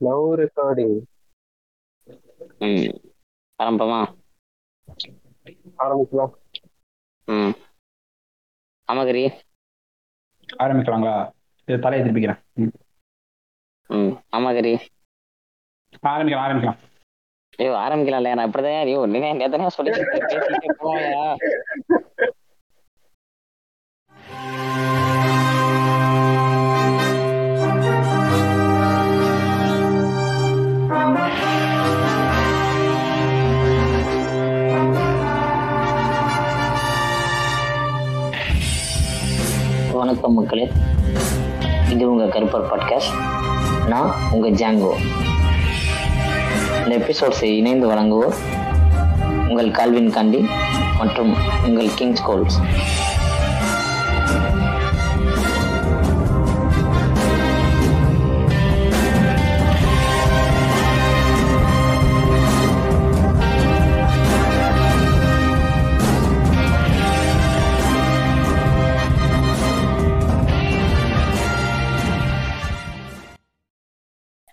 Love recording ம். ஆரம்பமா? ஆரம்பிக்கலாம். ம். அமகரி ஆரம்பிக்கலாங்களா? இது தலையை திருப்பிக்கிறேன். ம். ம். அமகரி ஆரம்பிக்கலாம் ஆரம்பிக்கலாம். ஐயோ ஆரம்பிக்கலாம் இல்லையா நான் இப்படிதான் ஐயோ நீ எத்தனையோ சொல்லி பேசிட்டே போயா வணக்கம் மக்களே. இது உங்கள் கருப்பர் பாட்காஸ்ட் நான் உங்கள் ஜாங்கோ. இந்த எபிசோட்ஸை இணைந்து வழங்குவோர் உங்கள் கால்வின் காண்டி மற்றும் உங்கள் கிங்ஸ் கோல்ஸ்.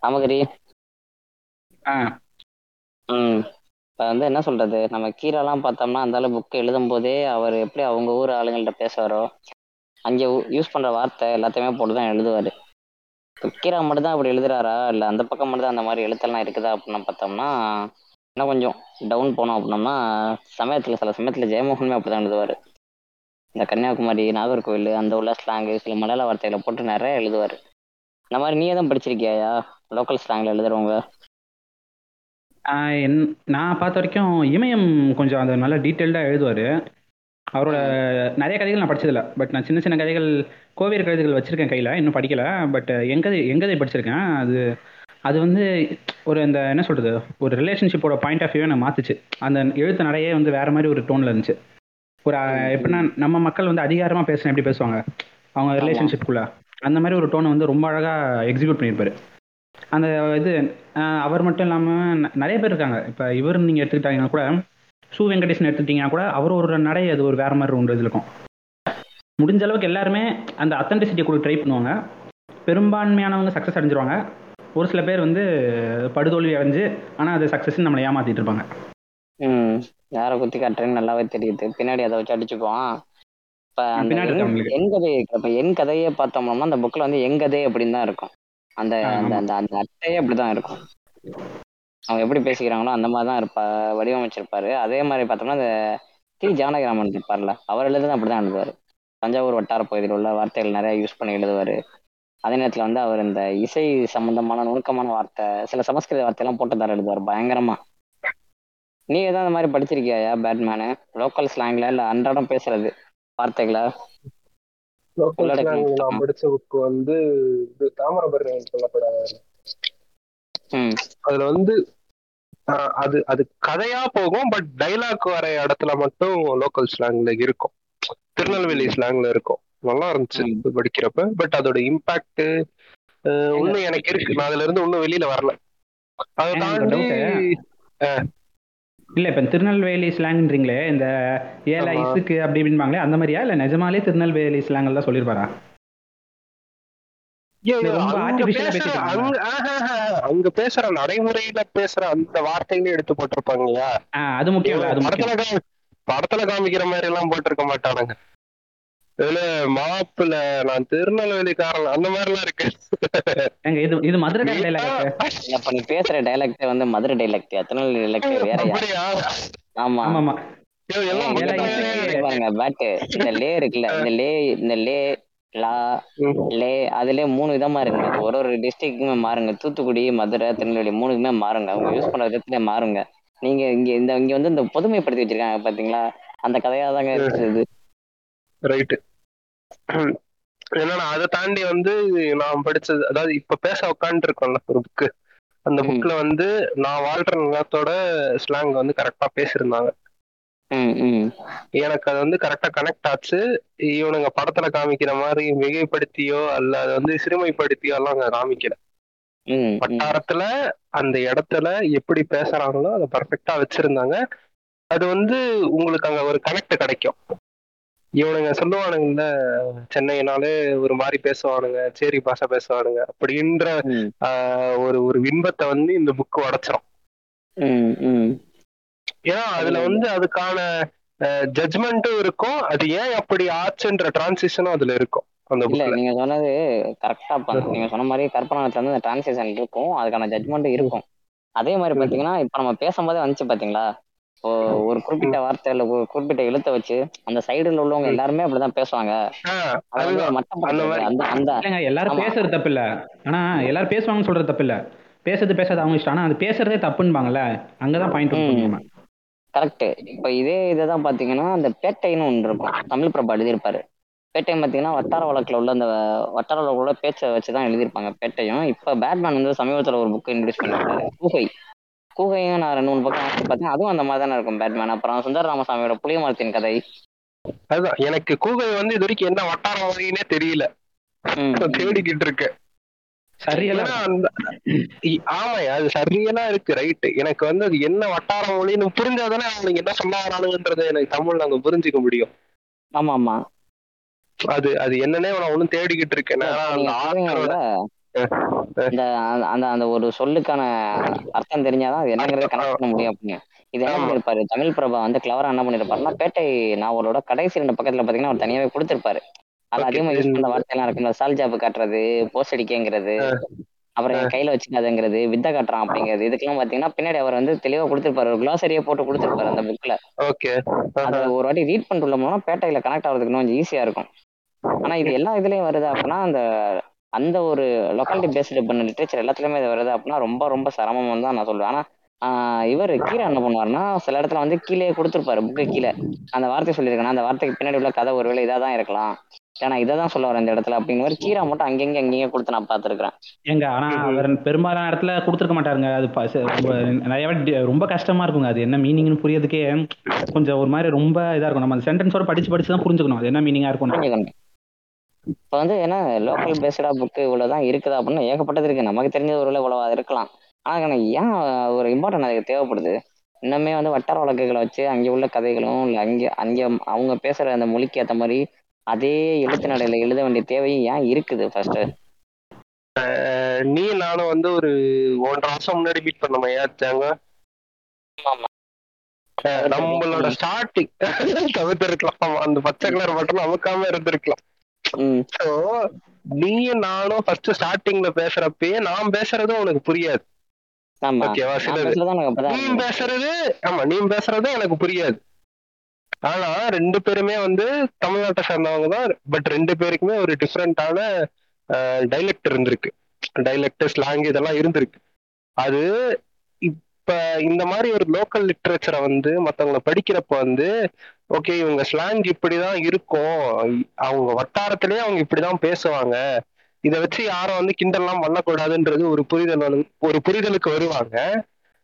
அமகரி ஆ. ம். இப்போ வந்து என்ன சொல்றது? நம்ம கீரெல்லாம் பார்த்தோம்னா அந்த அளவு புக் எழுதும் போதே அவர் எப்படி அவங்க ஊர் ஆளுங்கள்ட்ட பேசுவாரோ அங்கே யூஸ் பண்ற வார்த்தை எல்லாத்தையுமே போட்டு தான் எழுதுவாரு கீரா மட்டும் தான் அப்படி எழுதுறாரா? இல்லை அந்த பக்கம் மட்டும் தான் அந்த மாதிரி எழுத்தெல்லாம் இருக்குதா அப்படின்னு பார்த்தோம்னா இன்னும் கொஞ்சம் டவுன் போனோம் அப்படின்னோம்னா சமயத்தில் சில சமயத்தில் ஜெயமோகனுமே அப்படி தான் எழுதுவார். இந்த கன்னியாகுமரி நாகர்கோவில் அந்த உள்ள ஸ்லாங்கு சில மலையாள வார்த்தைகளை போட்டு நிறைய எழுதுவார். இந்த மாதிரி நீ எதுவும் படிச்சிருக்கியாயா? லோக்கல் ஸ்லாங்கில் எழுதுறவங்க? நான் பார்த்த வரைக்கும் இமயம் கொஞ்சம் அந்த நல்ல டீட்டெயில்டாக எழுதுவார். அவரோட நிறைய கதைகள் நான் படிச்சதில்ல. பட் நான் சின்ன சின்ன கதைகள் கோவியர் கவிதைகள் வச்சிருக்கேன் கையில். இன்னும் படிக்கல. பட் எங்கதை எங்கதை படிச்சிருக்கேன். அது அது வந்து ஒரு அந்த என்ன சொல்றது? ஒரு ரிலேஷன்ஷிப்போட பாயிண்ட் ஆஃப் வியூ நான் மாத்துச்சு. அந்த எழுத்து நிறைய வந்து வேற மாதிரி ஒரு டோன்ல இருந்துச்சு. ஒரு எப்படின்னா நம்ம மக்கள் வந்து அதிகாரமா பேசுனா எப்படி பேசுவாங்க? அவங்க ரிலேஷன்ஷிப்குள்ள அந்த மாதிரி ஒரு டோனை வந்து ரொம்ப அழகா எக்ஸிக்யூட் பண்ணியிருப்பாரு. அந்த இது அவர் மட்டும் இல்லாமல் நிறைய பேர் இருக்காங்க. இப்போ இவர் நீங்கள் எடுத்துக்கிட்டாங்கன்னா கூட சு வெங்கடேசன் எடுத்துக்கிட்டீங்கன்னா கூட அவர் ஒரு நடை அது ஒரு வேற மாதிரி ஒன்று இது இருக்கும் முடிஞ்ச அளவுக்கு எல்லாருமே அந்த அத்தன்டிசிட்டியை கூட ட்ரை பண்ணுவாங்க. பெரும்பான்மையானவங்க சக்ஸஸ் அடைஞ்சிருவாங்க. ஒரு சில பேர் வந்து படுதோல்வி அடைஞ்சு ஆனால் அது சக்ஸஸ்ன்னு நம்மளை ஏமாத்திட்டு இருப்பாங்க. ம் யாரை குத்தி காட்டுறேன்னு நல்லாவே தெரியுது. பின்னாடி அதை வச்சு அடிச்சுக்குவான். இப்ப என்- கதை இப்ப என் கதையே பார்த்தோம்னா அந்த புக்ல வந்து என் கதை அப்படின்னு தான் இருக்கும். அந்த அந்த. அந்த அட்டையே அப்படிதான் இருக்கும். அவங்க எப்படி பேசிக்கிறாங்களோ அந்த மாதிரி தான் இருப்பா வடிவமைச்சிருப்பாரு. அதே மாதிரி பார்த்தோம்னா அந்த டி. ஜானகிராமன் இருப்பார்ல அவர் எழுதுறது அப்படிதான் எழுதுவாரு. தஞ்சாவூர் வட்டார பகுதியில் உள்ள வார்த்தைகள் நிறைய யூஸ் பண்ணி எழுதுவாரு. அதே நேரத்துல வந்து அவர் இந்த இசை சம்பந்தமான நுணுக்கமான வார்த்தை சில சமஸ்கிருத வார்த்தையெல்லாம் போட்டு தர எழுதுவார் பயங்கரமா. நீ ஏதாவது அந்த மாதிரி படிச்சிருக்கியாயா பேட்மேனு? லோக்கல் ஸ்லாங்ல இல்ல அன்றாடம் பேசுறது வார்த்தைகளா? நான்? படிச்ச புக் வந்து இது தாமிரபரணி சொல்லப்படாத. அதுல வந்து அது அது கதையா போகும் பட் டைலாக் வர இடத்துல மட்டும் லோக்கல் ஸ்லாங்ல இருக்கும். திருநெல்வேலி ஸ்லாங்ல இருக்கும். நல்லா இருந்துச்சு படிக்கிறப்ப. பட் அதோட இம்பாக்ட் இன்னும் எனக்கு இருக்கு. நான் அதுல இருந்து இன்னும் வெளியில வரல. அதை தாண்டி. இல்ல இப்ப திருநெல்வேலி ஸ்லாங்ன்றீங்களே இந்த ஆமா. இசுக்கு அப்படி இப்படின்பாங்களே அந்த மாதிரியா? இல்ல நிஜமாலே திருநெல்வேலி ஸ்லாங் தான் artificial ஆ பேசுற நடைமுறையில பேசுற அந்த வார்த்தைகளே எடுத்து போட்டிருப்பாங்க அது முக்கியம் படத்துல காமிக்கிற மாதிரி எல்லாம் போட்டிருக்க மாட்டானுங்க. இதுல மாப்பிள்ள நான் திருநெல்வேலிக்காரன் அந்த மாதிரி எல்லாம் இருக்கு. எங்க இது இது மதுரை டைலாக் இப்ப நீ பேசுற டைலாக்ட் வந்து மதுரை டைலாக்ட் திருநெல்வேலி டைலாக்ட் வேறயா அப்படியா? ஆமா. ஆமா. பாருங்க இந்த லே இருக்குல்ல இந்த லே இந்த லே லா. லே அதுலயே மூணு விதமா இருக்குங்க. ஒரு ஒரு டிஸ்ட்ரிக்ட்டுமே மாறுங்க. தூத்துக்குடி மதுரை திருநெல்வேலி மூணுக்குமே மாறுங்க. அவங்க யூஸ் பண்ற விதத்துல மாறுங்க. நீங்க இங்க இந்த இங்க வந்து இந்த பொதுமைப்படுத்தி வச்சிருக்காங்க பாத்தீங்களா? அந்த கதையா தாங்க இருக்குது. ரைட்டு என்னன்னா அதை தாண்டி வந்து நான் படிச்சது அதாவது இப்ப பேச உட்காந்துட்டு இருக்கோம்ல ஒரு புக்கு அந்த. புக்ல வந்து நான் வாழ்ற நிலத்தோட ஸ்லாங் வந்து கரெக்டா பேசியிருந்தாங்க. எனக்கு அது வந்து கரெக்டா கனெக்ட் ஆச்சு. இவனுங்க படத்துல காமிக்கிற மாதிரி மிகைப்படுத்தியோ அல்ல அதை வந்து சிறுமைப்படுத்தியோ எல்லாம் அங்க காமிக்கல. வட்டாரத்துல அந்த இடத்துல எப்படி பேசுறாங்களோ அதை பர்ஃபெக்டா வச்சிருந்தாங்க. அது வந்து உங்களுக்கு அங்க ஒரு கனெக்ட் கிடைக்கும். இவனுங்க சொல்லுவானுங்கல்ல சென்னைனாலே ஒரு மாதிரி பேசுவானுங்க சேரி பாஷா பேசுவானுங்க அப்படின்ற ஒரு ஒரு இன்பத்தை வந்து இந்த புக் உடைச்சிரும். ஏன்னா அதுல வந்து அதுக்கான ஜட்ஜ்மெண்ட்டும் இருக்கும். அது ஏன் அப்படி ஆச்சுன்ற டிரான்சிஷனும் அதுல இருக்கும் அந்த இல்ல நீங்க சொன்னது கரெக்டா நீங்க சொன்ன மாதிரி கற்பனாத்துல வந்து அந்த டிரான்சிஷன் இருக்கும். அதுக்கான ஜட்மெண்ட் இருக்கும். அதே மாதிரி பாத்தீங்கன்னா இப்ப நம்ம பேசும்போதே வந்துச்சு பாத்தீங்களா? ஒரு குறிப்பிட்ட வார்த்தை இல்ல ஒரு குறிப்பிட்ட எழுத்தை வச்சு அந்த சைடுல உள்ளவங்க எல்லாருமே அப்படிதான் பேசுவாங்க. எல்லாரும். பேசுறது தப்பு இல்ல ஆனா எல்லாரும் பேசுவாங்கன்னு சொல்றது தப்பு இல்ல பேசுறது பேசாத அவங்க இஷ்டம். ஆனா அது பேசுறதே தப்புன்பாங்கல்ல. அங்கதான் பாயிண்ட் கரெக்ட் இப்ப இதே இதுதான் பாத்தீங்கன்னா அந்த பேட்டைன்னு ஒன்று இருக்கும். தமிழ் பிரபா எழுதியிருப்பாரு. பேட்டை பாத்தீங்கன்னா வட்டார வழக்குல உள்ள அந்த வட்டார வழக்குல உள்ள பேச்சை வச்சுதான் எழுதியிருப்பாங்க பேட்டையும். இப்ப பேட்மேன் வந்து சமீபத்துல ஒரு புக் இன்ட்ரடியூஸ் பண்ணிருக்காரு. கூகை. கூகையும் நான் ரெண்டு மூணு பக்கம் வாசிச்சு பார்த்தேன். அதுவும் அந்த மாதிரி தானே இருக்கும் பேட்மேன் அப்புறம் சுந்தர ராமசாமியோட புளிய மரத்தின் கதை. அதுதான். எனக்கு கூகை வந்து இது வரைக்கும் என்ன வட்டார வகைன்னே தெரியல. தேடிக்கிட்டு இருக்கேன் சரியெல்லாம் அது சரியெல்லாம் இருக்கு ரைட் எனக்கு வந்து அது என்ன வட்டார மொழின்னு புரிஞ்சாதானே அவனுக்கு என்ன சொல்ல வரானுங்கன்றதை எனக்கு தமிழ்ல அங்க புரிஞ்சுக்க முடியும். ஆமா ஆமா. அது அது என்னன்னே நான் ஒண்ணும் தேடிக்கிட்டு இருக்கேன். இந்த அந்த- அந்த ஒரு சொல்லுக்கான அர்த்தம் தெரிஞ்சாதான் அது என்னங்கிறத கனெக்ட் பண்ண முடியும் அப்படின்னு. இது என்ன. பண்ணிருப்பாரு? தமிழ் பிரபா வந்து கிளவரா என்ன பண்ணிருப்பாருன்னா பேட்டை நாவலோட கடைசி ரெண்டு பக்கத்துல பாத்தீங்கன்னா அவர் தனியாவே கொடுத்திருப்பாரு. அது. அதிகமா யூஸ் பண்ற வார்த்தையெல்லாம் இருக்கும்ல சால் ஜாப் காட்டுறது போஸ்ட் அடிக்கங்கிறது அப்புறம் என் கையில வச்சுக்காதுங்கிறது வித்தை காட்டுறான் அப்படிங்கிறது இதுக்கெல்லாம் பாத்தீங்கன்னா பின்னாடி அவர் வந்து தெளிவா கொடுத்திருப்பாரு. ஒரு கிளாசரியா போட்டு கொடுத்திருப்பாரு அந்த புக்ல ஓகே அதை ஒரு வாட்டி ரீட் பண்ணிட்டு உள்ளோம்னா பேட்டையில கனெக்ட் ஆகிறதுக்கு கொஞ்சம் ஈஸியா இருக்கும். ஆனா இது எல்லா இதுலயும் வருது அப்படின்னா அந்த அந்த ஒரு லொக்காலிட்டி பேஸ்டு பண்ண லிட்ரேச்சர் எல்லாத்துலயுமே இது வருது அப்படின்னா ரொம்ப ரொம்ப சிரமம் தான் நான் சொல்லுவேன் ஆனா ஆஹ் இவர் கீரை என்ன பண்ணுவாருன்னா சில இடத்துல வந்து கீழே கொடுத்துருப்பாரு புக்கு கீழே. அந்த வார்த்தை சொல்லியிருக்கேன். அந்த வார்த்தைக்கு பின்னாடி உள்ள கதை ஒருவேளை இதாக தான் இருக்கலாம். ஏன்னா இதை தான் சொல்ல வரேன் இந்த இடத்துல அப்படிங்கிற மாதிரி கீரை மட்டும் அங்கங்க அங்கங்க கொடுத்து நான் பார்த்துருக்கேன் எங்க ஆனா அவர் பெரும்பாலான இடத்துல கொடுத்துருக்க மாட்டாருங்க. அது நிறைய வாட்டி ரொம்ப கஷ்டமா இருக்குங்க. அது என்ன மீனிங்னு புரியறதுக்கே கொஞ்சம் ஒரு மாதிரி ரொம்ப இதா இருக்கும் நம்ம அந்த சென்டென்ஸோட படிச்சு படிச்சு தான் புரிஞ்சுக்கணும். அது என்ன மீனிங்கா இருக்கும் இப்போ வந்து என்ன லோக்கல் பேஸ்டா புக்கு இவ்வளவுதான் இருக்குதா அப்படின்னு ஏகப்பட்டது இருக்கு. நமக்கு தெரிஞ்சது ஒரு இவ்வளவு இருக்கலாம். ஆனா எனக்கு ஏன் ஒரு இம்பார்ட்டன் அதுக்கு தேவைப்படுது? இன்னுமே வந்து வட்டார வழக்குகளை வச்சு அங்கே உள்ள கதைகளும் இல்லை அங்கே அங்கே அவங்க பேசுற அந்த மொழிக்கு ஏற்ற மாதிரி அதே எழுத்து நடையில எழுத வேண்டிய தேவையும் ஏன் இருக்குது ஃபர்ஸ்ட் நீ நானும் வந்து ஒரு ஒன்றரை வருஷம் முன்னாடி மீட் பண்ணோம் ஏச்சாங்க நம்மளோட ஸ்டார்டிங் தவிர்த்திருக்கலாம். அந்த பச்சை கலர் மட்டும் நமக்காம இருந்திருக்கலாம். ஸோ நீயும் நானும் ஃபர்ஸ்ட் ஸ்டார்டிங்ல பேசுறப்பயே நான் பேசுறதும் உனக்கு புரியாது. ஓகேவா சிலது. நீ பேசுறது ஆமா நீ பேசுறது எனக்கு புரியாது. ஆனா ரெண்டு பேருமே வந்து தமிழ்நாட்டை சேர்ந்தவங்க தான் பட் ரெண்டு பேருக்குமே ஒரு டிஃப்ரெண்டான டைலக்ட் இருந்திருக்கு. டைலக்ட் ஸ்லாங் இதெல்லாம் இருந்திருக்கு. அது இப்ப இந்த மாதிரி ஒரு லோக்கல் லிட்ரேச்சரை வந்து மத்தவங்களை படிக்கிறப்ப வந்து ஓகே இவங்க ஸ்லாங் இப்படிதான் இருக்கும். அவங்க வட்டாரத்திலேயே அவங்க இப்படிதான் பேசுவாங்க. இதை வச்சு யாரும் வந்து கிண்டல்லாம் பண்ணக்கூடாதுன்றது ஒரு புரிதல் ஒரு புரிதலுக்கு வருவாங்க.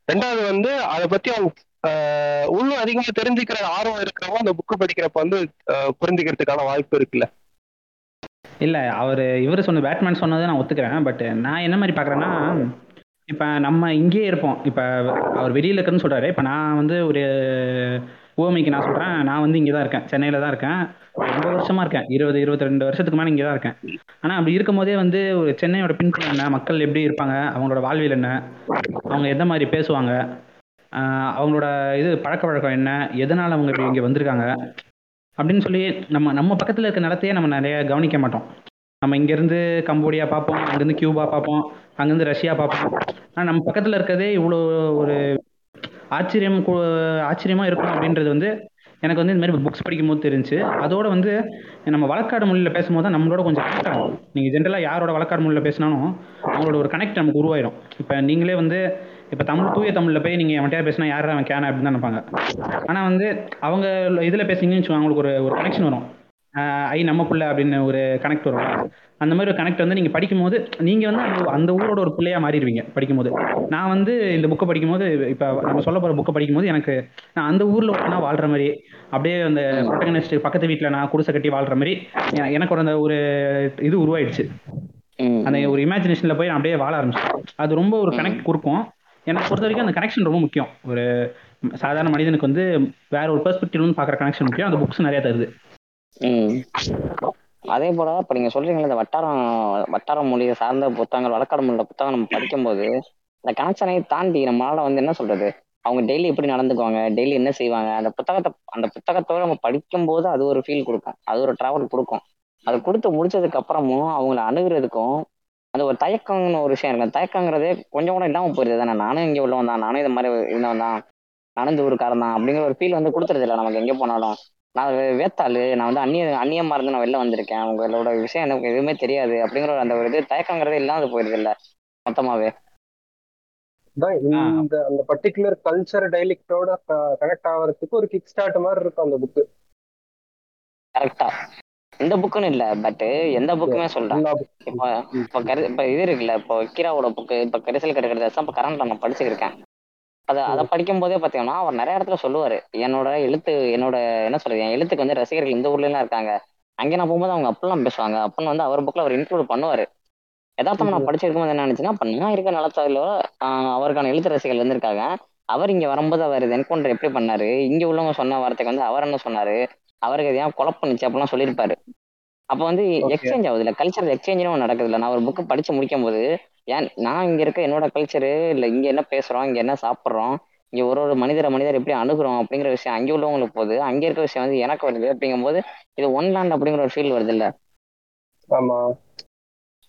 ரெண்டாவது வந்து அதை பத்தி அவங்க ஆஹ், இன்னும் அதிகமா தெரிஞ்சுக்கிற ஆர்வம் இருக்கிறவங்க அந்த புக்கு படிக்கிறப்ப வந்து புரிஞ்சுக்கிறதுக்கான வாய்ப்பு இருக்குல்ல? இல்ல அவர் இவர் சொன்ன பேட்மேன் சொன்னதை நான் ஒத்துக்கிறேன். பட் நான் என்ன மாதிரி பாக்குறேன்னா இப்ப நம்ம இங்கேயே இருப்போம். இப்ப அவர் வெளியில இருக்குன்னு சொல்றாரு. இப்ப நான் வந்து ஒரு ஓமைக்கு நான் சொல்றேன். நான் வந்து இங்கே தான் இருக்கேன். சென்னையில் தான் இருக்கேன். ரொம்ப வருஷமா இருக்கேன். இருபது இருபத்தி ரெண்டு வருஷத்துக்கு மேலே இங்கே தான் இருக்கேன். ஆனா அப்படி இருக்கும்போதே வந்து ஒரு சென்னையோட பின்புலம் என்ன? மக்கள் எப்படி இருப்பாங்க? அவங்களோட வாழ்வியல் என்ன? அவங்க எந்த மாதிரி பேசுவாங்க? ஆஹ் அவங்களோட இது பழக்க வழக்கம் என்ன? எதனால அவங்க இப்படி இங்கே வந்திருக்காங்க? அப்படின்னு சொல்லி நம்ம நம்ம பக்கத்துல இருக்க நிலத்தையே நம்ம நிறைய கவனிக்க மாட்டோம். நம்ம இங்கேருந்து கம்போடியா பார்ப்போம். அங்கேருந்து கியூபா பார்ப்போம். அங்கேருந்து ரஷ்யா பார்ப்போம். ஆனால் நம்ம பக்கத்தில் இருக்கிறதே இவ்வளோ ஒரு ஆச்சரியம் ஆச்சரியமாக இருக்கும் அப்படின்றது வந்து எனக்கு வந்து இந்த மாதிரி புக்ஸ் படிக்கும் போது தெரிஞ்சு அதோட வந்து நம்ம வழக்காடு மொழியில் பேசும்போது தான் நம்மளோட கொஞ்சம் கனெக்ட் ஆகும். நீங்கள் ஜென்ரலாக யாரோட வழக்காடு மொழியில் பேசினாலும் அவங்களோட ஒரு கனெக்ட் நமக்கு உருவாயிடும். இப்போ நீங்களே வந்து இப்போ தமிழ் தூய தமிழில் போய் நீங்கள் அவன்கிட்ட பேசினா யார் அவன் கேன அப்படின்னு தான் நினைப்பாங்க. ஆனால் வந்து அவங்க இதில் பேசுனீங்கன்னு வச்சுக்கோங்க அவங்களுக்கு ஒரு ஒரு கனெக்ஷன் வரும். ஐ நம்ம புள்ள அப்படின்னு ஒரு கனெக்ட் வரும். அந்த மாதிரி ஒரு கனெக்ட் வந்து நீங்கள் படிக்கும்போது நீங்கள் வந்து அந்த அந்த ஊரோட ஒரு பிள்ளையா மாறிடுவீங்க படிக்கும்போது. நான் வந்து இந்த புக்கை படிக்கும்போது இப்போ நம்ம சொல்ல போகிற புக்கை படிக்கும்போது எனக்கு நான் அந்த ஊரில் ஒன்றா வாழ்கிற மாதிரி அப்படியே அந்த ப்ரொட்டகனிஸ்ட் பக்கத்து வீட்டில் நான் குடிசை கட்டி வாழ்கிற மாதிரி எனக்கு ஒரு அந்த ஒரு இது உருவாயிடுச்சு. அந்த ஒரு இமேஜினேஷனில் போய் நான் அப்படியே வாழ ஆரம்பிச்சேன். அது ரொம்ப ஒரு கனெக்ட் கொடுக்கும். எனக்கு பொறுத்த வரைக்கும் அந்த கனெக்ஷன் ரொம்ப முக்கியம். ஒரு சாதாரண மனிதனுக்கு வந்து வேற ஒரு பெர்ஸ்பெக்டிவ் வந்து பார்க்குற கனெக்ஷன் முக்கியம். அந்த புக்ஸ் நிறைய தருது. அதே போல இப்ப நீங்க சொல்றீங்களா இந்த வட்டாரம் வட்டார மொழியை சார்ந்த புத்தகங்கள் வழக்காடு மொழியில புத்தகம் நம்ம படிக்கும்போது இந்த கனெக்ஷனை தாண்டி நம்மளால வந்து என்ன சொல்றது? அவங்க டெய்லி எப்படி நடந்துக்குவாங்க? டெய்லி என்ன செய்வாங்க? அந்த புத்தகத்தை அந்த புத்தகத்தோட நம்ம படிக்கும் போது அது ஒரு ஃபீல் கொடுக்கும். அது ஒரு டிராவல் கொடுக்கும். அது கொடுத்து முடிச்சதுக்கு அப்புறமும் அவங்கள அணுகிறதுக்கும் அந்த ஒரு தயக்கம்னு ஒரு விஷயம் இருக்கு. தயக்கங்கிறதே கொஞ்சம் கூட இல்லாமல் போயிருது. தானே நானும் இங்கே உள்ளவன் தான் நானும் இது மாதிரி இருந்தவன் தான் நடந்து ஊருக்காரன் தான் அப்படிங்கிற ஒரு ஃபீல் வந்து கொடுத்துருது இல்லை. நமக்கு எங்கே போனாலும். நான் வேத்தாளு. நான் வந்து அந்நிய அந்நியமா இருந்து நான் வெளில வந்திருக்கேன். உங்களோட விஷயம் எனக்கு எதுவுமே தெரியாது அப்படிங்கிற ஒரு அந்த ஒரு இது தயக்கங்கிறதே இல்லாத போயிருது இல்ல மொத்தமாவே. தான் இந்த அந்த பர்டிகுலர் கல்ச்சர் டைலெக்டோட கனெக்ட் ஆகிறதுக்கு ஒரு கிக் ஸ்டார்ட் மாதிரி இருக்கும் அந்த புக்கு கரெக்டா இந்த புக்குன்னு இல்ல பட் எந்த புக்குமே சொல்றேன் இப்போ இப்போ கரு இப்போ இது இருக்குல்ல இப்போ கீராவோட புக்கு இப்போ கரிசல் கட்டுக்கிறது இப்போ கரண்ட்ல நான் படிச்சுருக்கேன் அதை அதை படிக்கும் போதே பார்த்தீங்கன்னா அவர் நிறைய இடத்துல சொல்லுவாரு. என்னோட எழுத்து என்னோட என்ன சொல்றது என் எழுத்துக்கு வந்து ரசிகர்கள் இந்த ஊர்ல எல்லாம் இருக்காங்க. அங்கே நான் போகும்போது அவங்க அப்பெல்லாம் பேசுவாங்க. அப்பன்னு வந்து அவர் புக்கில் அவர் இன்க்ளூட் பண்ணுவாரு. யதார்த்தமா நான் படிச்சிருக்கும் போது என்ன நினைச்சுன்னா அப்ப நான் இருக்க நிலத்தால அவருக்கான எழுத்து ரசிகர்கள் வந்திருக்காங்க. அவர் இங்க வரும்போது அவர் இது என்கவுண்டர் எப்படி பண்ணாரு? இங்க உள்ளவங்க சொன்ன வார்த்தைக்கு வந்து அவர் என்ன சொன்னாரு? அவருக்கு ஏன் குழப்பம் பண்ணுச்சு அப்படிலாம் சொல்லியிருப்பாரு. அப்போ வந்து. எக்ஸ்சேஞ்ச் ஆகுது இல்ல கல்ச்சர் எக்ஸ்சேஞ்சும் நடக்குது இல்ல நான் ஒரு புக்கு படிச்சு முடிக்கும் போது ஏன் நான் இங்க இருக்க என்னோட கல்ச்சரு இல்ல இங்க என்ன பேசுறோம் இங்க என்ன சாப்பிட்றோம் இங்க ஒரு ஒரு மனிதரை மனிதர் எப்படி அணுகுறோம் அப்படிங்கிற விஷயம் அங்கே உள்ளவங்களுக்கு போகுது. அங்க இருக்க விஷயம் வந்து எனக்கு வருது அப்படிங்கும்போது இது ஒன் லேண்ட் அப்படிங்கிற ஒரு ஃபீல் வருது இல்ல ஆமா.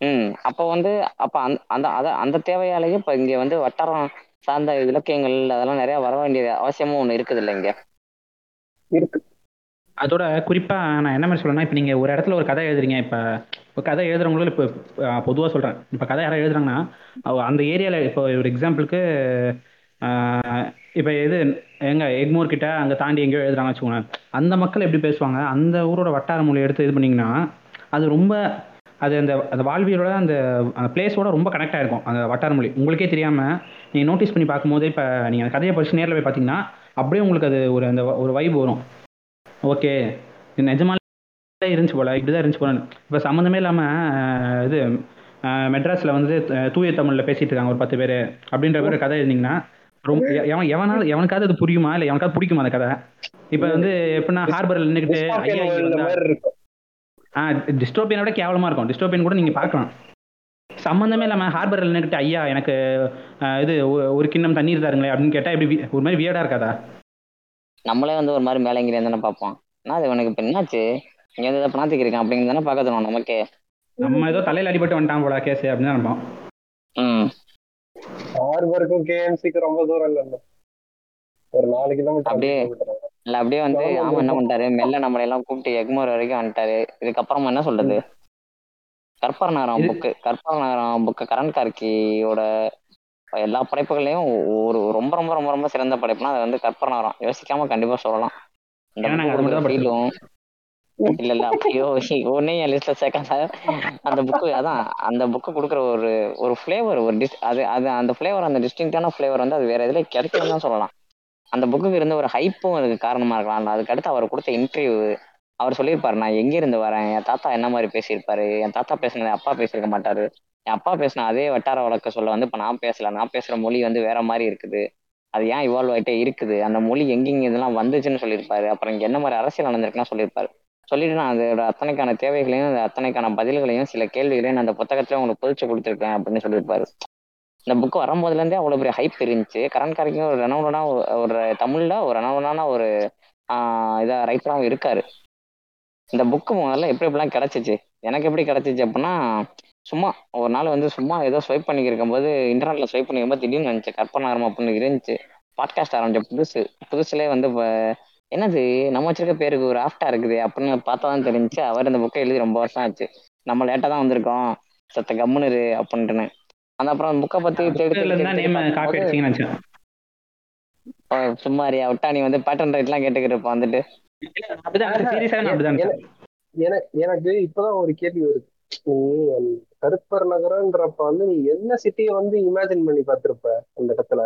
ம். அப்போ வந்து அப்ப அந்த அந்த அத அந்த தேவையாலேயே இப்ப இங்க வந்து வட்டாரம் சார்ந்த இலக்கியங்கள் அதெல்லாம் நிறைய வர வேண்டிய அவசியமும் ஒண்ணு இருக்குது இல்ல இங்க? இருக்கு. அதோட குறிப்பாக நான் என்ன மாதிரி சொல்றேன்னா இப்போ நீங்கள் ஒரு இடத்துல ஒரு கதை எழுதுறீங்க இப்போ இப்போ கதை எழுதுறவங்களும் இப்போ பொதுவாக சொல்கிறேன் இப்போ கதை யாராவது எழுதுறாங்கன்னா அந்த ஏரியாவில் இப்போ ஒரு எக்ஸாம்பிளுக்கு இப்போ இது எங்க எக்மோர் கிட்ட அங்கே தாண்டி எங்கேயோ எழுதுறாங்க வச்சுக்கோங்க அந்த மக்கள் எப்படி பேசுவாங்க? அந்த ஊரோட வட்டார மொழி எடுத்து இது பண்ணிங்கன்னா அது ரொம்ப அது அந்த அந்த வாழ்வியலோட அந்த அந்த பிளேஸோட ரொம்ப கனெக்ட் ஆகிருக்கும் அந்த வட்டார மொழி. உங்களுக்கே தெரியாமல் நீங்கள் நோட்டீஸ் பண்ணி பார்க்கும்போது இப்போ நீங்கள் அந்த கதையை படிச்சு நேரில் போய் பார்த்தீங்கன்னா அப்படியே உங்களுக்கு அது ஒரு அந்த ஒரு வைப் வரும். ஓகே. நிஜமாலே இருந்துச்சு போல இப்படிதான் இருந்துச்சு போல. இப்போ சம்மந்தமே இல்லாமல் இது மெட்ராஸ்ல வந்து தூய தமிழ்ல பேசிட்டு இருக்காங்க ஒரு பத்து பேர் அப்படின்ற பேர் கதை எழுதிங்கன்னா ரொம்ப எவன் எவனால எவனுக்காவது அது புரியுமா? இல்லை எவனுக்காவது பிடிக்குமா அந்த கதை? இப்போ வந்து எப்படின்னா ஹார்பரில் நின்றுக்கிட்டு ஐயா ஆ டிஸ்டோபியனை விட கேவலமா இருக்கும். டிஸ்டோபியன் கூட நீங்க பார்க்கலாம். சம்மந்தமே இல்லாம ஹார்பரில் நின்றுட்டு ஐயா எனக்கு இது ஒரு கிண்ணம் தண்ணீர் தாருங்களே அப்படின்னு கேட்டா இப்படி வி- ஒரு மாதிரி வியடா இருக்காதா? நம்மளே வந்து ஒரு மாதிரி மேலங்கிரி தானே பார்ப்போம்? என்ன அது இவனுக்கு இப்போ என்னாச்சு? இங்க வந்து இதை பணத்துக்கு இருக்கான் அப்படிங்கிறது தானே பார்க்க தோணும் நமக்கே. நம்ம ஏதோ தலையில அடிபட்டு வந்துட்டான் போல கேஸ் அப்படின்னு தான் நினைப்போம். ம். ஹார்பருக்கும் கேஎம்சிக்கு ரொம்ப தூரம் இல்ல ஒரு நாலு கிலோமீட்டர் அப்படியே. இல்ல அப்படியே வந்து ஆமா, என்ன. பண்ணிட்டாரு? மெல்ல நம்மளை எல்லாம் கூப்பிட்டு எக்மோர் வரைக்கும் வந்துட்டாரு. இதுக்கப்புறமா என்ன சொல்றது? கற்பர் நகரம் புக்கு கற்பர் நகரம் புக்கு கரண் கார்கியோட எல்லா படைப்புகளையும் ஒரு ரொம்ப ரொம்ப ரொம்ப ரொம்ப சிறந்த படைப்புனா அது வந்து கற்பர் நகரம் யோசிக்காம கண்டிப்பா சொல்லலாம். இல்ல இல்ல. அப்பயோ ஒன்னே என் லிஸ்ட்ல சேர்க்காத. அந்த புக்கு அதான் அந்த புக்கு கொடுக்குற ஒரு ஒரு ஃப்ளேவர் ஒரு டிஸ் அது அது அந்த ஃப்ளேவர் அந்த டிஸ்டிங்டான ஃப்ளேவர் வந்து அது வேற எதுல கிடைக்கும்னு தான் சொல்லலாம். அந்த புக்குக்கு இருந்த ஒரு ஹைப்பும் அதுக்கு காரணமா இருக்கலாம். அதுக்கு அடுத்து அவர் கொடுத்த இன்டர்வியூ அவர் சொல்லியிருப்பாரு நான் எங்க இருந்து வரேன்? என் தாத்தா என்ன மாதிரி பேசியிருப்பாரு? என் தாத்தா பேசினது அப்பா பேசியிருக்க மாட்டாரு. என் அப்பா பேசின அதே வட்டார வழக்க சொல்ல வந்து இப்போ நான் பேசல. நான் பேசுற மொழி வந்து வேற மாதிரி இருக்குது. அது ஏன் இவால்வ் ஆகிட்டே இருக்குது? அந்த மொழி எங்கெங்க இதெல்லாம் வந்துச்சுன்னு சொல்லியிருப்பாரு. அப்புறம் இங்க என்ன மாதிரி அரசியல் நடந்திருக்குன்னு சொல்லியிருப்பாரு. சொல்லிட்டு நான் அதோட அத்தனைக்கான தேவைகளையும் அந்த அத்தனைக்கான பதில்களையும் சில கேள்விகளையும் நான் அந்த புத்தகத்துல உங்களுக்கு புதிச்சு கொடுத்துருக்கேன் அப்படின்னு சொல்லியிருப்பாரு. இந்த புக் வரும்போதுல இருந்தே அவ்வளவு பெரிய ஹைப் இருந்துச்சு. கரண்காரிக்கும் ஒரு ரெனவுடான ஒரு தமிழ்ல ஒரு ரெனவுடான ஒரு ஆஹ் இதா ரைட்டராகவும் இருக்காரு. இந்த புக்கு முதல்ல எப்படி எப்படிலாம் கிடச்சிச்சு? எனக்கு எப்படி கிடச்சிச்சு அப்படின்னா சும்மா ஒரு நாள் வந்து சும்மா ஏதோ ஸ்வைப் பண்ணிக்கிருக்கும் போது இன்டர்நெட்ல ஸ்வைப் பண்ணிக்கும்போது திடீர்னு வந்துச்சு. கற்பனாரம் அப்படின்னு இருந்துச்சு. பாட்காஸ்ட் ஆரம்பிச்ச புதுசு. புதுசுலேயே வந்து இப்போ என்னது நம்ம வச்சிருக்க பேருக்கு ஒரு ஆஃப்டா இருக்குது அப்படின்னு பார்த்தா தான் தெரிஞ்சுச்சு. அவர் இந்த புக்கை எழுதி ரொம்ப வருஷம் ஆச்சு. நம்ம லேட்டாக தான் வந்திருக்கோம். சத்த கம்முனு அப்படின்ட்டுன்னு. அந்த அப்புறம் புக்கை பத்தி தேடி சும்மாரியா விட்டா நீ வந்து பேட்டன் ரைட்லாம் கேட்டுக்கிட்டு இருப்ப வந்துட்டு. எனக்கு இப்பதான் ஒரு கேள்வி வருது. நீ கருப்பர் நகரம்ன்றப்ப வந்து நீ என்ன சிட்டியை வந்து இமேஜின் பண்ணி பார்த்திருப்ப அந்த இடத்துல?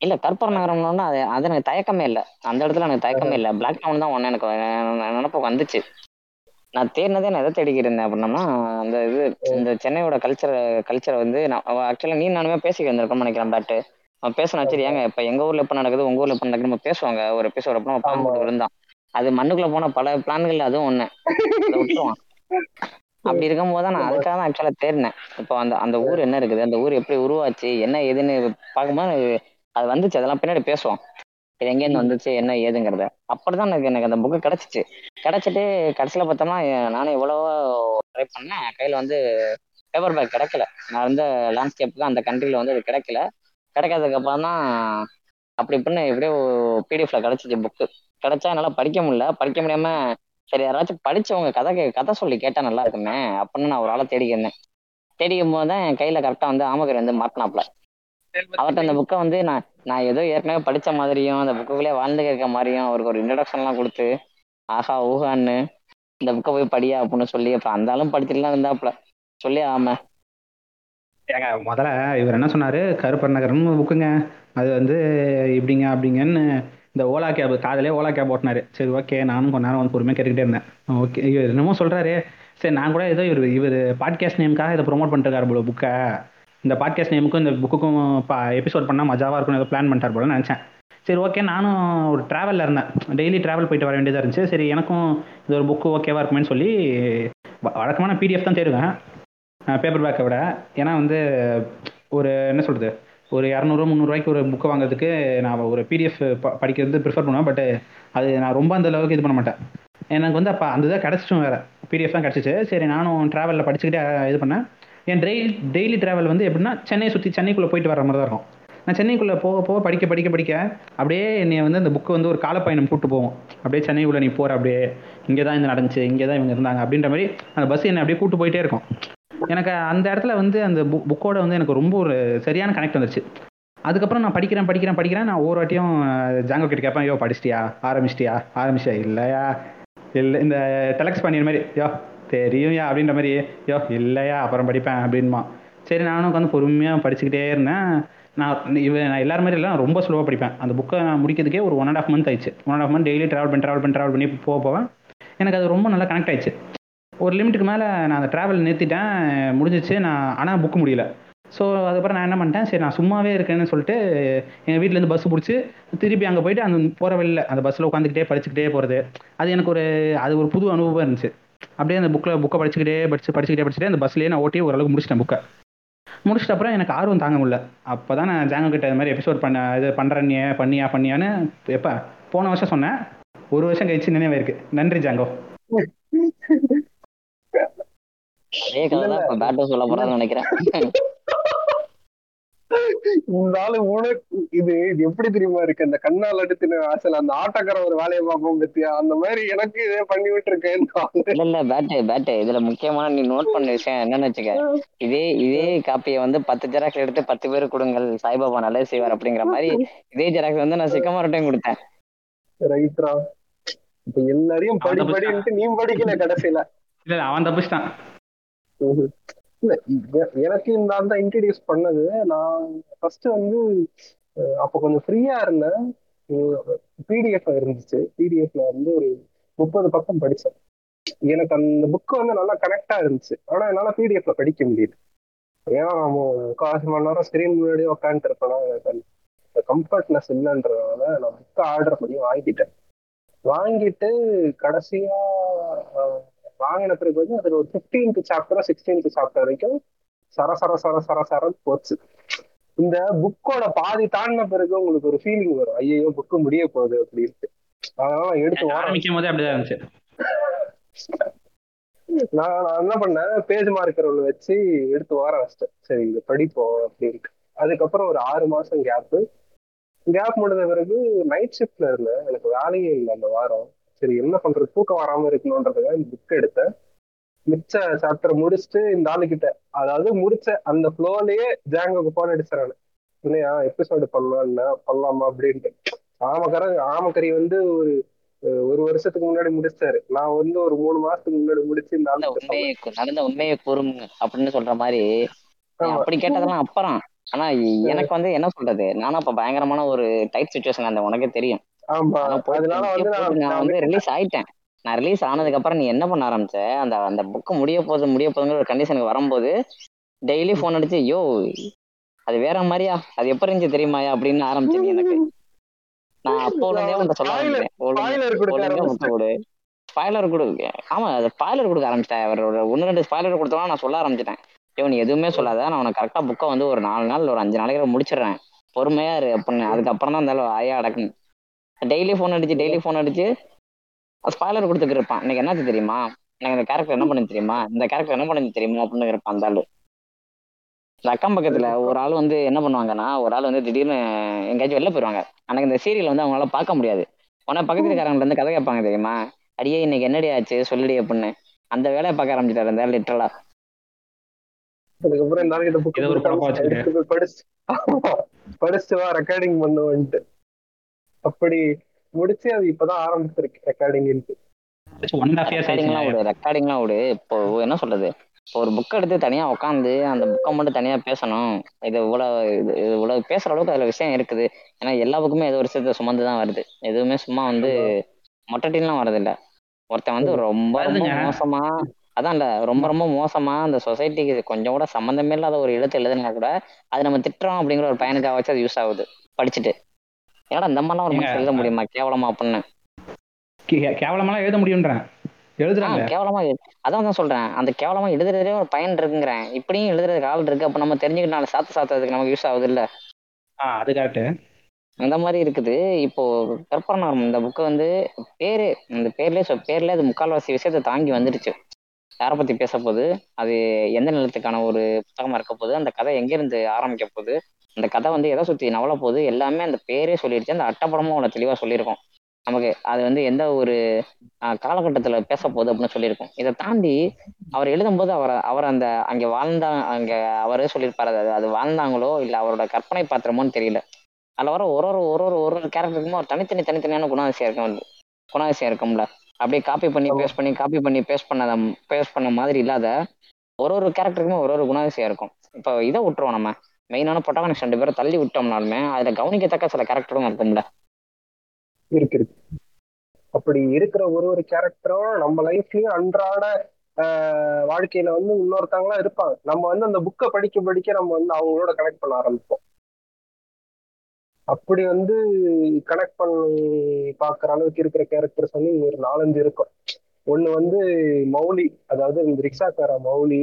இல்ல கற்பூர நகரம்னா அது அது எனக்கு தயக்கமே இல்ல. அந்த இடத்துல எனக்கு தயக்கமே இல்ல. பிளாக் டவுன் தான் ஒண்ணு எனக்கு நினப்பு வந்துச்சு. நான் தேடினதே நான் எதை தேடிக்கிட்டு இருந்தேன் அப்படின்னா அந்த இது இந்த சென்னையோட கல்ச்சர் கல்ச்சரை வந்து நான் ஆக்சுவலா நீ நானுமே பேசிக்கிட்டு இருந்திருக்கோம்னு நினைக்கிறேன் பட் அவன் பேசணும் சரி ஏங்க இப்ப எங்க ஊர்ல எப்ப நடக்குது உங்க ஊர்ல எப்ப நடக்குது நம்ம பேசுவாங்க. ஒரு எபிசோட் அப்ப நம்ம ஆமா. பார்த்துட்டு இருந்தான் அது மண்ணுக்குள்ள போன பல பிளான்கள் அதுவும் ஒண்ணு. அதை விட்டுருவான். அப்படி இருக்கும்போது தான் நான் அதுக்காக தான் ஆக்சுவலா தேடினேன். இப்போ அந்த அந்த ஊர் என்ன இருக்குது? அந்த ஊர் எப்படி உருவாச்சு? என்ன ஏதுன்னு பார்க்கும்போது அது வந்துச்சு. அதெல்லாம் பின்னாடி பேசுவோம். இது எங்கேருந்து வந்துச்சு? என்ன ஏதுங்கிறத. அப்படிதான் எனக்கு எனக்கு அந்த புக்கு கிடைச்சிச்சு. கிடைச்சிட்டு கடைசியில பார்த்தோம்னா நானும் எவ்வளவோ ட்ரை பண்ணேன். கையில வந்து பேப்பர் பேக் கிடைக்கல. நான் இருந்த லேண்ட்ஸ்கேப்புக்கு அந்த கண்ட்ரில வந்து அது கிடைக்கல. கிடைக்காததுக்கு அப்புறம் தான் அப்படி இப்படின்னு எப்படியோ பிடிஎஃப்ல கிடைச்சிச்சு புக்கு கிடைச்சா என்னால படிக்க முடியல. படிக்க முடியாம சரி யாராச்சும் படிச்சவங்க கதை கதை சொல்லி கேட்டா நல்லா இருக்குமே அப்படின்னு நான் ஒரு ஆளை தேடிக்கிறேன் தேடிக்கும் போது தான் என் கையில கரெக்டா வந்து ஆமகர் வந்து மாட்டினாப்ல அவர்கிட்ட அந்த புக்கை வந்து நான் நான் ஏதோ ஏற்கனவே படிச்ச மாதிரியும் அந்த புக்குள்ளே வாழ்ந்து இருக்க மாதிரியும் அவருக்கு ஒரு இன்ட்ரடக்ஷன்லாம் கொடுத்து ஆஹா ஊஹான்னு இந்த புக்கை போய் படியா அப்படின்னு சொல்லி அப்புறம் அந்தாலும் படிச்சுட்டுலாம் இருந்தாப்புல. சொல்லி ஆமா ஏங்க முதல்ல இவர் என்ன சொன்னாரு? கருப்பர் நகர்னு புக்குங்க அது வந்து இப்படிங்க அப்படிங்கன்னு இந்த ஓலா கேப் காதலே ஓலா கேப் ஓட்டினாரு. சரி ஓகே நானும் கொஞ்ச நேரம் வந்து பொறுமையாக கேட்டுக்கிட்டே இருந்தேன். ஓகே இவர் என்னமோ சொல்கிறாரு சரி நான் கூட ஏதோ இவர் இவர் பாட்காஸ்ட் நேமுக்காக இதை ப்ரொமோட் பண்ணிருக்காரு போல புக்கை இந்த பாட்காஸ்ட் நேமுக்கும் இந்த புக்குக்கும் எபிசோட் பண்ணால் மஜாவாக இருக்கும் ஏதோ பிளான் பண்ணிட்டார் போல நினச்சேன். சரி ஓகே நானும் ஒரு ட்ராவலில் இருந்தேன். டெய்லி ட்ராவல் போயிட்டு வர வேண்டியதாக இருந்துச்சு. சரி எனக்கும் இது ஒரு புக்கு ஓகேவா இருக்குமேனு சொல்லி வ- வழக்கமான பிடிஎஃப் தான் தேடுவேன். பேப்பர் பேக்கை விட. ஏன்னா வந்து ஒரு என்ன சொல்கிறது ஒரு இரநூறுவா முந்நூறுவாய்க்கு ஒரு புக்கை வாங்குறதுக்கு நான் ஒரு பிடிஎஃப் படிக்கிறது ப்ரிஃபர் பண்ணுவேன். பட் அது நான் ரொம்ப அந்த அளவுக்கு இது பண்ண மாட்டேன். எனக்கு வந்து அப்போ அந்த இதாக கிடச்சிட்டும் வேறு. பிடிஎஃப் தான் கிடச்சிச்சு. சரி நானும் ட்ராவலில் படிச்சுக்கிட்டே இது பண்ணேன். என் டெய்லி டெய்லி ட்ராவல் வந்து எப்படின்னா சென்னை சுற்றி சென்னைக்குள்ளே போயிட்டு வர மாதிரி தான் இருக்கும். நான் சென்னைக்குள்ளே போக போக படிக்க படிக்க படிக்க அப்படியே என்னை வந்து அந்த புக்கு வந்து ஒரு காலப்பயணம் கூட்டு போவோம். அப்படியே சென்னைக்குள்ளே நீ போகிற அப்படியே இங்கே தான் இது நடந்துச்சு இங்கே தான் இவங்க இருந்தாங்க அப்படின்ற மாதிரி அந்த பஸ் என்னை அப்படியே கூட்டு போயிட்டே இருக்கும். எனக்கு அந்த இடத்துல வந்து அந்த புக் புக்கோட வந்து எனக்கு ரொம்ப ஒரு சரியான கனெக்ட் வந்துருச்சு. அதுக்கப்புறம் நான் படிக்கிறேன் படிக்கிறேன் படிக்கிறேன். நான் ஒவ்வொரு வாட்டியும் ஜாங்கோ கிட்ட கேட்பேன் யோ படிச்சிட்டியா? ஆரம்பிச்சிட்டியா? ஆரம்பிச்சியா இல்லையா? இல்லை இந்த டெலக்ஸ் பண்ணிடுற மாதிரி யோ தெரியும்யா? அப்படின்ற மாதிரி யோ இல்லையா? அப்புறம் படிப்பேன் அப்படின்மா சரி நானும் உட்காந்து பொறுமையாக படிச்சுக்கிட்டே இருந்தேன். நான் இவ நான் எல்லாரும் மாதிரி எல்லாம் ரொம்ப ஸ்லோவாக படிப்பேன். அந்த புக்கை நான் முடிக்கிறதுக்கே ஒரு ஒன் அண்ட் ஆஃப் மந்த் ஆயிடுச்சு. One and half month daily travel பண்ணி ட்ராவல் பண்ணி ட்ராவல் பண்ணி போக போவேன் எனக்கு அது ரொம்ப நல்லா கனெக்ட் ஆயிடுச்சு. ஒரு லிமிட்டுக்கு மேலே நான் அந்த ட்ராவல் நிறுத்திட்டேன். முடிஞ்சிச்சு. நான் ஆனால் புக்கு முடியல. ஸோ அதுக்கப்புறம் நான் என்ன பண்ணிட்டேன்? சரி நான் சும்மாவே இருக்கேன்னு சொல்லிட்டு எங்கள் வீட்டிலேருந்து பஸ் பிடிச்சி திருப்பி அங்கே போயிட்டு அந்த போகிற வழியில் அந்த பஸ்ஸில் உட்காந்துக்கிட்டே படிச்சுக்கிட்டே போகிறது அது எனக்கு ஒரு அது ஒரு புது அனுபவம் இருந்துச்சு. அப்படியே அந்த புக்கில் புக்கை படிச்சுக்கிட்டே படிச்சு படிச்சுக்கிட்டே படிச்சுட்டு அந்த பஸ்லேயே நான் ஓட்டி ஓரளவுக்கு முடிச்சிட்டேன் புக்கை முடிச்சிட்ட அப்புறம் எனக்கு ஆர்வம் தாங்க முடியல. அப்போ தான் நான் ஜாங்கோ கிட்ட இது மாதிரி எபிசோட் பண்ண இது பண்ணுறேன் பண்ணியா பண்ணியான்னு எப்போ? போன வருஷம் சொன்னேன். ஒரு வருஷம் கழிச்சு நினைவாயிருக்கு நன்றி ஜாங்கோ அதே கதை தான் இப்ப பேட்டும் சொல்ல போறான்னு நினைக்கிறேன். இந்த ஆளு உனக்கு இது இது எப்படி தெரியுமா இருக்கு? அந்த கண்ணால் அடுத்து ஆசைல அந்த ஆட்டோக்கார ஒரு வேலையை பார்ப்போம் பத்தியா? அந்த மாதிரி எனக்கு இதே பண்ணி விட்டுருக்கேன். இல்ல இல்ல பேட்டு பேட்டு. இதுல முக்கியமான நீ நோட் பண்ண விஷயம் என்னன்னு வச்சுக்க. இதே இதே காப்பியை வந்து பத்து ஜெராக்ஸ் எடுத்து பத்து பேருக்கு கொடுங்கள். சாய்பாபா நல்லது செய்வார் அப்படிங்கிற மாதிரி இதே ஜெராக்ஸ் வந்து நான் சிக்கமார்ட்டையும் கொடுத்தேன். ரைட்ரா இப்ப எல்லாரையும் படி படின்ட்டு நீ படிக்கல கடைசியில. இல்லை அவன் தப்பிச்சிட்டான். எனக்கு இந்த தான் இன்ட்ரடியூஸ் பண்ணது. நான் ஃபர்ஸ்ட் வந்து அப்போ அப்ப கொஞ்சம் ஃப்ரீயா இருந்தேன். பிடிஎஃப் இருந்துச்சு. பிடிஎஃப்ல வந்து ஒரு முப்பது பக்கம் படித்தேன் எனக்கு அந்த புக் வந்து நல்லா கனெக்டா இருந்துச்சு. ஆனா என்னால பிடிஎஃப்ல படிக்க முடியல. ஏன்னா நம்ம காசு மணி நேரம் ஸ்கிரீன் முன்னாடி உட்காந்துட்டு இருப்பேன்னா எனக்கு கம்ஃபர்ட்னஸ் இல்லைன்றதுனால நான் புக்கை ஆர்டர் பண்ணி வாங்கிட்டேன். வாங்கிட்டு கடைசியா வாங்கின பிறகு வந்து அதுல ஒரு பிப்டீன்த் சாப்டர் சிக்ஸ்டீன்த் சாப்டர் வரைக்கும் சர சர சர சர சரன்னு போச்சு. இந்த புக்கோட பாதி தாண்டின பிறகு உங்களுக்கு ஒரு ஃபீலிங் வரும். ஐயோ புக்கு முடிய போகுது அப்படின்ட்டு. அதனால எடுத்து ஆரம்பிக்கும் போதே அப்படிதான் இருந்துச்சு. நான் நான் என்ன பண்ணேன்? பேஜ் மார்க்கர் ஒன்று வச்சு எடுத்து வார வச்சிட்டேன். சரி இது படிப்போம் அப்படின்ட்டு. அதுக்கப்புறம் ஒரு ஆறு மாசம் கேப்பு கேப் முடிஞ்ச பிறகு நைட் ஷிஃப்ட்ல இருந்தேன். எனக்கு வேலையே இல்லை அந்த வாரம். சரி என்ன பண்றது? தூக்கம் வராம இருக்கணுன்றதுக்காக இந்த புக் எடுத்தேன். மிச்ச சாப்டர் முடிச்சுட்டு இந்த ஆளுகிட்ட அதாவது முடிச்ச அந்த ஃப்ளோலயே ஜாங்கோக்கு போன் அடிச்சிடறானு இல்லையா எபிசோடு பண்ணலாம் பண்ணலாமா அப்படின்ட்டு. ஆமக்கர ஆமக்கறி வந்து ஒரு ஒரு வருஷத்துக்கு முன்னாடி முடிச்சாரு. நான் வந்து ஒரு மூணு மாசத்துக்கு முன்னாடி முடிச்சு இந்த நடந்த ஆளுகிட்ட உண்மையை கு- நடந்த உண்மையை கூறுங்க அப்படின்னு சொல்ற மாதிரி. அப்படி கேட்டதெல்லாம் அப்புறம். ஆனா எனக்கு வந்து என்ன சொல்றது? நானும் அப்ப பயங்கரமான ஒரு டைட் சுச்சுவேஷன் அந்த உனக்கே தெரியும். ஆமா. அதனால வந்து நான் வந்து. ரிலீஸ் ஆயிட்டேன். நான் ரிலீஸ் ஆனதுக்கு அப்புறம் நீ என்ன பண்ண ஆரம்பிச்ச? அந்த அந்த புக்கு முடிய போகுது முடிய போகுதுங்கிற ஒரு கண்டிஷனுக்கு வரும்போது டெய்லி ஃபோன் அடிச்சு யோ அது வேற மாதிரியா? அது எப்படி இருந்துச்சு தெரியுமாயா அப்படின்னு ஆரம்பிச்ச நீ எனக்கு. நான் அப்போ உன்கிட்ட சொல்ல ஸ்பாய்லர் கொடுக்க ஆமா அது ஸ்பாய்லர் கொடுக்க ஆரம்பிச்சிட்டேன். ஒரு ஒன்று ரெண்டு ஸ்பாய்லர் கொடுத்தோம்னா நான் சொல்ல ஆரம்பிச்சிட்டேன். நீ எதுவுமே சொல்லாத. நான் உனக்கு கரெக்டா புக்கை வந்து ஒரு நாலு நாள் ஒரு அஞ்சு நாளைக்கு முடிச்சிடுறேன். பொறுமையா இரு. அப்படின்னு அதுக்கப்புறம் தான் இருந்தாலும் ஐயா அடக்கணும். டெய்லி ஃபோன் அடிச்சு டெய்லி ஃபோன் அடிச்சு ஸ்பாய்லர் கொடுத்துட்டு இருப்பான் இன்னைக்கு என்னாச்சு தெரியுமா? எனக்கு இந்த கேரக்டர் என்ன பண்ணு தெரியுமா? இந்த கேரக்டர் என்ன பண்ணு தெரியுமா? அப்படின்னு இருப்பான் அந்த ஆளு. இந்த அக்கம் பக்கத்துல ஒரு ஆள் வந்து என்ன பண்ணுவாங்கன்னா ஒரு ஆள் வந்து திடீர்னு எங்கேயாச்சும் வெளில போயிருவாங்க. எனக்கு இந்த சீரியல் வந்து அவங்களால பார்க்க முடியாது. உடனே பக்கத்து வீட்டுக்காரங்கள்ட்ட இருந்து கதை கேட்பாங்க தெரியுமா? அடியே இன்னைக்கு என்னடி ஆச்சு? சொல்லுடி அப்படின்னு. அந்த வேலையை பார்க்க ஆரம்பிச்சிட்டாரு அந்த லிட்டரலா அதுக்கப்புறம் படிச்சுட்டு வா ரெக்கார்டிங் பண்ணுவேன்ட்டு. அப்படி முடிச்சு அது இப்பதான் ஆரம்பிச்சிருக்கு ரெக்கார்டிங் இயர்ஸ் ரெக்கார்டிங்லாம் விடு ரெக்கார்டிங்லாம் விடு. இப்போ என்ன சொல்றது? இப்போ ஒரு புக் எடுத்து தனியா உட்காந்து அந்த புக்கை மட்டும் தனியா பேசணும். இது இவ்வளவு இது இவ்வளவு பேசுற அளவுக்கு அதுல விஷயம் இருக்குது. ஏன்னா எல்லா புக்குமே ஏதோ ஒரு விஷயத்த சுமந்து தான் வருது. எதுவுமே சும்மா வந்து மொட்டட்டின்லாம் வரது இல்ல ஒருத்தன் வந்து ரொம்ப. மோசமா அதான் இல்ல ரொம்ப ரொம்ப மோசமா அந்த சொசைட்டிக்கு கொஞ்சம் கூட சம்மந்தமே இல்லாத ஒரு எழுத்து எழுதுனா கூட அது நம்ம திட்டுறோம் அப்படிங்கிற ஒரு பையனுக்காக வச்சு அது யூஸ் ஆகுது படிச்சுட்டு. ஏன்னா இந்த மாதிரிலாம் ஒரு எழுத முடியுமா? கேவலமா அப்படின்னு. கே- கேவலமாலாம் எழுத முடியும்ன்றேன். எழுதுறாங்க. கேவலமா அதான் தான் சொல்றேன். அந்த கேவலமா எழுதுறதே ஒரு பயன் இருக்குங்கிறேன். இப்படியும் எழுதுறதுக்கு ஆள் இருக்கு. அப்ப நம்ம தெரிஞ்சுக்கிட்டு நாலு சாத்து சாத்துறதுக்கு நமக்கு யூஸ் ஆகுது இல்ல அது கரெக்ட் அந்த மாதிரி இருக்குது. இப்போ கற்பனை இந்த புக்கு வந்து பேரு இந்த பேர்லயே சொ- பேர்லயே அது முக்கால்வாசி விஷயத்தை தாங்கி வந்துடுச்சு. யாரை பத்தி பேச போகுது அது எந்த நிலத்துக்கான ஒரு புத்தகமா இருக்க போகுது? அந்த கதை எங்க இருந்து ஆரம்பிக்க போகுது? அந்த கதை வந்து எதை சுத்தி நவல போகுது? எல்லாமே அந்த பேரே சொல்லிடுச்சு அந்த அட்டப்படமும் அவ்வளவு தெளிவா சொல்லியிருக்கோம். நமக்கு அது வந்து எந்த ஒரு ஆஹ், காலகட்டத்துல பேச போகுது அப்படின்னு சொல்லியிருக்கோம். இதை தாண்டி அவர் எழுதும்போது அவர் அவர் அந்த அங்க வாழ்ந்தா அங்க அவரே சொல்லியிருப்பாரு. அது அது வாழ்ந்தாங்களோ இல்ல அவரோட கற்பனை பாத்திரமோன்னு தெரியல. அதில் வர ஒரு ஒரு ஒரு ஒரு ஒரு ஒரு கேரக்டருக்குமே ஒரு தனித்தனி தனித்தனியான குணாதிசயம் இருக்கும் வந்து. குணாதிசயம் இருக்கும்ல. அப்படியே காப்பி பண்ணி பேஸ்ட் பண்ணி காப்பி பண்ணி பேஸ்ட் பண்ண பேஸ்ட் பண்ண மாதிரி இல்லாத ஒரு ஒரு கேரக்டருக்குமே ஒரு ஒரு குணாதிசயம் இருக்கும். இப்போ இதை விட்டுருவோம் நம்ம. மெயினான பொட்டாகனிஸ்ட் ரெண்டு பேரும் தள்ளி விட்டோம்னாலுமே அதுல கவனிக்கத்தக்க சில கேரக்டரும் இருக்கும்ல. இருக்கு இருக்கு. அப்படி இருக்கிற ஒரு ஒரு கேரக்டரும் நம்ம லைஃப்லயும் அன்றாட வாழ்க்கையில வந்து இன்னொருத்தவங்களா இருப்பாங்க. நம்ம வந்து அந்த புக்கை படிக்க படிக்க நம்ம வந்து அவங்களோட கனெக்ட் பண்ண ஆரம்பிப்போம். அப்படி வந்து கனெக்ட் பண்ணி பாக்குற அளவுக்கு இருக்கிற கேரக்டர்ஸ் வந்து இங்க ஒரு நாலஞ்சு இருக்கும். ஒண்ணு வந்து மௌலி அதாவது இந்த ரிக்ஷாக்கார மௌலி.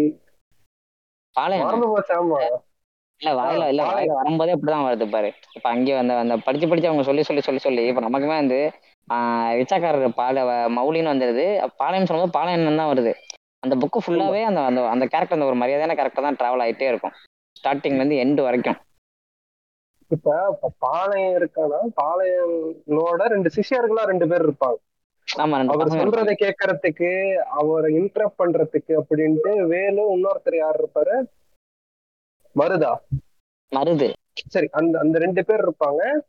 மறந்து போச்சு ஆமா. இல்ல வாயில இல்ல. வாயில வரும்போதே அப்படிதான் வருது பாரு. இப்ப அங்கே அந்த அந்த படிச்சு படிச்சு அவங்க சொல்லி சொல்லி சொல்லி சொல்லி இப்ப நமக்குமே வந்து ஆஹ் ரிச்சாக்காரர் பால மௌலின்னு வந்துருது. பாளையம் சொல்லும்போது பாளையம் தான் வருது. அந்த புக்கு ஃபுல்லாவே அந்த அந்த அந்த கேரக்டர் அந்த ஒரு மரியாதையான கேரக்டர் தான் டிராவல் ஆயிட்டே இருக்கும். ஸ்டார்டிங்ல இருந்து எண்டு வரைக்கும். இப்ப பாளையம் இருக்கானா? பாளையனோட ரெண்டு சிஷ்யர்களா ரெண்டு பேர் இருப்பாங்க. அவர் சொல்றதை கேட்கறதுக்கு அவரை இன்டரப்ட் பண்றதுக்கு அப்படின்ட்டு வேலு இன்னொருத்தர் யார் இருப்பாரு? மருதா? மருது. சரி அந்த அந்த ரெண்டு பேர் இருப்பாங்க.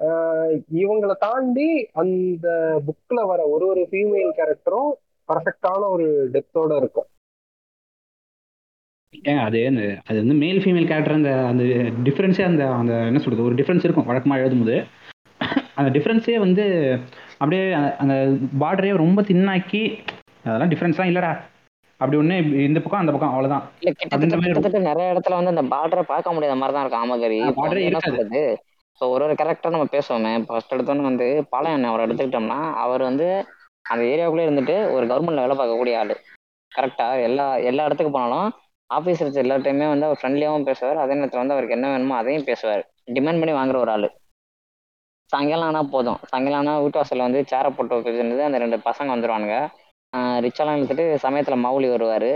ஆஹ் இவங்களை தாண்டி அந்த புக்ல வர ஒரு ஒரு ஃபீமேல் கேரக்டரும் பர்ஃபெக்டான ஒரு டெப்த்தோட இருக்கும். ஏங்க அது அது வந்து மேல் ஃபீமேல் கேரக்டர் அந்த அந்த டிஃப்ரென்ஸே அந்த அந்த என்ன சொல்றது ஒரு டிஃப்ரென்ஸ் இருக்கும் வழக்கமாக எழுதும்போது. அந்த டிஃப்ரென்ஸே வந்து அப்படியே அந்த- அந்த பார்டரே ரொம்ப தின்னாக்கி அதெல்லாம் டிஃப்ரென்ஸ்லாம் இல்லைடா. அப்படி ஒன்று இந்த பக்கம் அந்த பக்கம் அவ்வளோதான் இல்ல கிட்டத்தட்ட நிறைய இடத்துல வந்து அந்த பார்டரை பார்க்க முடியாத மாதிரி தான் இருக்கும் ஆமகரி என்ன இருக்காது. சொல்றது? இப்போ ஒரு ஒரு கேரக்டர் நம்ம பேசுவோமே. ஃபர்ஸ்ட் எடுத்தோன்னு வந்து பாளையம் அவர் எடுத்துக்கிட்டோம்னா அவர் வந்து அந்த ஏரியாவுக்குள்ளே இருந்துட்டு ஒரு கவர்மெண்ட்ல வேலை பார்க்கக்கூடிய ஆளு. கரெக்டா எல்லா எல்லா இடத்துக்கு போனாலும் ஆஃபீஸர்ஸ் எல்லா டைமே வந்து அவர் ஃப்ரெண்ட்லியாகவும் பேசுவார். அதே நேரத்தில் வந்து அவருக்கு என்ன வேணுமோ அதையும் பேசுவார். டிமாண்ட் பண்ணி வாங்குற ஒரு ஆளு. சாயங்காலம் ஆனால் போதும். சாயங்காலம் ஆனால் வீட்டு வாசல்ல வந்து சேரை போட்டு வைக்கிறது அந்த ரெண்டு பசங்க வந்துருவானுங்க. ரிச்சாலாம் எடுத்துட்டு சமயத்தில் மௌலி வருவார்.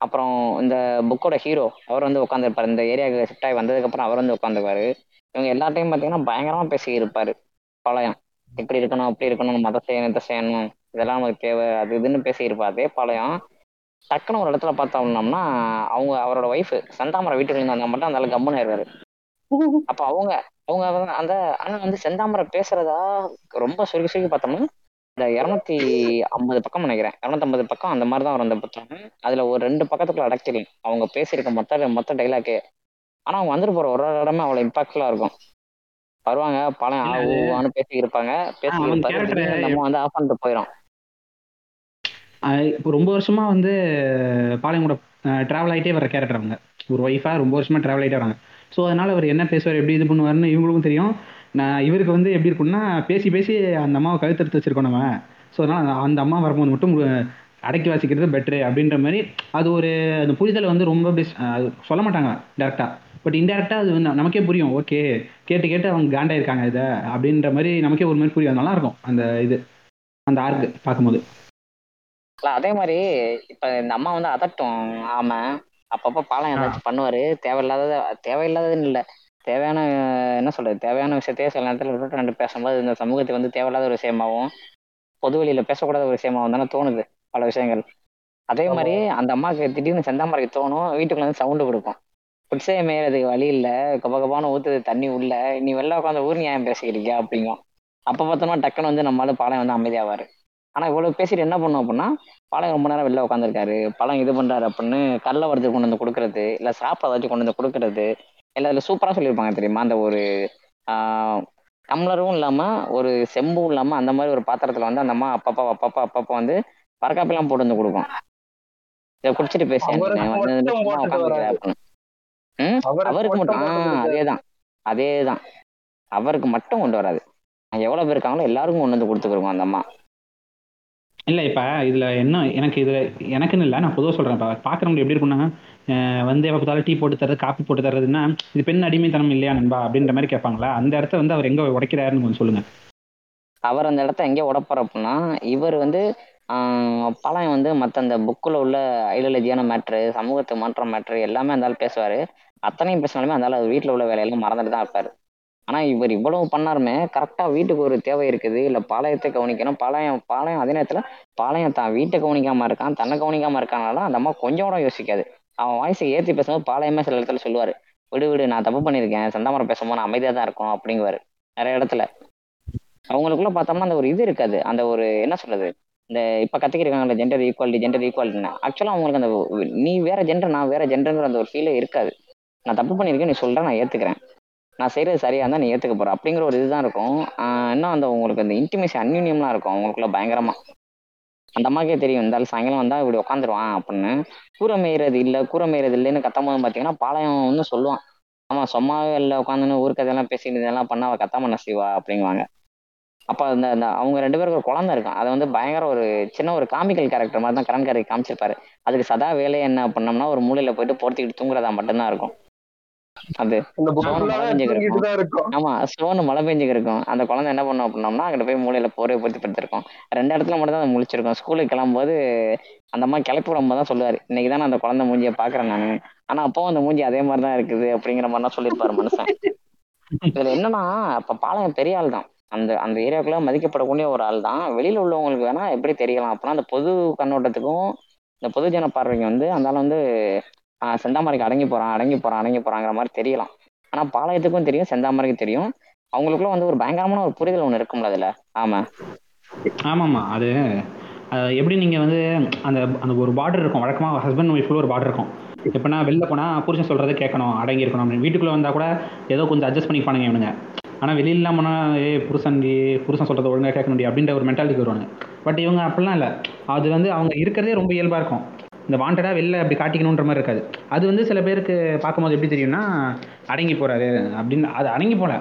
அப்புறம் இந்த புக்கோட ஹீரோ அவர் வந்து உட்காந்துருப்பாரு இந்த ஏரியாவுக்கு ஷிஃப்ட் ஆகி வந்ததுக்கப்புறம் அவர் வந்து உட்காந்துருப்பாரு இவங்க எல்லா டைம் பார்த்தீங்கன்னா பயங்கரமாக பேசி இருப்பாரு பாளையம் இப்படி இருக்கணும் அப்படி இருக்கணும் மத செய்யணும் இதை செய்யணும் இதெல்லாம் நமக்கு தேவை அது இதுன்னு பேசி அதே பாளையம் டக்குன்னு ஒரு இடத்துல பார்த்தோம்னோம்னா அவங்க அவரோட ஒய்ஃப் செந்தாமரை வீட்டுக்கு இருந்தாங்க மட்டும் அந்த ஆளு கம்முன்னு ஆயிடுவாரு. அப்ப அவங்க அவங்க அந்த ஆனால் வந்து செந்தாமரை பேசுறதா ரொம்ப சுருக்கி சுருக்கி பார்த்தோம்னா இந்த இரநூத்தி ஐம்பது பக்கம் நினைக்கிறேன். இரநூத்தம்பது பக்கம் அந்த மாதிரி தான் வரும் அந்த புத்தகம் அதுல ஒரு ரெண்டு பக்கத்துக்குள்ள அடக்கிடலாம் அவங்க பேசியிருக்க மொத்த மொத்த டைலாக்கே ஆனா அவங்க வந்துட்டு போற ஒரு ஒரு இடமே அவ்வளவு இம்பாக்ட்ஃபுல்லா இருக்கும். வருவாங்க பழம் ஆ இல்ல, அது- ஊன்னு பேசி இருப்பாங்க. பேசி நம்ம வந்து ஆஃப் பண்ணிட்டு போயிடும் இப்போ ரொம்ப வருஷமா வந்து பாளையம் கூட ட்ராவல் ஆகிட்டே வர கேரக்டர் அவங்க. ஒரு ஒய்ஃபா ரொம்ப வருஷமா ட்ராவல் ஆகிட்டே வராங்க. ஸோ அதனால அவர் என்ன பேசுவார் எப்படி இது பண்ணுவாருன்னு இவங்களுக்கும் தெரியும். நான் இவருக்கு வந்து எப்படி இருக்கும்னா பேசி பேசி அந்த அம்மாவை கழுத்தெடுத்து வச்சிருக்கோம் நம்ம. ஸோ அதனால் அந்த அம்மா வரும்போது மட்டும் அடக்கி வாசிக்கிறது பெட்ரு அப்படின்ற மாதிரி அது ஒரு அந்த புரிதலை வந்து ரொம்ப பெஸ்ட் சொல்ல மாட்டாங்க டேரெக்டாக பட் இன்டெரக்டாக அது வந்து நமக்கே புரியும் ஓகே கேட்டு கேட்டு அவங்க காண்டாயிருக்காங்க இதை அப்படின்ற மாதிரி நமக்கே ஒரு மாதிரி புரியும். நல்லா இருக்கும் அந்த இது அந்த ஆர்க்கு பார்க்கும்போது. அதே மாதிரி இப்ப இந்த அம்மா வந்து அதட்டும் ஆமா அப்பப்போ பாலம் ஏதாச்சும் பண்ணுவாரு தேவையில்லாதது தேவையில்லாததுன்னு இல்ல. தேவையான என்ன சொல்றது தேவையான விஷயத்தையே சில நேரத்துல விட்டுட்டு ரெண்டு பேசும்போது இந்த சமூகத்துக்கு வந்து தேவையில்லாத ஒரு விஷயமாவும் பொது வெளியில பேசக்கூடாத ஒரு விஷயமாவும் தானே தோணுது பல விஷயங்கள். அதே மாதிரி அந்த அம்மாவுக்கு திடீர்னு செந்தாமரைக்கு தோணும் வீட்டுக்குள்ள வந்து சவுண்டு கொடுக்கும். குடிசையை மேயறதுக்கு வழி இல்ல கப கபான்னு ஊத்துது தண்ணி உள்ள நீ வெளில உட்காந்து ஊர் நியாயம் பேசிக்கிறீங்க அப்படிங்கும். அப்ப பார்த்தோம்னா டக்குன்னு வந்து நம்மளால பாளையம் வந்து அமைதியாவாரு. ஆனா இவ்வளவு பேசிட்டு என்ன பண்ணும் அப்படின்னா பாளையம் ரொம்ப நேரம் வெளில உட்காந்துருக்காரு பழம் இது பண்றாரு அப்படின்னு கடல வரது கொண்டு வந்து கொடுக்கறது இல்ல சாப்பிட ஏதாச்சும் கொண்டு வந்து கொடுக்கறது இல்ல அதுல சூப்பரா சொல்லியிருப்பாங்க தெரியுமா? அந்த ஒரு ஆஹ் டம்ளரும் இல்லாம ஒரு செம்பும் இல்லாம அந்த மாதிரி ஒரு பாத்திரத்துல வந்து அந்த அம்மா அப்பப்பா அப்பப்பா அப்பப்பா வந்து பறக்காப்பெல்லாம் போட்டு வந்து கொடுக்கும். இதை குடிச்சிட்டு பேசி அவருக்கு மட்டும் அதேதான். அதேதான். அவருக்கு மட்டும் கொண்டு வராது. எவ்வளவு பேர் இருக்காங்களோ எல்லாருக்கும் கொண்டு வந்து கொடுத்துருக்கோம் அந்த அம்மா. இல்லை இப்போ இதில் என்ன எனக்கு இதில் எனக்குன்னு இல்லை நான் பொதுவாக சொல்கிறேன் இப்போ பார்க்குறவங்க எப்படி இருக்குன்னா வந்து எப்போ பார்த்தாலும் டீ போட்டு தர்றது காப்பி போட்டு தர்றதுன்னா இது பெண் அடிமைத்தனம் இல்லையா நண்பா? அப்படின்ற மாதிரி கேட்பாங்களா? அந்த இடத்த வந்து அவர் எங்க உடைக்கிறாருன்னு கொஞ்சம் சொல்லுங்க. அவர் அந்த இடத்த எங்க உடப்பார் அப்படின்னா இவர் வந்து ஆஹ் பழம் வந்து மற்ற அந்த புக்கில் உள்ள ஐடியாலஜியான மேட்ரு சமூகத்தை மாற்றம் மேட்ரு எல்லாமே அந்த ஆள் பேசுவார். அத்தனையும் பேசினாலுமே அந்த ஆள் வீட்டில் உள்ள வேலையெல்லாம் மறந்துட்டு தான் இருப்பார். ஆனால் இவர் இவ்வளவு பண்ணாருமே கரெக்டாக வீட்டுக்கு ஒரு தேவை இருக்குது. இல்லை பாளையத்தை கவனிக்கணும். பாளையம் பாளையம் அதே நேரத்தில் பாளையம் தான் வீட்டை கவனிக்காமல் இருக்கான் தன்னை கவனிக்காமல் இருக்கானால அந்த அம்மா கொஞ்சம் கூட யோசிக்காது. அவன் வாய்ஸை ஏற்றி பேசும்போது பாளையமே சில இடத்துல சொல்லுவார். விடு விடு நான் தப்பு பண்ணியிருக்கேன். சந்தாமரம் பேசும்போது நான் அமைதியாக தான் இருக்கும் அப்படிங்குவாரு. நிறைய இடத்துல. அவங்களுக்குள்ள பார்த்தோம்னா அந்த ஒரு இது இருக்காது. அந்த ஒரு என்ன சொல்றது? இந்த இப்போ கத்திக்கிருக்காங்கல்ல ஜெண்டர் ஈக்குவாலிட்டி ஜெண்டர் ஈக்குவாலிட்டின்னு ஆக்சுவலா அவங்களுக்கு அந்த நீ வேற ஜெண்டர் நான் வேற ஜெண்டருங்கிற அந்த ஒரு ஃபீலே இருக்காது. நான் தப்பு பண்ணியிருக்கேன் நீ சொல்ற நான் ஏற்றுக்கிறேன் நான் செய்யறது சரியா இருந்தா நீ ஏத்துக்க போகிற அப்படிங்கிற ஒரு இதுதான் இருக்கும். ஆஹ் இன்னும் அந்த உங்களுக்கு அந்த இன்டிமேஷன் அன்யூனியம்லாம் இருக்கும். அவங்களுக்குள்ள பயங்கரமா. அந்த அம்மாக்கே தெரியும் இருந்தாலும் சாயங்காலம் வந்தால் இப்படி உட்காந்துருவான் அப்படின்னு. கூரை மேயிறது இல்லை கூரை மேயிறது இல்லைன்னு கத்தம்போது பார்த்தீங்கன்னா பாளையம் வந்து சொல்லுவான். ஆமாம் சும்மாவே இல்லை உட்காந்துன்னு ஊர் கதையெல்லாம் பேசிட்டு இதெல்லாம் பண்ண அவள் கத்தாம நசிவா அப்படிங்குவாங்க. அப்போ அந்த அந்த அவங்க ரெண்டு பேருக்கு ஒரு குழந்தை இருக்கும். அதை வந்து பயங்கர ஒரு சின்ன ஒரு காமிக்கல் கேரக்டர் மாதிரி தான் கரண்காரி காமிச்சிருப்பாரு. அதுக்கு சதா வேலை என்ன பண்ணோம்னா ஒரு மூலையில் போயிட்டு போர்த்திக்கிட்டு தூங்குறதா மட்டும்தான் இருக்கும். அது மழை பெஞ்சுக்கு தூங்கிட்டு தான் இருக்கும். ஆமா ஸ்டோனு மழை பெஞ்சுக்கு இருக்கும். அந்த குழந்தை என்ன பண்ணும் அப்படின்னோம்னா அங்கிட்ட போய் மூலையில போரே பொறுத்து படுத்திருக்கும். ரெண்டு இடத்துல மட்டும் தான் முழிச்சிருக்கும். ஸ்கூலுக்கு கிளம்பும்போது அந்த அம்மா கிளப்பி விடும்போது தான் சொல்லுவாரு இன்னைக்கு தான் அந்த குழந்தை மூஞ்சியை பாக்குறேன் நானு. ஆனா அப்பவும் அந்த மூஞ்சி அதே மாதிரி தான் இருக்குது அப்படிங்கிற மாதிரி தான் சொல்லியிருப்பாரு மனுஷன். இதுல என்னன்னா இப்ப பாளையம் பெரிய ஆள் தான். அந்த அந்த ஏரியாவுக்குள்ள மதிக்கப்படக்கூடிய ஒரு ஆள் தான். வெளியில உள்ளவங்களுக்கு வேணா எப்படி தெரியலாம். அப்படின்னா அந்த பொது கண்ணோட்டத்துக்கும் இந்த பொதுஜன பார்வைக்கு வந்து அந்த ஆள் வந்து ஆஹ் செந்தாமரைக்கு அடங்கி போறான் அடங்கி போறான் அடங்கி போறாங்கிற மாதிரி தெரியலாம். ஆனா பாளையத்துக்கும் தெரியும் செந்தாமரைக்கும் தெரியும். அவங்களுக்குள்ள வந்து ஒரு பயங்கரமான ஒரு புரிதல் ஒண்ணு இருக்கும்ல அதுல. ஆமா. ஆமாமா அது எப்படி நீங்க வந்து அந்த அந்த ஒரு பார்டர் இருக்கும். வழக்கமா ஹஸ்பண்ட் ஒய்ஃப்ல ஒரு பார்டர் இருக்கும். எப்படின்னா வெளில போனா புருஷன் சொல்றதை கேட்கணும் அடங்கி இருக்கணும் அப்படின்னு. வீட்டுக்குள்ள வந்தா கூட ஏதோ கொஞ்சம் அட்ஜஸ்ட் பண்ணிப்பானுங்க இவனுங்க. ஆனால் வெளியிலாம் போனால் ஏ புருஷன் புருஷன் சொல்கிறத ஒழுங்காக கேட்க முடியும் அப்படின்ற ஒரு மென்டாலிட்டி வருவாங்க பட் இவங்க அப்படிலாம் இல்லை. அது வந்து அவங்க இருக்கிறதே ரொம்ப இயல்பாக இருக்கும். இந்த வாண்டடாக வெளில அப்படி காட்டிக்கணுன்ற மாதிரி இருக்காது. அது வந்து சில பேருக்கு பார்க்கும்போது எப்படி தெரியும்னா அடங்கி போகிறாரு அப்படின்னு அது அடங்கி போல.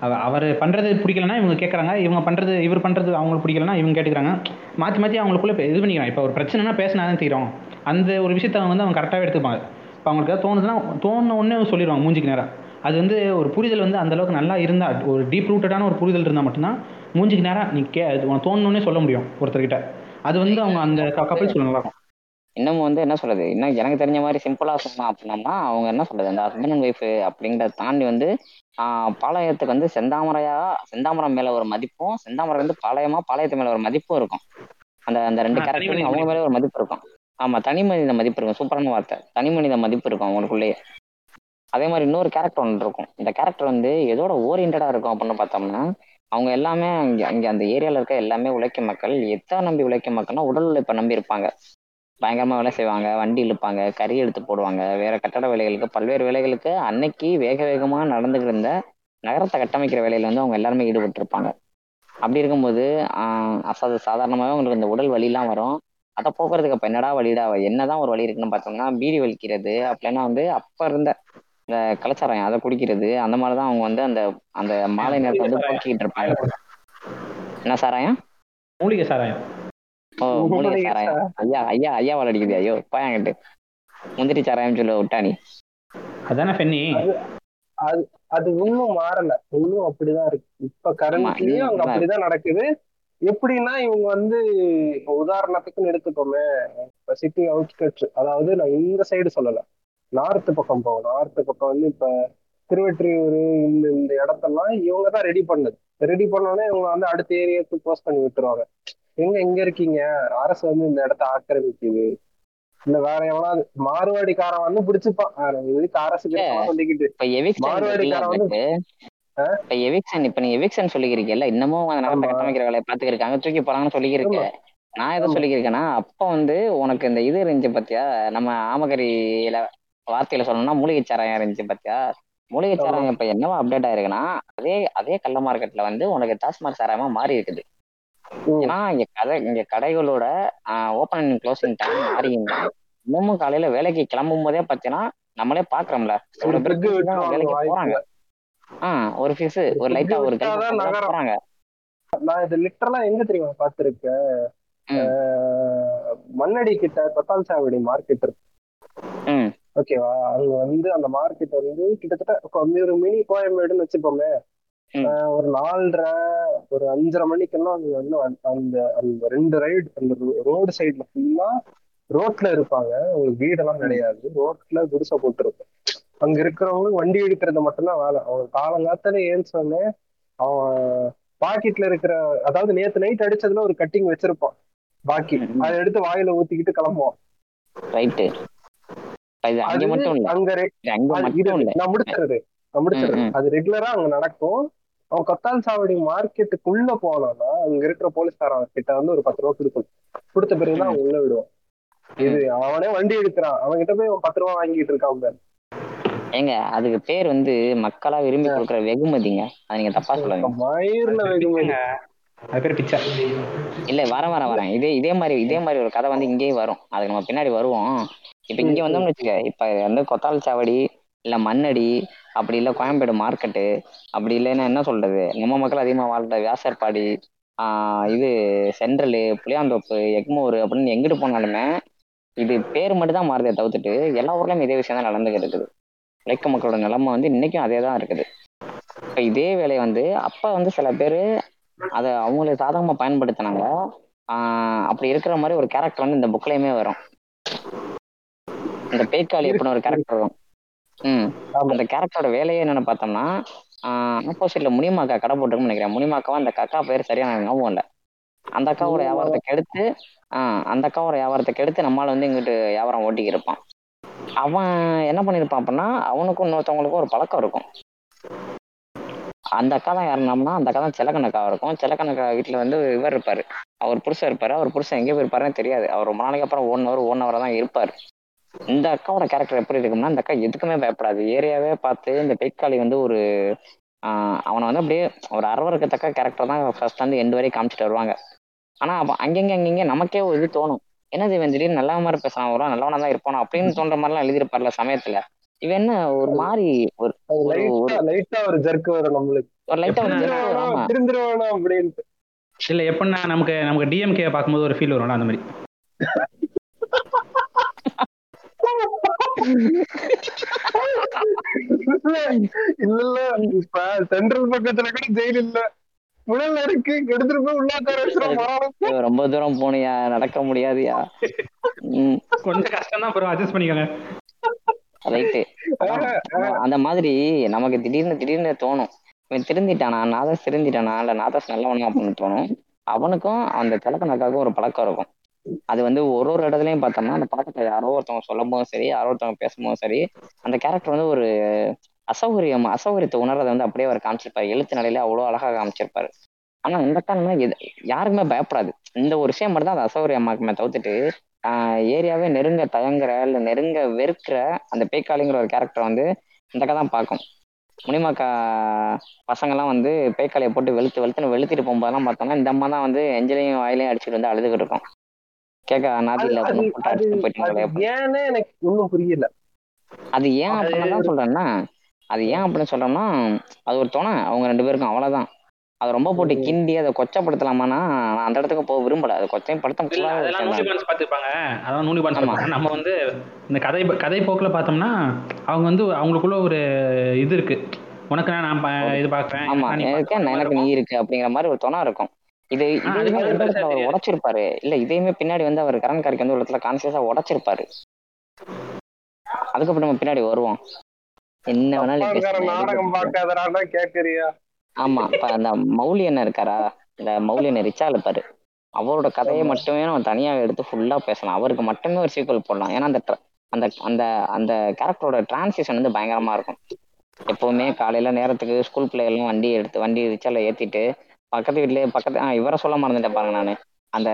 அவ- அவர் பண்றது பிடிக்கலனா இவங்க கேட்குறாங்க இவங்க பண்றது இவர் பண்றது அவங்களுக்கு பிடிக்கலனா இவங்க கேட்டுக்கிறாங்க. மாற்றி மாற்றி அவங்களுக்குள்ள இது பண்ணிக்கிறாங்க இப்போ ஒரு பிரச்சனைனா பேசினா தான் தீரும். அந்த ஒரு விஷயத்த அவங்க வந்து அவங்க கரெக்டாகவே எடுத்துப்பாங்க. இப்போ அவங்களுக்கு தோணுதுன்னா தோணுன உடனே சொல்லிடுவாங்க மூஞ்சிக்கு நேரம் அது வந்து ஒரு புரிதல் வந்து அந்த அளவுக்கு நல்லா இருந்தா ஒரு டீப் ரூட்டடான ஒரு புரிதல் இருந்தால் மட்டும்தான் மூஞ்சிக்கு நேரம் நீ கே அது உனக்கு தோணுனே சொல்ல முடியும் ஒருத்தர்கிட்ட. அது வந்து அவங்க அந்த கப்பல் சொல்ல நல்லா இருக்கும் இன்னமும் வந்து என்ன சொல்றது? இன்னும் எனக்கு தெரிஞ்ச மாதிரி சிம்பிளா சொன்னா அப்படின்னம்னா அவங்க என்ன சொல்றது? அந்த ஹஸ்பண்ட் அண்ட் ஒய்ஃப் அப்படிங்கிறத தாண்டி வந்து ஆஹ் பாளையத்துக்கு வந்து செந்தாமரையா செந்தாமரம் மேல ஒரு மதிப்பும் செந்தாமரம் வந்து பாளையமா பாளையத்து மேல ஒரு மதிப்பும் இருக்கும். அந்த அந்த ரெண்டு கேரக்டரும் அவங்க மேல ஒரு மதிப்பு இருக்கும். ஆமா தனி மனித மதிப்பு இருக்கும். சூப்பரான வார்த்தை. தனி மனித மதிப்பு இருக்கும் அவங்களுக்குள்ளேயே. அதே மாதிரி இன்னொரு கேரக்டர் ஒன்று இருக்கும். இந்த கேரக்டர் வந்து எதோட ஓரியன்டா இருக்கும் அப்படின்னு பார்த்தோம்னா அவங்க எல்லாமே அங்க அங்க அந்த ஏரியால இருக்க எல்லாமே உழைக்கும் மக்கள். எத்தனை நம்பி உழைக்கும் மக்கள்னா உடல் உழைப்பை நம்பி இருப்பாங்க. பயங்கரமா வேலை செய்வாங்க வண்டி இழுப்பாங்க கறி எடுத்து போடுவாங்க. வேற கட்டட வேலைகளுக்கு பல்வேறு வேலைகளுக்கு அன்னைக்கு வேக வேகமா நடந்துகிட்டு இருந்த நகரத்தை கட்டமைக்கிற வேலையில வந்து அவங்க எல்லாருமே ஈடுபட்டு இருப்பாங்க அப்படி இருக்கும்போது ஆஹ் அசாது சாதாரணமாகவே அவங்களுக்கு இந்த உடல் வலிலாம் வரும். அதை போக்குறதுக்கு அப்ப என்னடா வழிடா என்னதான் ஒரு வழி இருக்குன்னு பார்த்தோம்னா பீடி வலிக்கிறது அப்படின்னா வந்து அப்ப இருந்த இந்த கலாச்சாரம் அதை குடிக்கிறது அந்த மாதிரிதான் அவங்க வந்து அந்த அந்த மாலை நேரத்தை வந்து போக்கிக்கிட்டு இருப்பாங்க. என்ன சாராயம்? மூலிகை சாராயம். ஓ மூலிகை மூலிகை சாராயம். ஐயா ஐயா ஐயா வாழ அடிக்குது ஐயோ பாயாங்கிட்டு முந்திரி சாராயம் சொல்ல விட்டானி அதானே அது அது இன்னும் மாறல. இன்னும் அப்படிதான் இருக்கு. இப்ப கரண்ட்லயும் அங்க அப்படிதான் நடக்குது. எப்படின்னா இவங்க வந்து இப்ப உதாரணத்துக்குன்னு எடுத்துக்கோமே. இப்ப சிட்டி அவுட்ஸ்கட்ஸ் அதாவது நான் இந்த சைடு சொல்லல. நார்த் பக்கம் போவோம் நார்த் பக்கம் வந்து இப்ப திருவெற்றியூர் இந்த இந்த இடத்தெல்லாம் இவங்க தான் ரெடி பண்ணது. ரெடி பண்ணோடனே இவங்க வந்து அடுத்த ஏரியாவுக்கு போஸ்ட் பண்ணி விட்டுருவாங்க. எங்க எங்க இருக்கீங்க? அரசு வந்து இந்த இடத்த ஆக்கிரமிக்குது. இல்ல வேற எவனாவது மாறுவாடிக்காரன் வந்து பிடிச்சுப்பான். இதுக்கு அரசு கிட்ட சொல்லிக்கிட்டு. மார்வாடிக்காரன் வந்து- இப்ப எவிக்ஷன் இப்ப நீ எவிக்ஷன் சொல்லிக்கிறீங்கல்ல இன்னமும் அந்த நிலத்தை ஆமா. கட்டமைக்கிற வேலையை பாத்துக்கிருக்காங்க தூக்கி போறாங்கன்னு சொல்லிக்கிறீங்க நான் எதை. சொல்லிக்கிறேன்னா அப்ப வந்து உனக்கு இந்த இது இருந்துச்சு பாத்தியா? நம்ம ஆமகரியில வார்த்தையில சொல்லணும்னா மூலிகை சாராயம் இருந்துச்சு பாத்தியா? மூலிகை. சாராயம் இப்ப என்னவா அப்டேட் ஆயிருக்குன்னா அதே அதே கள்ள மார்க்கெட்ல வந்து உனக்கு டாஸ்மாக் சாராயமா மாறி இருக்குது. ஏன்னா இங்க கடை இங்க கடைகளோட ஓப்பன் அண்ட் க்ளோசிங் டைம் மாறிங்க இன்னமும் காலையில வேலைக்கு கிளம்பும் போதே பாத்தீங்கன்னா நம்மளே பாக்குறோம்ல. வேலைக்கு. போறாங்க. ஆஹ் ஒரு ஃபீஸ் ஒரு லைட்டா ஒரு. போறாங்க. நான் இது லிட்டரலா எங்க தெரியுமா. அஹ் மண்ணடி கிட்ட கொத்தால் சாவடி மார்க்கெட் இருக்கு. ஓகேவா? அங்க வந்து அந்த மார்க்கெட் வந்து கிட்டத்தட்ட ஒரு மினி கோயம்பேடுன்னு வச்சுப்போமே. ஒரு நாலரை ஒரு அஞ்சரை மணிக்கெல்லாம் அங்க வந்து அந்த- அந்த ரெண்டு ரைடு அந்த ரோடு சைடுல ஃபுல்லா ரோட்ல இருப்பாங்க. உங்களுக்கு வீடெல்லாம் கிடையாது. ரோட்ல குடிசை போட்டுருக்கும். அங்க இருக்கிறவங்க வண்டி எடுக்கிறது மட்டும்தான் வேலை. அவங்க காலங்காத்தால ஏன்சோடனே அவன் பாக்கெட்ல இருக்கிற அதாவது நேத்து நைட் அடிச்சதுல ஒரு கட்டிங் வச்சிருப்பான். பாக்கி. அதை எடுத்து வாயில ஊத்திக்கிட்டு கிளம்புவான். ரைட்டு அங்க நான் முடிச்சிடுறது நான் முடிச்சிடுறது ம், ம். அது ரெகுலரா அங்க நடக்கும். அவன் கொத்தால் சாவடி மார்க்கெட்டுக்குள்ள போனானா அங்க இருக்கிற போலீஸ்காரன் கிட்ட வந்து ஒரு பத்து ரூபா கொடுக்கணும். கொடுத்த பிறகுதான் அவன் உள்ள விடுவான். இது அவனே வண்டி எடுக்கிறான். அவன் கிட்ட போய் அவன் பத்து ரூபா வாங்கிட்டு இருக்கான். ஏங்க அதுக்கு பேர் வந்து மக்களா விரும்பி கொடுக்குற வெகுமதிங்க. அது நீங்க தப்பா சொல்லுங்க மயிர்ல வெகுமதி. அது பேர் பிச்சை. இல்ல வரேன் வரேன் வரேன். இதே இதே மாதிரி இதே மாதிரி ஒரு கதை வந்து இங்கேயும் வரும். அதுக்கு நம்ம பின்னாடி வருவோம். இப்ப இங்க வந்தோம்னு வச்சுக்க இப்ப வந்து கொத்தால் சாவடி இல்ல மண்ணடி அப்படி இல்லை கோயம்பேடு மார்க்கெட்டு அப்படி இல்லைன்னா என்ன சொல்றது? நம்ம மக்கள் அதிகமாக வாழ்ற வியாசர்பாடி ஆஹ் இது சென்ட்ரலு புளியாந்தோப்பு எக்மோர் அப்படின்னு எங்கிட்டு போனாலுமே இது பேர் மட்டும் தான் மாறுதே தவிர்த்துட்டு எல்லா ஊர்லயும் இதே விஷயம் தான் நடந்துகிட்டு இருக்குது. உழைக்க மக்களோட நிலைமை வந்து இன்னைக்கும் அதே தான் இருக்குது. இப்போ இதே வேலையை வந்து அப்ப வந்து சில பேர் அதை அவங்களுக்கு சாதகமாக பயன்படுத்தினாங்க. ஆஹ் அப்படி இருக்கிற மாதிரி ஒரு கேரக்டர் வந்து இந்த புக்லயுமே வரும். இந்த பேய்க்காளி அப்படின்னு ஒரு கேரக்டர் வரும். அந்த கேரக்டரோட வேலையே என்னன்னு பார்த்தோம்னா ஆப்போசிட்ல முனிமாக்கா கடை போட்டுருக்குன்னு நினைக்கிறேன். முனிமாக்காவும் அந்த அக்கா பேர் சரியா எனக்கு ஞாபகம் இல்லை. அந்த அக்காவோட? வியாபாரத்தை கெடுத்து ஆஹ் அந்த அக்காவோட வியாபாரத்தை கெடுத்து நம்மளால வந்து இங்கிட்டு வியாபாரம் ஓட்டிக்கி இருப்பான். அவன் என்ன பண்ணிருப்பான் அப்படின்னா அவனுக்கும் இன்னொருத்தவங்களுக்கும் ஒரு பழக்கம் இருக்கும். அந்த அக்கா தான் யாருனோம்னா அந்த அக்கா தான் செலக்கணக்கா இருக்கும். செலக்கணக்கா வீட்டுல வந்து இவர் இருப்பாரு. அவர் புருஷன் இருப்பாரு. அவர் புருஷன் எங்கே போயிருப்பாருன்னு தெரியாது. அவர் ரொம்ப நாளைக்கு அப்புறம் ஒன் ஹவர் ஒன் ஹவர் தான் இருப்பார். இந்த அக்காவோட கேரக்டர் எப்படி இருக்கும்னா இந்த அக்கா எதுக்குமே பயப்படாது. ஏரியாவே பார்த்து இந்த பெய்க்காளி வந்து ஒரு ஆஹ் அவனை வந்து அப்படியே ஒரு அரவருக்கத்தக்க கேரக்டர் தான் ஃபர்ஸ்ட் வந்து எண்டு வரையும் காமிச்சிட்டு வருவாங்க. ஆனா அப்ப அங்கங்க அங்கங்க நமக்கே ஒரு இது தோணும். என்னது இவன் திடீர்னு நல்ல மாதிரி பேசுறான் ஒரு நல்லவனா தான் இருப்பானா அப்படின்னு தோன்ற மாதிரிலாம் எழுதியிருப்பார்ல சமயத்துல. இவன் என்ன ஒரு மாதிரி ஒரு லைட்டா லைட்டா ஒரு ஜர்க் வரும் நம்மளுக்கு. ஒரு லைட்டா ஒரு வரும். திருந்திருவானோ அப்படின்ட்டு. இல்ல எப்படின்னா நமக்கு நமக்கு டிஎம்கே பார்க்கும்போது ஒரு ஃபீல் வரும்ல அந்த மாதிரி. இல்ல இல்ல இப்ப சென்ட்ரல் பக்கத்துல கூட ஜெயில் இல்ல. புழல் இருக்கு எடுத்துட்டு போய் உள்ள ரொம்ப தூரம் போனியா நடக்க முடியாதுயா. கொஞ்சம் கஷ்டம் தான் அட்ஜஸ்ட் பண்ணிக்கோங்க. ரைட்டு அந்த மாதிரி நமக்கு திடீர்னு திடீர்னு தோணும். இவன் திருந்திட்டானா நாதஸ் திருந்திட்டானா இல்ல நாதஸ் நல்லவனா அப்படின்னு தோணும். அவனுக்கும் அந்த திலக்கணக்காவுக்கும் ஒரு பழக்கம் இருக்கும். அது வந்து ஒரு ஒரு இடத்துலயும் பார்த்தோம்னா அந்த பழக்கத்தை யாரோ ஒருத்தவங்க சொல்லும் போதும் சரி யாரோ ஒருத்தவங்க பேசும்போதும் சரி அந்த கேரக்டர் வந்து ஒரு அசௌகரியம் அசௌகரியத்தை உணர்றதை வந்து அப்படியே அவர் காமிச்சிருப்பாரு. எழுத்து நிலையில அவ்வளோ அழகாக காமிச்சிருப்பாரு. ஆனா இந்த காரணம் யாருக்குமே பயப்படாது. இந்த ஒரு விஷயம் மட்டும் தான் அந்த அசௌகரியமாக்குமே தவிர்த்துட்டு ஏரியாவே நெருங்க தயங்குற இல்ல நெருங்க வெறுக்கிற அந்த பேய்க்காளிங்கிற ஒரு கேரக்டர் வந்து இந்த தான் பார்க்கும். முனிமாக்கா பசங்கள்லாம் வந்து பேய்க்காளியை போட்டு வெளுத்து வெளுத்துன்னு வெளுத்திட்டு போகும்போதெல்லாம் பார்த்தோம்னா இந்த அம்மா தான் வந்து எஞ்சிலையும் வாயிலையும் அடிச்சுட்டு வந்து அழுதுகிட்டு இருக்கும். கேட்க நாதி அது இல்ல அது அப்படின்னு போட்டு அது அடிச்சுட்டு அது போயிட்டாங்களே ஏன்னு எனக்கு ஒண்ணும் புரியல. அது ஏன் அப்படின்னு சொல்றேன்னா அது ஏன் அப்படின்னு சொல்றோம்னா அது ஒரு துணை. அவங்க ரெண்டு பேருக்கும் அவ்வளவுதான். அதை ரொம்ப போட்டு கிண்டி அதை கொச்சப்படுத்தலாமான்னா நான் அந்த இடத்துக்கு போக விரும்பல. அது கொச்சையும் படுத்த பார்த்துருப்பாங்க அதான் நூனி பான்ஸ் நம்ம வந்து இந்த கதை கதை போக்கில் பார்த்தோம்னா அவங்க வந்து அவங்களுக்குள்ள ஒரு இது இருக்கு. உனக்கு நான் இது பார்க்குறேன். ஆமா. எனக்கு நீ இருக்கு அப்படிங்கிற மாதிரி ஒரு துணை இருக்கும். இது அவர். உடைச்சிருப்பாரு. இல்ல இதையுமே பின்னாடி வந்து அவர் கரண் காரிக்கு வந்து ஒரு இடத்துல கான்சியஸா உடைச்சிருப்பாரு. அதுக்கப்புறம் நம்ம பின்னாடி வருவோம். என்ன வேணாலும் கேக்குறியா? ஆமா இப்ப அந்த மௌலி அண்ணன் இருக்காரா? இந்த மௌலி அண்ணன் ரிச்சா இருப்பாரு அவரோட கதையை மட்டுமே நம்ம தனியா எடுத்து ஃபுல்லா பேசலாம். அவருக்கு மட்டுமே ஒரு சீக்வல் போடலாம். ஏன்னா அந்த அந்த அந்த அந்த கேரக்டரோட டிரான்சிஷன் வந்து பயங்கரமா இருக்கும். எப்பவுமே காலையில நேரத்துக்கு ஸ்கூல் பிள்ளைகள்லாம் வண்டி எடுத்து வண்டி ரிச்சால ஏத்திட்டு பக்கத்து வீட்லயே பக்கத்து ஆ இவரை சொல்ல மறந்துட்டேன் பாருங்க நானு. அந்த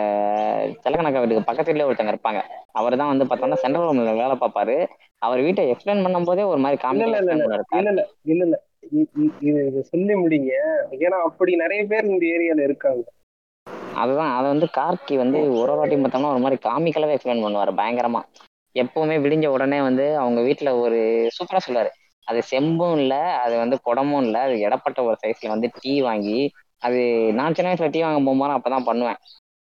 செலக்கணக்கா வீட்டுக்கு பக்கத்து வீட்லயே ஒருத்தங்க இருப்பாங்க. அவர் தான் வந்து பார்த்தோம்னா சென்ட்ரல் ரூம்ல வேலை பார்ப்பாரு. அவர் வீட்டை எக்ஸ்பிளைன் பண்ணும் போதே ஒரு மாதிரி காமெடி இல்ல இல்ல இல்ல இல்ல இது சொல்லி முடிங்க. ஏன்னா அப்படி நிறைய பேர் இந்த ஏரியால இருக்காங்க. அதுதான் அதை வந்து கார்கி வந்து ஒரு ஒரு வாட்டி பார்த்தோம்னா ஒரு மாதிரி காமிக்கலாவே எக்ஸ்பிளைன் பண்ணுவார் பயங்கரமா. எப்பவுமே விடிஞ்ச உடனே வந்து அவங்க வீட்டுல ஒரு சூப்பரா சொல்லுவாரு. அது செம்பும் இல்ல அது வந்து குடமும் இல்ல அது இடப்பட்ட ஒரு சைஸ்ல வந்து டீ வாங்கி அது நான் சின்ன வயசுல டீ வாங்க போகும்போது அப்பதான் பண்ணுவேன்.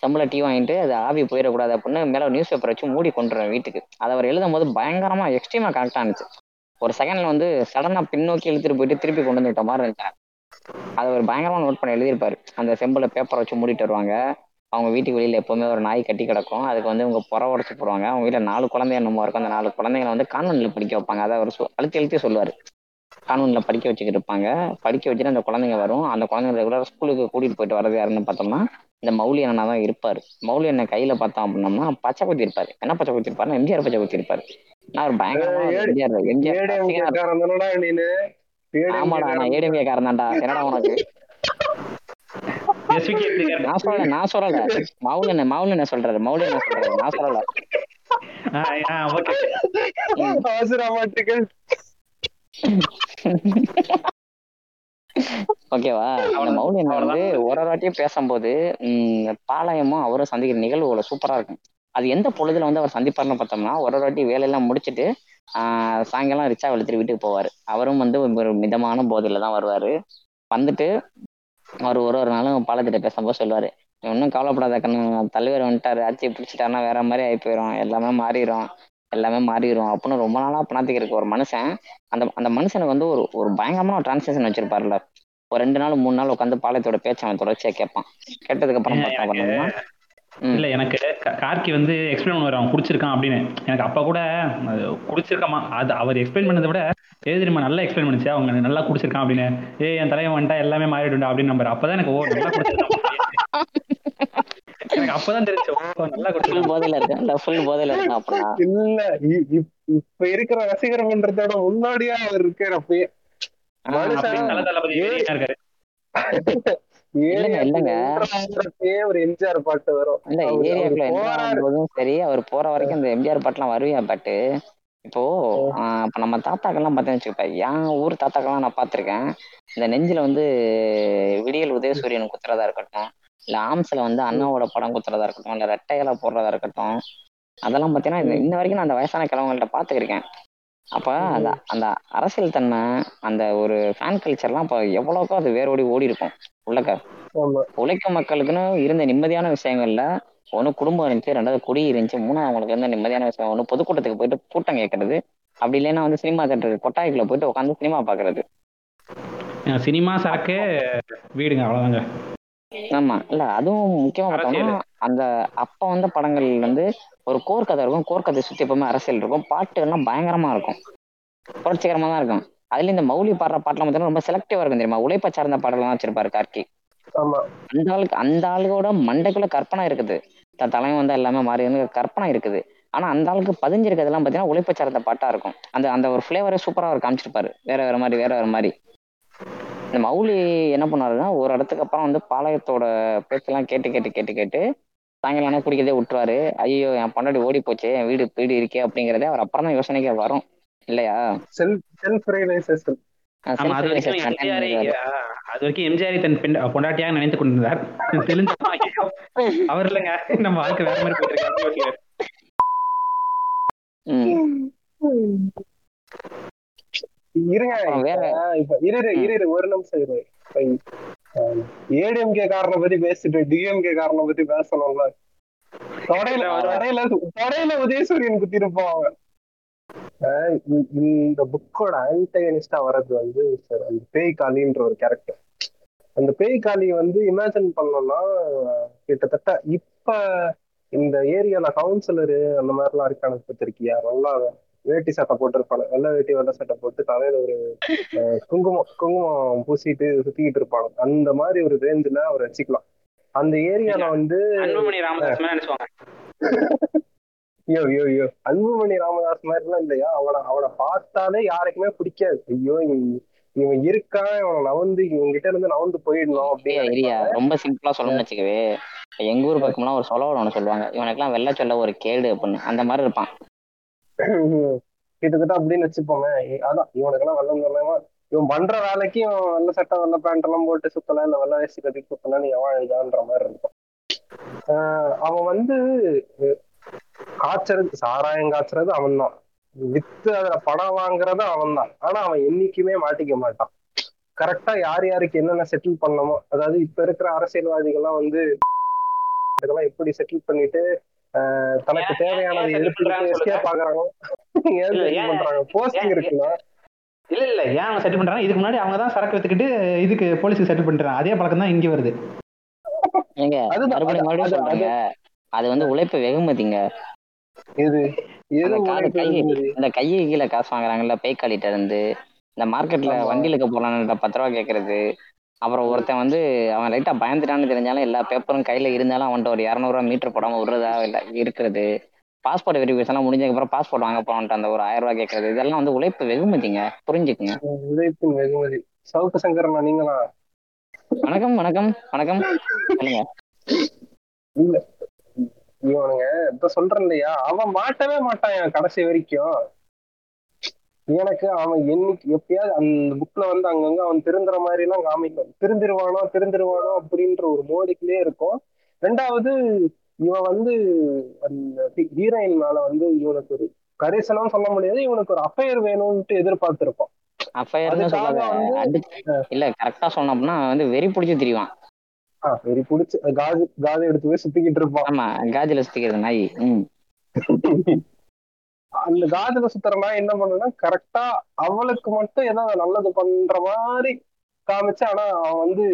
செம்புல டீ வாங்கிட்டு அது ஆவி போயிடக்கூடாது அப்படின்னு மேல நியூஸ் பேப்பர் வச்சு மூடி கொண்டுருவேன் வீட்டுக்கு. அதை அவர் எழுதும் போது பயங்கரமா எக்ஸ்ட்ரீமா கரெக்டா இருந்துச்சு. ஒரு செகண்ட்ல வந்து சடனா பின்னோக்கி இழுத்துட்டு போயிட்டு திருப்பி கொண்டு வந்துட்ட மாதிரி இருந்தேன் அதை ஒரு பயங்கரமா நோட் பண்ணி எழுதியிருப்பாரு. அந்த செம்புல பேப்பரை வச்சு மூடிட்டு வருவாங்க. அவங்க வீட்டுக்கு வெளியில எப்பவுமே ஒரு நாய் கட்டி கிடக்கும். அதுக்கு வந்து இவங்க புற உடச்சு போடுவாங்க. அவங்க வீட்டுல நாலு குழந்தைய என்னமோ இருக்கும். அந்த நாலு குழந்தைங்களை வந்து கான்வென்ட்ல படிக்க வைப்பாங்க. அதை அவர் அழுத்தி எழுத்தி சொல்லுவாரு. கான்வென்ட்ல படிக்க வச்சுக்கிட்டு இருப்பாங்க. படிக்க வச்சுட்டு அந்த குழந்தைங்க வரும். அந்த குழந்தைங்க ரெகுலர் ஸ்கூலுக்கு கூட்டிட்டு போயிட்டு வரது யாருன்னு பார்த்தோம்னா இந்த மௌலி அண்ணா தான் இருப்பாரு. மௌலி அண்ணன் கையில பார்த்தோம் அப்படின்னோம்னா பச்சை குத்தி இருப்பாரு. என்ன பச்சை குத்தி இருப்பாரு எம்ஜிஆர் பச்சை குத்தி இருப்பாரு. நான் ஒரு பயங்கரமா எம்ஜிஆர் எம்ஜிஆர் ஆமாடா நான் ஏடிஎம்கே காரன் தான்டா என்னடா உனக்கு? நான் சொல்லல நான் சொல்லல. மவுல் என்ன மவுல் என்ன சொல்றாரு. மவுல் என்ன சொல்றாரு. நான் சொல்லல. ஓகேவா? அந்த மௌலி என்ன வந்து ஒரு ஒரு வாட்டியும் பேசும்போது உம் பாளையமும் அவரும் சந்திக்கிற நிகழ்வுகள சூப்பரா இருக்கும். அது எந்த பொழுதுல வந்து அவர் சந்திப்பாருன்னு பார்த்தோம்னா ஒரு ஒரு வாட்டி வேலையெல்லாம் முடிச்சிட்டு ஆஹ் சாயங்காலம் ரிச்சா வெளுத்துட்டு வீட்டுக்கு போவாரு. அவரும் வந்து ஒரு மிதமான போதையில தான் வருவாரு. வந்துட்டு அவர் ஒரு ஒரு நாளும் பாலத்திட்ட பேசும்போது சொல்லுவாரு "நீ ஒன்றும் கவலைப்படாத கண்ணு தலைவர் வந்துட்டாரு. ஆட்சி பிடிச்சிட்டாருன்னா வேற மாதிரி ஆகி போயிடும் எல்லாமே மாறிடும் எல்லாமே மாறிடும் அப்படின்னு ரொம்ப நாளா பணத்துக்கு இருக்கு ஒரு மனுஷன் அந்த அந்த மனுஷனுக்கு வந்து ஒரு ஒரு பயங்கரமான டிரான்ஸ்லேஷன் வச்சிருப்பாருல்ல. ஒரு ரெண்டு நாள் மூணு நாள் உட்காந்து பாளையத்தோட பேச்சை அவன் தொடர்ச்சியா கேட்பான். கேட்டதுக்கு அப்புறம் பார்த்தா. இல்ல எனக்கு கா- கார்க்கி வந்து எக்ஸ்பிளைன் பண்ணுவார். அவன் குடிச்சிருக்கான் அப்படின்னு. எனக்கு அப்பா கூட குடிச்சிருக்காமா? அது அவர் எக்ஸ்பிளைன் பண்ணதை விட ஏது தெரியுமா நல்லா எக்ஸ்பிளைன் பண்ணுச்சு. அவங்க நல்லா குடிச்சிருக்கான் அப்படின்னு. ஏ என் தலைவன் வந்துட்டா எல்லாமே மாறிடும்டா அப்படின்னு நம்பர் அப்பதான் எனக்கு ஓ நல்லா குடிச்சிருக்கான். எனக்கு அப்பதான் தெரிஞ்சு ஓ நல்லா ஃபுல் போதையில இருக்கேன். இல்ல ஃபுல் போதையில இருக்கேன் அப்படின்னா இல்ல இப்ப இருக்கிற ரசிகர் மன்றத்தோட முன்னாடியே அவர் இருக்காரு அப்பயே. எம்ஜிஆர் பாட்டு வரும். இல்ல ஏரியாக்குள்ள. ஆகும்போதும் சரி அவர் போற வரைக்கும் இந்த எம்ஜிஆர் பாட்டுலாம் வருவியா பாட்டு? இப்போ இப்ப நம்ம தாத்தாக்கெல்லாம் பார்த்தேன்னு வச்சுக்கப்ப என் ஊர் தாத்தாக்கெல்லாம் நான் பார்த்திருக்கேன் இந்த நெஞ்சில வந்து விடியல் உதயசூரியன் குத்துறதா இருக்கட்டும். இல்ல ஆம்ஸ்ல வந்து அண்ணாவோட படம் குத்துறதா இருக்கட்டும் இல்ல ரெட்டையில போடுறதா இருக்கட்டும் அதெல்லாம் பார்த்தீங்கன்னா இந்த- இன்ன வரைக்கும் நான் அந்த வயசான கிழவங்கள்ட்ட பார்த்துருக்கேன் அப்ப அந்த அந்த அரசியல் தன்மை அந்த ஒரு ஃபேன் கல்ச்சர்லாம் இப்போ எவ்வளோக்கோ அது வேரோடி ஓடி இருக்கும். உள்ளக்க ஆமா. உழைக்கும் மக்களுக்குன்னு இருந்த நிம்மதியான விஷயங்கள்ல ஒண்ணு குடும்பம் இருந்துச்சு ரெண்டாவது குடி இருந்துச்சு மூணாவது அவங்களுக்கு இருந்த நிம்மதியான விஷயம் ஒண்ணு பொதுக்கூட்டத்துக்கு போயிட்டு கூட்டம் கேட்கறது அப்படி இல்லைன்னா வந்து சினிமா தேட்டர் கொட்டாய்க்குள்ள போயிட்டு உட்காந்து சினிமா பாக்குறது. சினிமா சரக்கு வீடுங்க அவ்வளவுதாங்க. ஆமா இல்ல அதுவும் முக்கியமா பார்த்தோம்னா அந்த அப்ப வந்த படங்கள் வந்து ஒரு கோர் கதை இருக்கும். கோர் கதை சுத்தி எப்பவுமே அரசியல் இருக்கும். பாட்டு எல்லாம் பயங்கரமா இருக்கும். புரட்சிகரமா தான் இருக்கும். அதுல இந்த மௌலி பாடுற பாட்டுலாம் பார்த்தீங்கன்னா ரொம்ப செலக்டிவா இருக்கும் தெரியுமா? உழைப்பை சார்ந்த பாடலாம் வச்சிருப்பாரு கார்கி ஆமா. அந்த ஆளுக்கு அந்த ஆளுவோட மண்டைக்குள்ள கற்பனை இருக்குது. தன் தலைவன் வந்து எல்லாமே மாறி கற்பனை இருக்குது. ஆனா அந்த ஆளுக்கு பதிஞ்சிருக்கிறதெல்லாம் பார்த்தீங்கன்னா உழைப்பை சார்ந்த பாட்டா இருக்கும். அந்த அந்த ஒரு ஃபிளேவரே சூப்பரா அவர் காமிச்சிருப்பாரு. வேற வேற மாதிரி வேற வேற மாதிரி. இந்த மௌலி என்ன பண்ணாருன்னா ஒரு இடத்துக்கு அப்புறம் வந்து பாளையத்தோட பேச்செல்லாம் கேட்டு கேட்டு கேட்டு கேட்டு சாயங்காலம் ஆனா குடிக்கிறதே விட்டுருவாரு. ஐயோ என் பொண்டாடி ஓடி போச்சு என் வீடு வீடு இருக்கே அப்படிங்கிறதே அவர் அப்புறம் தான் யோசனைக்கே வரும். இல்லையா? அது வரைக்கும் எம்ஜிஆரை தன் பெண் பொண்டாட்டியாக நினைத்து கொண்டிருந்தார். தெரிஞ்சு அவர் இல்லைங்க. நம்ம வாழ்க்கை வேற மாதிரி போயிட்டு இருக்கு. ம். இருங்க இரு இரு, ஒரு நிமிஷம் இரு ஏடிஎம்கே காரனை பத்தி பேசிட்டு டிஎம்கே காரனை பத்தி பேசணும்ல. தொடையில தொடையில தொடையில உதயசூரியன் குத்திருப்பான் அவன். இந்த புக்கோட ஆன்டகனிஸ்டா வர்றது வந்து சார் அந்த பேய் காளின்ற ஒரு கேரக்டர் அந்த பேய் காளி வந்து இமேஜின் பண்ணோம்னா கிட்டத்தட்ட இப்ப இந்த ஏரியால கவுன்சிலரு அந்த மாதிரிலாம் இருக்கானு பார்த்திருக்கியா? நல்லா வேட்டி சட்டை போட்டிருப்பானு வெள்ளை வேட்டி வெள்ளை சட்டை போட்டு தலையில ஒரு குங்குமம் குங்குமம் பூசிட்டு சுத்திக்கிட்டு இருப்பாங்க. அந்த மாதிரி ஒரு ரேஞ்சில அவர் வச்சுக்கலாம். அந்த ஏரியால வந்து அன்புமணி ராமதாஸ் மாதிரி நினைச்சுவாங்க ஐயோ ஐயோ ஐயோ அன்புமணி ராமதாஸ் மாதிரிலாம் இல்லையா? அவனை அவனை பார்த்தாலே யாருக்குமே பிடிக்காது. ஐயோ இவன் இவன் இருக்கான் இவனை நவந்து இவன் கிட்ட இருந்து நவந்து போயிடணும் அப்படின்னு ரொம்ப சிம்பிளா சொல்லணும்னு வச்சுக்கவே எங்க ஊர் பக்கம்லாம் ஒரு சொலவல் ஒண்ணு சொல்லுவாங்க. இவனுக்கெல்லாம் வெள்ளை சொல்ல ஒரு கேடு அப்படின்னு. அந்த மாதிரி இருப்பான். கிட்டத்தட்ட அப்படின்னு வச்சுப்போமே அதான் இவனுக்கெல்லாம் வெள்ளம் சொல்லாம இவன் பண்ற வேலைக்கு இவன் சட்டை வெள்ள பேண்ட் எல்லாம் போட்டு சுத்தல இல்ல வெள்ள வேஷ்டி கட்டி சுத்தலாம் எவன் எழுதான்ற மாதிரி இருக்கும். ஆஹ் அவன் வந்து காய்ச்சறது சாராயம் காய்ச்சறது அவன் தான் வித்து அதுல பணம் வாங்குறது அவன் தான் ஆனா அவன் என்னைக்குமே மாட்டிக்க மாட்டான். கரெக்டா யார் யாருக்கு என்னென்ன செட்டில் பண்ணணுமோ அதாவது இப்ப இருக்கிற அரசியல்வாதிகள்லாம் வந்து இதெல்லாம் எப்படி செட்டில் பண்ணிட்டு தனக்கு தேவையானதை எடுத்துக்கிட்டு எஸ்கேப் ஆகுறாங்க. இல்ல, பண்றாங்க? போஸ்டிங் இருக்குல்ல. இல்ல இல்ல ஏன் அவன் செட்டில் பண்றாங்க? இதுக்கு முன்னாடி அவங்க தான் சரக்கு எடுத்துக்கிட்டு இதுக்கு போலீஸுக்கு செட்டில் பண்றாங்க. அதே பழக்கம் தான் இங்க வருது. ஏங்க மறுபடியும் அது- மறுபடியும் அது- சொல்றாங்க. அது வந்து உழைப்பு வெகுமதிங்க. இது? இந்த கையை கீழே காசு வாங்குறாங்கல்ல பேய்க்காலிட்ட இருந்து. இந்த மார்க்கெட்ல ஆமா. வண்டியில இருக்க போறான்ல பத்து ரூபா கேக்குறது. அப்புறம் ஒருத்தன் வந்து அவன் லைட்டா பயந்துட்டான்னு தெரிஞ்சாலும் எல்லா பேப்பரும் கையில இருந்தாலும் அவன்கிட்ட ஒரு இரநூறுவா மீட்டர் போடாம விடுறதா இல்ல இருக்கிறது. பாஸ்போர்ட் வெரிஃபிகேஷன் எல்லாம் முடிஞ்சதுக்கு அப்புறம் பாஸ்போர்ட் வாங்க போறான்ட்டு அந்த ஒரு ஆயிரம் ரூபாய் கேட்கறது இதெல்லாம் வந்து உழைப்பு வெகுமதிங்க. புரிஞ்சுக்குங்க. உழைப்பின் வெகுமதி. சவுக்கு சங்கரனா நீங்களா? வணக்கம் வணக்கம் வணக்கம். சொல்லுங்க. இவனுங்க இப்ப சொல்றேன் இல்லையா அவன் மாட்டவே மாட்டான் கடைசி வரைக்கும். எனக்கு அவன் என்னைக்கு எப்பயாவது அந்த புக்ல வந்து அங்கங்க அவன் திருந்துற மாதிரி எல்லாம் காமிக்கும். திருந்திருவானோ திருந்திருவானோ அப்படின்ற ஒரு மோடிக்குள்ளே இருக்கும். ரெண்டாவது இவன் வந்து அந்த ஹீரோயின் மேல வந்து இவனுக்கு ஒரு கரிசனம் சொல்ல முடியாது. இவனுக்கு ஒரு அஃபையர் வேணும்ட்டு எதிர்பார்த்திருப்பான். இல்ல கரெக்டா சொன்னோம் அப்படின்னா அவன் வந்து வெறி பிடிச்சி திரிவான். ஆஹ் வெறி பிடிச்சி காது காது எடுத்து போய் சுத்திக்கிட்டு இருப்பான். ஆமா காஜில சுத்திக்கிறது நாய். அந்த காதுல சுத்துறனா என்ன பண்ணுன்னா கரெக்டா அவளுக்கு மட்டும் ஏதாவது நல்லது பண்ற மாதிரி காமிச்சு ஆனா அவன் வந்து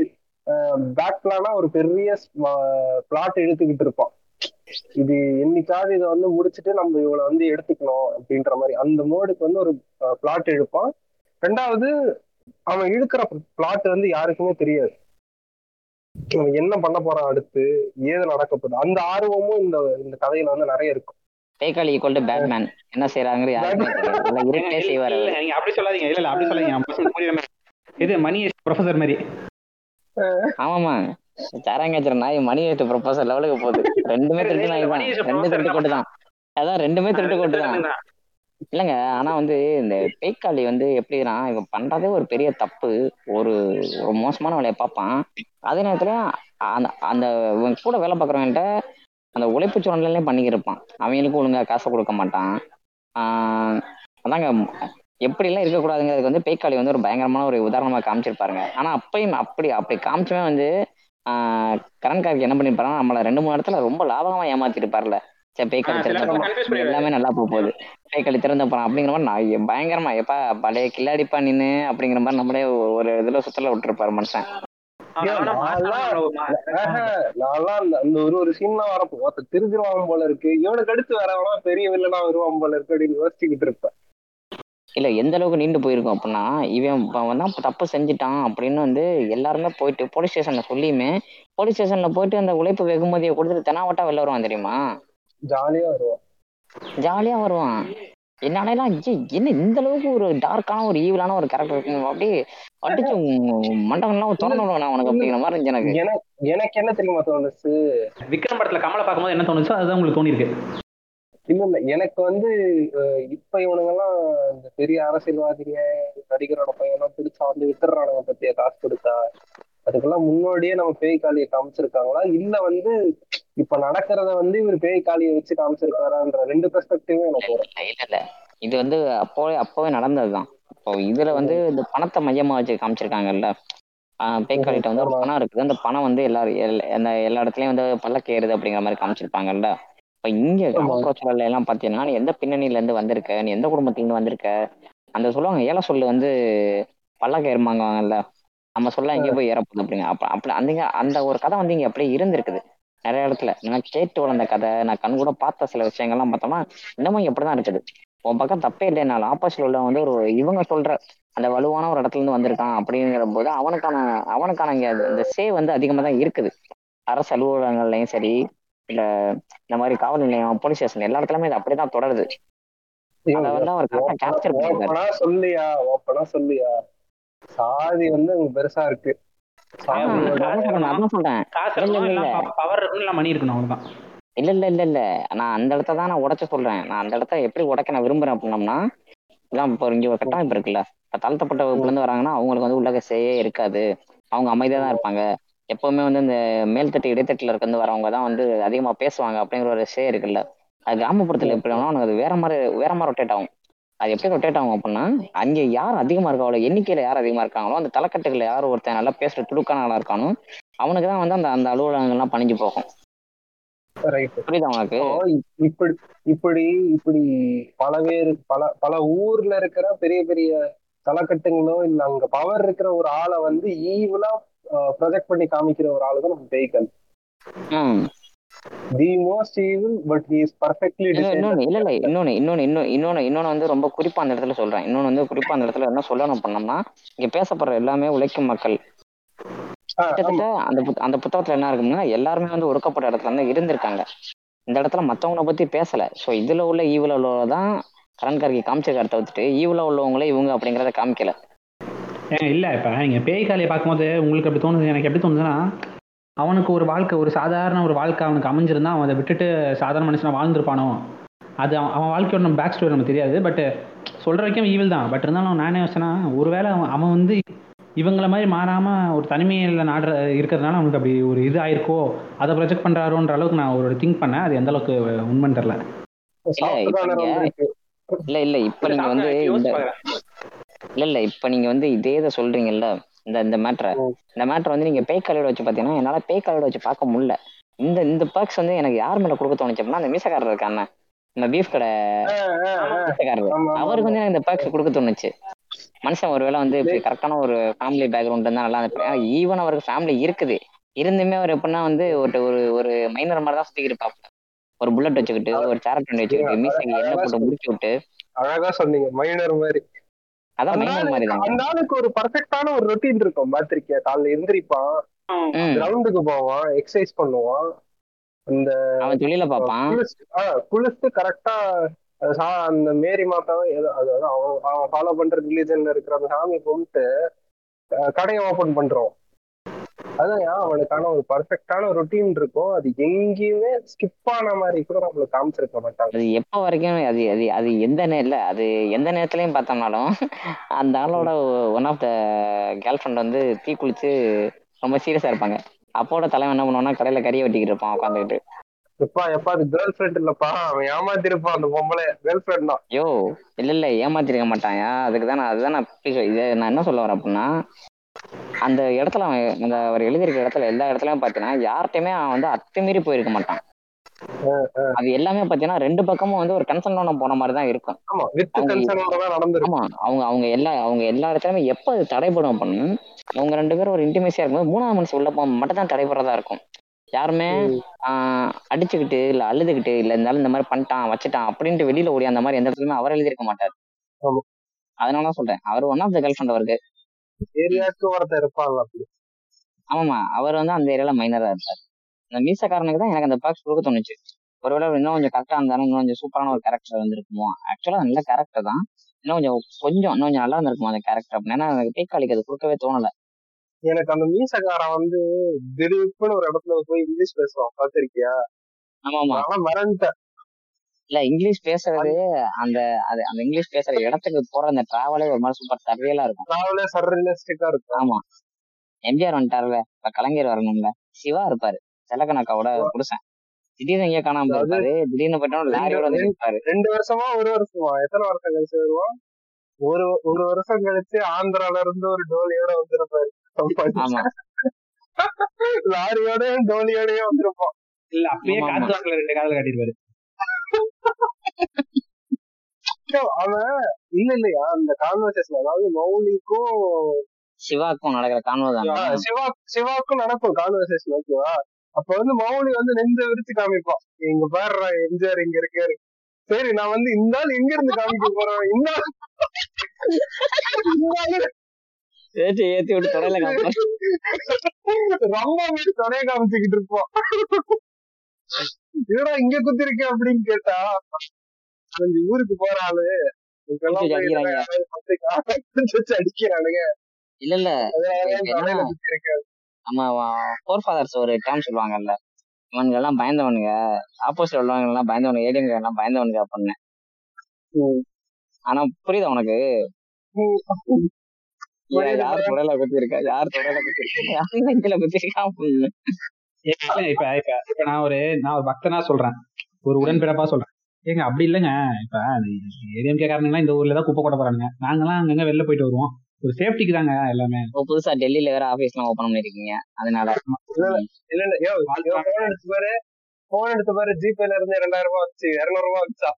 பேக் பிளானா ஒரு பெரிய பிளாட் இழுத்துக்கிட்டு இருப்பான். இது என்னைக்காவது இதை வந்து முடிச்சுட்டு நம்ம இவளை வந்து எடுத்துக்கணும் அப்படின்ற மாதிரி. அந்த மோடுக்கு வந்து ஒரு பிளாட் இழுப்பான் ரெண்டாவது அவன் இழுக்கிற பிளாட் வந்து யாருக்குமே தெரியாது. அவன் என்ன பண்ண போறான் அடுத்து? ஏது நடக்க போகுது? அந்த ஆர்வமும் இந்த இந்த கதையில வந்து நிறைய இருக்கும். பேக்காளி ஈக்குவல் டு பேட்மேன் என்ன செய்யறாங்க இருட்டே செய்வார் இல்ல, நீங்க அப்படி சொல்லாதீங்க. இல்ல இல்ல அப்படி சொல்லாதீங்க. இது மணி ப்ரொஃபசர் மாதிரி ஆமாமா சாராங்காச்சுற நாய் மணி எட்டு ப்ரொபோசல் லெவலுக்கு போகுது. ரெண்டுமே திருட்டு நாய் தான் ரெண்டு திருட்டு கொட்டு தான் அதான் ரெண்டுமே திருட்டு கொட்டு தான் இல்லைங்க ஆனா வந்து இந்த பேய்க்காளி வந்து எப்படின்னா இவன் பண்றதே ஒரு பெரிய தப்பு. ஒரு ஒரு மோசமான வேலையை பார்ப்பான். அதே நேரத்துல அந்த அந்த இவன் கூட வேலை பார்க்குறவன்ட்ட அந்த உழைப்பு சுரண்டலையும் பண்ணிக்கிட்டு இருப்பான் அவங்களுக்கு ஒழுங்கா காசை கொடுக்க மாட்டான். ஆஹ் அதாங்க எப்படிலாம் இருக்கக்கூடாதுங்க அதுக்கு வந்து பேய்க்காளி வந்து ஒரு பயங்கரமான ஒரு உதாரணமா காமிச்சிருப்பாருங்க. ஆனா அப்பயும் அப்படி அப்படி காமிச்சுமே வந்து ஆஹ் கரண் கார்கி என்ன பண்ணிருப்பாருன்னா நம்மள ரெண்டு மூணு இடத்துல ரொம்ப லாபகமா ஏமாத்திட்டு இருப்பார்ல சரி பேய்க்காளி திறந்த. எல்லாமே நல்லா போக போகுது. பேய்க்காளி திறந்த போறான் அப்படிங்கிற மாதிரி நான் பயங்கரமா எப்பா பழைய கில்லாடிப்பா நின்னு அப்படிங்கிற மாதிரி நம்மளே ஒரு இதுல சுத்தல விட்டுருப்பாரு மனுஷன். அந்த ஒரு ஒரு சீன்லாம் வரப்போ ஒருத்த திருதிருவான் போல இருக்கு. இவனுக்கு அடுத்து வரவனா பெரிய வில்லனா வருவான் போல இருக்கு அப்படின்னு யோசிச்சுக்கிட்டு இருப்பேன். இல்ல எந்த அளவுக்கு நீண்டு போயிருக்கும் அப்படின்னா இவன் இவன் வந்து தப்பு செஞ்சுட்டான் அப்படின்னு வந்து எல்லாருமே போயிட்டு போலீஸ் ஸ்டேஷன்ல சொல்லியுமே போலீஸ் ஸ்டேஷன்ல போயிட்டு அந்த உழைப்பு வெகுமதியை கொடுத்துட்டு தெனாவட்டா வெளில வருவான் தெரியுமா? ஜாலியா வருவான். ஜாலியா வருவான். என்னாலாம் என்ன இந்த அளவுக்கு ஒரு டார்க்கான ஒரு ஈவிலான ஒரு கேரக்டர் இருக்கு அப்படியே அடிச்சு மண்டகம்லாம் திறந்து விடுவான் உனக்கு அப்படிங்கிற மாதிரி இருந்துச்சு எனக்கு. எனக்கு எனக்கு என்ன தெரியுமா தோணுச்சு? விக்ரம் படத்துல கமலை பார்க்கும்போது என்ன தோணுச்சோ அதுதான் உங்களுக்கு தோணிருக்கு இல்ல இல்ல. எனக்கு வந்து இப்ப இவனுங்கெல்லாம் இந்த பெரிய அரசியல்வாதிங்க நடிகரோட பையன்லாம் பிடிச்சா வந்து வித்துறானுங்க பத்திய? காசு கொடுத்தா. அதுக்கெல்லாம் முன்னோடியே நம்ம பேய் காளியை காமிச்சிருக்காங்களா? இல்ல வந்து இப்ப நடக்கிறத வந்து இவர் பேய் காளியை வச்சு காமிச்சிருக்காரான்ற ரெண்டு பெர்ஸ்பெக்டிவும் எனக்கு வரும் இல்ல இல்ல. இது வந்து அப்போவே அப்போவே நடந்ததுதான். இப்போ இதுல வந்து இந்த பணத்தை மையமா வச்சு காமிச்சிருக்காங்கல்ல? ஆஹ் பேக்காளிட்ட வந்து ஒரு. பணம் இருக்குது. அந்த பணம் வந்து எல்லாரும் எல்லா- அந்த எல்லா இடத்துலயும் வந்து பல்லக்கு ஏறுது அப்படிங்கிற மாதிரி காமிச்சிருப்பாங்கல்ல? இப்ப இங்க. கிராமப்புற எல்லாம் பாத்தீங்கன்னா நீ எந்த பின்னணியில இருந்து வந்திருக்க? நீ எந்த குடும்பத்துல இருந்து வந்திருக்க? அந்த சொல்லுவாங்க ஏழை சொல்லு வந்து பல்லக்கு ஏறுமாங்கல்ல நம்ம சொல்ல எங்கேயோ போய் ஏறப்போகுது அப்படிங்க. அப்ப அப்படி அந்த அந்த ஒரு கதை வந்து இங்க அப்படியே இருந்திருக்குது. நிறைய இடத்துல. நான் கேட்டு வளர்ந்த கதை நான் கண் கூட பார்த்த சில விஷயங்கள்லாம் பார்த்தோம்னா இன்னமும் எப்படிதான் இருக்குது. உன் பக்கம் தப்பே இல்லைனாலும் ஆப்போசிட்ல உள்ள வந்து ஒரு இவங்க சொல்ற அந்த வலுவான ஒரு இடத்துல இருந்து வந்திருக்கான் அப்படிங்கிற போது அவனுக்கான அவனுக்கான இங்க இந்த சே வந்து அதிகமா தான் இருக்குது. அரசு அலுவலகங்கள்லயும் சரி இல்ல இந்த மாதிரி காவல் நிலையம் போலீஸ் ஸ்டேஷன் எல்லா இடத்துலயுமே இது அப்படிதான் தொடருது. அதை வந்து அவர் கேப்சர் பண்ணிருக்காரு சொல்லியா ஓப்பனா சொல்லியா? சாதி வந்து அங்க பெருசா இருக்கு. சொல்றேன், பவர் இருக்கணும் அவ்வளோதான் இல்ல இல்ல இல்ல இல்ல. நான் அந்த இடத்த தான் நான் உடச்ச சொல்றேன். நான் அந்த இடத்த எப்படி உடைக்க நான் விரும்புறேன் அப்படின்னம்னா இதான் இப்போ இங்க ஒரு கட்டமைப்பு இருக்குல்ல. இப்ப தாழ்த்தப்பட்ட வகுப்புல வராங்கன்னா அவங்களுக்கு வந்து உள்ளக செய்யே இருக்காது. அவங்க அமைதியா தான் இருப்பாங்க. எப்பவுமே வந்து இந்த மேல்தட்டு இடைத்தட்டுல இருந்து வரவங்க தான் வந்து அதிகமா பேசுவாங்க அப்படிங்கிற ஒரு சே இருக்குல்ல. அது கிராமப்புறத்துல எப்படி வேணாலும் உனக்கு அது வேற மாதிரி வேற மாதிரி ரொட்டேட் ஆகும். அது எப்படி ரொட்டேட் ஆகும் அப்படின்னா அங்க யார் அதிகமா இருக்காங்களோ எண்ணிக்கையில யார் அதிகமா இருக்காங்களோ அந்த தலைக்கட்டுகளில் யார் ஒருத்தன் நல்லா பேசுற துடுக்கான நல்லா இருக்கானோ அவனுக்கு தான் வந்து அந்த அந்த அலுவலகங்கள்லாம் பணிஞ்சு போகும். புரியுதா உனக்கு இப்படி இப்படி இப்படி பல பேர் பல பல ஊர்ல இருக்கிற பெரிய பெரிய தலைக்கட்டுங்களோ இல்ல அங்க பவர் இருக்கிற ஒரு ஆளை வந்து ஈவலா ப்ரொஜெக்ட் பண்ணி காமிக்கிற ஒரு ஆளு தான் நம்ம the most evil but he is perfectly இன்னொன்னு இல்ல இல்ல இன்னொன்னு இன்னொன்னு இன்னொன்னு இன்னொன்னு வந்து ரொம்ப குறிப்பா அந்த இடத்துல சொல்றேன். இன்னொன்னு வந்து குறிப்பா அந்த இடத்துல என்ன சொல்லணும் பண்ணோம்னா இங்க பேசப்படுற எல்லாமே உழைக்கும் மக்கள். கிட்டத்தட்ட அந்த புத்த- அந்த புத்தகத்துல என்ன இருக்கும்னா எல்லாருமே வந்து ஒடுக்கப்பட்ட இடத்துல வந்து இருந்திருக்காங்க. இந்த இடத்துல மத்தவங்கள பத்தி பேசல. சோ இதுல உள்ள ஈவுல உள்ளதான் கரண் கார்கி காமிச்சிருக்காரு தவிர்த்துட்டு ஈவுல உள்ளவங்களே இவங்க அப்படிங்கறத காமிக்கல. இல்லை இப்போ நீங்கள் பேய் காலையை பார்க்கும்போது உங்களுக்கு அப்படி தோணுது எனக்கு எப்படி தோணுதுன்னா அவனுக்கு ஒரு வாழ்க்கை ஒரு சாதாரண ஒரு வாழ்க்கை அவனுக்கு அமைஞ்சிருந்தா அவன் அதை விட்டுட்டு சாதாரண மனுஷனா வாழ்ந்திருப்பானோ? அது அவன் அவன் வாழ்க்கையோட நம்ம பேக் ஸ்டோரி நமக்கு தெரியாது பட் சொல்கிற வரைக்கும் ஈவில் தான். பட் இருந்தாலும் நான் என்ன யோசனா ஒருவேளை அவன் அவன் வந்து இவங்கள மாதிரி மாறாமல் ஒரு தனிமையில் நாடுற இருக்கிறதுனால அவனுக்கு அப்படி ஒரு இது ஆயிருக்கோ அதை ப்ரொஜெக்ட் பண்ணுறாரோன்ற அளவுக்கு நான் ஒரு திங்க் பண்ணேன். அது எந்த அளவுக்கு உண்மைன்னு தெரில இப்ப நீங்க- இல்ல இல்ல இப்ப நீங்க வந்து இந்த இல்ல இல்ல இப்ப நீங்க வந்து இதே இதை சொல்றீங்கல்ல இந்த இந்த மேட்ரை. இந்த மேட்ரை வந்து நீங்க பேய் காலையோட வச்சு பாத்தீங்கன்னா என்னால பேய் காலையோட வச்சு பார்க்க முடியல. இந்த இந்த பர்க்ஸ் வந்து எனக்கு யார் மேல கொடுக்க தோணுச்சு அப்படின்னா அந்த மீசக்காரர் இருக்கான இந்த பீஃப் கடை மீசக்காரர். அவருக்கு வந்து எனக்கு இந்த பர்க்ஸ் கொடுக்க தோணுச்சு. மனுஷன் ஒருவேளை வந்து கரெக்டான ஒரு ஃபேமிலி பேக்ரவுண்ட் இருந்தா நல்லா இருந்திருப்பேன் ஈவன் அவருக்கு ஃபேமிலி இருக்குது. இருந்துமே அவர் எப்படின்னா வந்து ஒரு ஒரு ஒரு மைனர் மாதிரி தான் சுத்திக்கிட்டு இருப்பாப்ல. ஒரு புல்லட் வச்சுக்கிட்டு ஒரு சேரட் வண்டி வச்சுக்கிட்டு மீசைக்கு எண்ணெய் போட்டு முடிச்சு விட்டு. அழகா சொன்னீங்க மைனர் மாதிரி. அதான் மைனர் மாதிரி தான் அந்த ஆளுக்கு ஒரு பர்ஃபெக்டான ஒரு ரொட்டீன் இருக்கும் பாத்திருக்கியா? காலைல எந்திரிப்பான். கிரவுண்டுக்கு போவான் எக்ஸசைஸ் பண்ணுவான். அந்த அவன் தொழில பார்ப்பான். ஆஹ் குளிச்சுட்டு கரெக்டா அந்த மேரி மாதாவை ஏதோ- அதாவது அவன் அவன் ஃபாலோ பண்ற ரிலீஜன்ல இருக்கிற அந்த சாமி கும்பிட்டு கடையை ஓபன் பண்றோம். அதான் அவனுக்கான ஒரு பர்ஃபெக்டான ரொட்டீன் இருக்கும். அது எங்கேயுமே ஸ்கிப் ஆன மாதிரி கூட நம்மளுக்கு காமிச்சிருக்க மாட்டாங்க. அது எப்ப வரைக்கும் அது அது அது எந்த நேரம் அது எந்த நேரத்துலயும் பார்த்தோம்னாலும் அந்த ஆளோட one of the girlfriend வந்து தீ குளிச்சு ரொம்ப சீரியஸா இருப்பாங்க. அப்போட தலைவன் என்ன பண்ணுவான்னா கடையில கறியை வெட்டிக்கிட்டு இருப்பான் உட்காந்துக்கிட்டு எப்பா எப்பா அது கேர்ள் ஃப்ரெண்ட் இல்லப்பா. அவன் ஏமாத்திருப்பான் அந்த பொம்பளை கேர்ள் ஃப்ரெண்ட் தான். யோ இல்ல இல்ல ஏமாத்திருக்க மாட்டாயா அதுக்கு தான் அதுதான் நான் இதை நான் என்ன சொல்ல வரேன் அப்படின்னா அந்த இடத்துல அவன் அந்த அவர் எழுதியிருக்க இடத்துல எல்லா இடத்துலயும் பாத்தீங்கன்னா யார்கிட்டயுமே அவன் வந்து அத்துமீறி போயிருக்க மாட்டான். அது எல்லாமே பாத்தீங்கன்னா ரெண்டு பக்கமும் வந்து ஒரு கன்சர்னோட போன மாதிரி தான் இருக்கும். ஆமா அவங்க- அவங்க எல்லா அவங்க எல்லா இடத்துலயுமே எப்ப அது தடைபடும் அப்படின்னு அவங்க ரெண்டு பேரும் ஒரு இன்டிமேசியா இருக்கும்போது மூணாவது மனுஷன் உள்ள போக மட்டும் தான் தடைபடுறதா இருக்கும். யாருமே ஆஹ் அடிச்சுக்கிட்டு இல்ல அழுதுகிட்டு இல்ல இருந்தாலும் இந்த மாதிரி பண்ணிட்டான் வச்சுட்டான் அப்படின்ட்டு வெளியில ஓடி அந்த மாதிரி எந்த இடத்துலயுமே அவர் எழுதியிருக்க மாட்டார். அதனால தான் சொல்றேன். அவர் one of the girlfriend அவருக்கு ஏரியாவுக்கு ஒருத்தர் இருப்பாங்க ஆமாமா அவர் வந்து அந்த ஏரியால மைனரா இருப்பார். அந்த மீசக்காரனுக்கு தான் எனக்கு அந்த பாக்ஸ் கொடுக்க தோணுச்சு. ஒருவேளை இன்னும் கொஞ்சம் கரெக்டா இருந்தாலும் இன்னும் கொஞ்சம் சூப்பரான ஒரு கேரக்டர் வந்திருக்குமோ? ஆக்சுவலா நல்ல கேரக்டர் தான். இன்னும் கொஞ்சம் கொஞ்சம் இன்னும் கொஞ்சம் நல்லா இருந்திருக்குமோ அந்த கேரக்டர் அப்படின்னு. எனக்கு பேக்காளிக்கு அது கொடுக்கவே தோணல. எனக்கு அந்த மீசக்காரன் வந்து திடீர்னு ஒரு இடத்துல போய் இங்கிலீஷ் பேசுவான். பாத்திருக்கியா ஆனா மறந்துட்டேன். இல்ல இங்கிலீஷ் பேசுறது அந்த அது அந்த இங்கிலீஷ் பேசுற இடத்துக்கு போற அந்த டிராவலே ஒரு மாதிரி சூப்பர் சர்வியலா இருக்கும். டிராவலே சர்ரியலிஸ்டிக்கா இருக்கும். ஆமா. எம்ஜிஆர் வந்துட்டார்ல இப்ப கலைஞர் வரணும்ல. சிவா இருப்பாரு செலக்கணக்காவோட புருஷன். திடீர்னு எங்கேயோ காணாம போயிருப்பாரு திடீர்னு போயிட்டோம் லாரியோட வந்து நிற்பாரு ரெண்டு வருஷமா ஒரு வருஷமா? எத்தனை வருஷம் கழிச்சு வருவான்? ஒரு ஒரு வருஷம் கழிச்சு ஆந்திரால இருந்து ஒரு டோலியோட வந்திருப்பாரு. லாரியோட டோலியோடய வந்திருப்பான் இல்ல அப்பயே ஆமா, காத்து வாக்குல ரெண்டு காதல காட்டிடுவாரு அவன் இல்ல இல்லையா அந்த கான்வர்சேஷன் அதாவது மௌலிக்கும் சிவாக்கும் நடக்கிற கான்வோ தான். ஆஹ் சிவா சிவாக்கும் நடக்கும் கான்வர்சேஷன் ஓகேவா அப்ப வந்து மௌலி வந்து நெஞ்ச விரிச்சு காமிப்பான். இங்க பாருடா எம்ஜிஆர் இங்க இருக்காரு. சரி நான் வந்து இந்த ஆள் எங்க இருந்து காமிக்க போறேன். இந்த ஆள் ஏற்றி ஏத்தி விட்டு காமிப்பாரு ரொம்ப தொடைய காமிச்சுக்கிட்டு இருப்போம். இதுடா இங்க குத்திருக்க அப்படின்னு கேட்டா கொஞ்சம் ஊருக்கு போற ஆளு அடிக்கிறானுங்க. இல்ல நம்ம ஃபோர் ஃபாதர்ஸ் ஒரு டேர்ம் சொல்லுவாங்கல்ல. இவனுங்க எல்லாம் பயந்தவனுங்க. ஆப்போசிட் உள்ளவங்க எல்லாம் பயந்தவனுங்க. ஏடிஎம்க எல்லாம் பயந்தவனுங்க அப்படின்னு. ஆனா புரியுதா உனக்கு? யார் தொடையில குத்தி இருக்கா யார் இருக்கா இருக்கா இப்ப இப்ப இப்ப நான் ஒரு நான் ஒரு பக்தனா சொல்றேன். ஒரு உடன்பிறப்பா சொல்றேன். ஏங்க அப்படி இல்லைங்க. இப்ப ஏடிஎம்கே காரணங்களா இந்த ஊர்ல தான் குப்பை கொட்ட போறாங்க நாங்கெல்லாம் அங்கங்க வெளில போயிட்டு வருவோம். ஒரு சேஃப்டிக்கு தாங்க எல்லாமே. இப்போ புதுசா டெல்லியில வேற ஆபீஸ் எல்லாம் ஓபன் பண்ணிருக்கீங்க. அதனால. இல்ல இல்ல யோ போன் எடுத்து பாரு. போன் எடுத்து பாரு. ஜிபேல இருந்து ரெண்டாயிரம் ரூபாய் வச்சு இருநூறு ரூபாய் வச்சா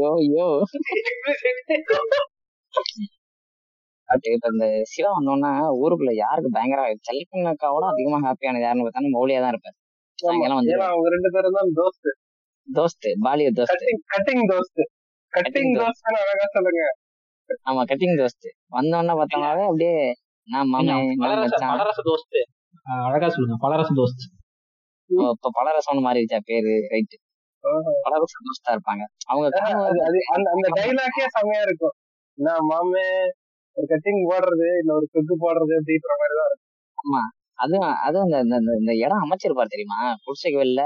யோ யோ. பட் இப்ப இந்த சிவா வந்தோன்னா ஊருக்குள்ள யாருக்கு பயங்கர செல்லக்கண்ணக்காவோட அதிகமா ஹாப்பியான யாருன்னு பார்த்தா மௌலியா தான் இருப்பாரு சாயங்காலம் வந்து ஏன்னா அவங்க ரெண்டு பேரும் தான் தோஸ்து தோஸ்து பாலிவுட் தோஸ்து கட்டிங் தோஸ்து கட்டிங் தோஸ்துன்னு அழகா சொல்லுங்க ஆமா கட்டிங் தோஸ்து வந்தோன்னா பார்த்தாலே அப்படியே நான் பலரச தோஸ்து அழகா சொல்லுங்க பலரச தோஸ்த் இப்ப பலரசம்னு மாறிடுச்சா பேரு ரைட் பலரச தோஸ்தா இருப்பாங்க. அவங்க அந்த டைலாக்கே செமையா இருக்கும். நான் மாமே ஒரு கட்டிங் போடுறது இல்ல ஒரு குக்கு போடுறது அப்படின்ற மாதிரி தான் இருக்கும் அதுவும் அதுவும் இந்த இந்த- இடம் அமைச்சிருப்பாரு தெரியுமா? குடிசைக்கு வெளில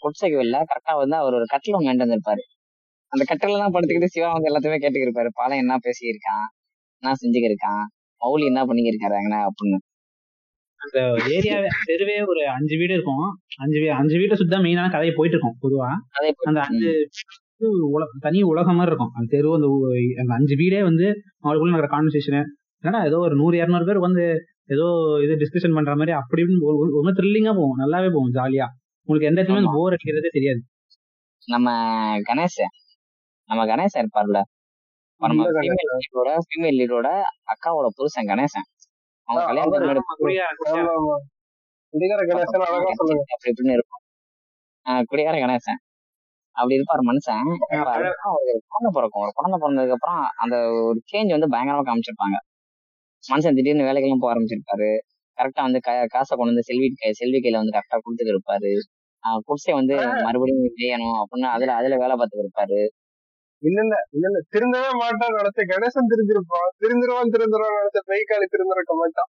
குடிசைக்கு வெளில கரெக்டா வந்து அவர் ஒரு கட்டில ஒண்ணு வேண்டு வந்திருப்பாரு. அந்த கட்டில தான் படுத்துக்கிட்டு சிவா வந்து எல்லாத்தையுமே கேட்டுக்கிட்டு இருப்பாரு பாலம் என்ன பேசியிருக்கான்? என்ன செஞ்சுக்கிருக்கான்? மௌலி என்ன பண்ணிக்கிருக்காரு அப்படின்னு. அந்த ஏரியா தெருவே ஒரு அஞ்சு வீடு இருக்கும். அஞ்சு வீ அஞ்சு வீட்டை சுத்தி தான் மெயினான கதையை போயிட்டு இருக்கும் பொதுவா அதே அந்த அஞ்சு இது உல- தனி உலகம் மாதிரி இருக்கும். அந்த தெரு அந்த அஞ்சு வீடே வந்து அவங்களுக்குள்ள நடக்கிற கான்வர்சேஷன் ஏன்னா ஏதோ ஒரு நூறு இரநூறு பேர் வந்து ஏதோ இது டிஸ்கஷன் பண்ற மாதிரி அப்படி ரொம்ப த்ரில்லிங்கா போகும். நல்லாவே போகும் ஜாலியா உங்களுக்கு எந்த இடத்துலயும் ஆமா. போர் அடிக்கிறதே தெரியாது. நம்ம கணேசன் நம்ம கணேசன் இருப்பார்ல. நம்ம ஃபீமேல் லீடோட ஃபீமேல் லீடோட அக்காவோட புருஷன் கணேசன் அவங்க கல்யாணத்துக்கு குடிகார கணேசன் குடிகார கணேசன் அப்படி இருப்பாரு மனுஷன். ஒரு குழந்தை பிறக்கும். ஒரு குழந்தை பிறந்ததுக்கு அப்புறம் அந்த ஒரு சேஞ்ச் வந்து பயங்கரமா காமிச்சிருப்பாங்க. மனுஷன் திடீர்னு வேலைக்கெல்லாம் போக ஆரம்பிச்சிருப்பாரு. கரெக்டா வந்து காசை கொண்டு வந்து செல்வி கை- செல்வி கையில வந்து கரெக்டா கொடுத்துட்டு இருப்பாரு. ஆஹ் குடிசை வந்து மறுபடியும் செய்யணும் அப்படின்னு அதுல அதுல வேலை பார்த்துட்டு இருப்பாரு. இல்ல இல்ல இல்ல இல்ல. திருந்தவே மாட்டான் நினைச்ச கணேசன் திருந்திருப்பான். திருந்துருவான் திருந்துருவான் நினைச்ச பெய்காலி திருந்திருக்க மாட்டான்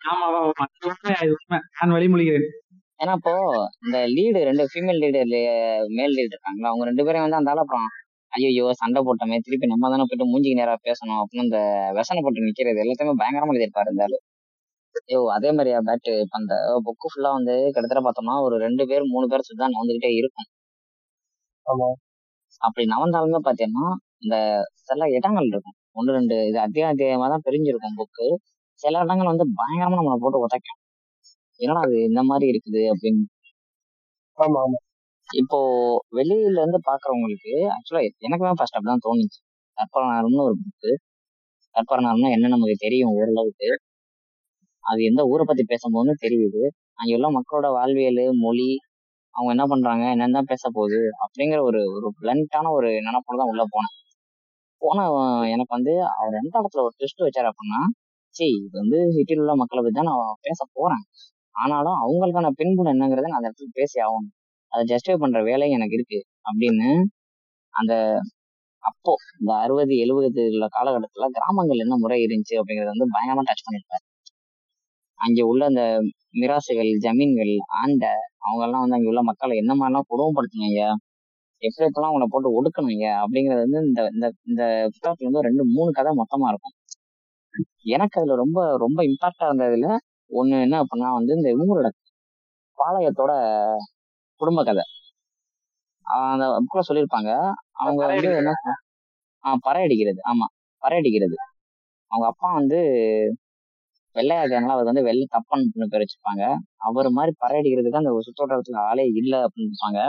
ஆமா ஆமா உண்மை. நான் வழிமொழிகிறேன் ஏன்னா இப்போ இந்த லீடு ரெண்டு ஃபீமேல் லீடு மேல் லீடு இருக்காங்களா? அவங்க ரெண்டு பேரும் வந்து அந்த ஆள் அப்புறம் ஐயோ சண்டை போட்டோமே திருப்பி நம்ம தானே போயிட்டு மூஞ்சிக்கு நேரா பேசணும் அப்படின்னு இந்த விசனை போட்டு நிக்கிறது எல்லாத்தையுமே பயங்கரமா எழுதியிருப்பாரு இந்த ஆளு. ஐயோ அதே மாதிரியா பேட்டு இப்ப அந்த புக்கு ஃபுல்லா வந்து கிட்டத்தட்ட பார்த்தோம்னா ஒரு ரெண்டு பேர் மூணு பேர் சுத்தி நவந்துகிட்டே இருக்கும். அப்படி நவந்தாலுமே பாத்தீங்கன்னா இந்த சில இடங்கள் இருக்கும். ஒன்று ரெண்டு இது அத்தியாயமா தான் பிரிஞ்சிருக்கும் புக்கு சில இடங்கள் வந்து பயங்கரமா நம்மளை போட்டு உதைக்கும். என்னடா அது இந்த மாதிரி இருக்குது அப்படின்னு. ஆமா ஆமா இப்போ வெளியில இருந்து பாக்குறவங்களுக்கு ஆக்சுவலா எனக்குமே ஃபர்ஸ்ட் அப்படிதான் தோணுச்சு. கற்பரனாரம்னு ஒரு புக்கு கற்பரனாரம்னா என்ன நமக்கு தெரியும் ஓரளவுக்கு. அது எந்த ஊரை பத்தி பேசும்போதுன்னு தெரியுது. அங்க உள்ள மக்களோட வாழ்வியல் மொழி அவங்க என்ன பண்றாங்க என்னென்ன பேச போகுது அப்படிங்கிற ஒரு ஒரு பிளண்டான ஒரு நினைப்போட தான் உள்ள போனேன். போன எனக்கு வந்து அவர் எந்த இடத்துல ஒரு ட்விஸ்ட் வச்சாரு அப்படின்னா சரி இது வந்து சிட்டியில் உள்ள மக்களை பத்தி தான் நான் பேச போறேன். ஆனாலும் அவங்களுக்கான பின்புலம் என்னங்கிறத நான் அந்த இடத்துல பேசி ஆகணும். அதை ஜஸ்டிஃபை பண்ற வேலை எனக்கு இருக்கு அப்படின்னு அந்த அப்போ இந்த அறுபது எழுபது உள்ள காலகட்டத்துல கிராமங்கள் என்ன முறை இருந்துச்சு அப்படிங்கறத வந்து பயங்கரமா டச் பண்ணிருப்பாரு. அங்க உள்ள அந்த மிராசுகள் ஜமீன்கள் ஆண்ட அவங்க எல்லாம் வந்து அங்க உள்ள மக்களை என்ன மாதிரிலாம் கொடுமைப்படுத்தினாங்க எப்படி எப்பெல்லாம் அவங்கள போட்டு ஒடுக்கணுங்க அப்படிங்கறது வந்து இந்த இந்த இந்த புத்தகத்துல வந்து ரெண்டு மூணு கதை மொத்தமா இருக்கும். எனக்கு அதுல ரொம்ப ரொம்ப இம்பாக்டா இருந்ததுல ஒண்ணு என்ன அப்படின்னா வந்து இந்த இவங்களோட பாளையத்தோட குடும்ப கதை. அந்த புக்ல சொல்லியிருப்பாங்க. அவங்க வந்து என்ன ஆஹ் பறை அடிக்கிறது ஆமா பறை அடிக்கிறது அவங்க அப்பா வந்து வெள்ளையா அவருக்கு வந்து வெள்ளை தப்பன் பேர் வச்சிருப்பாங்க. அவர் மாதிரி பறை அடிக்கிறதுக்கு அந்த சுத்தோட்டத்துல ஆளே இல்லை அப்படின்னு இருப்பாங்க.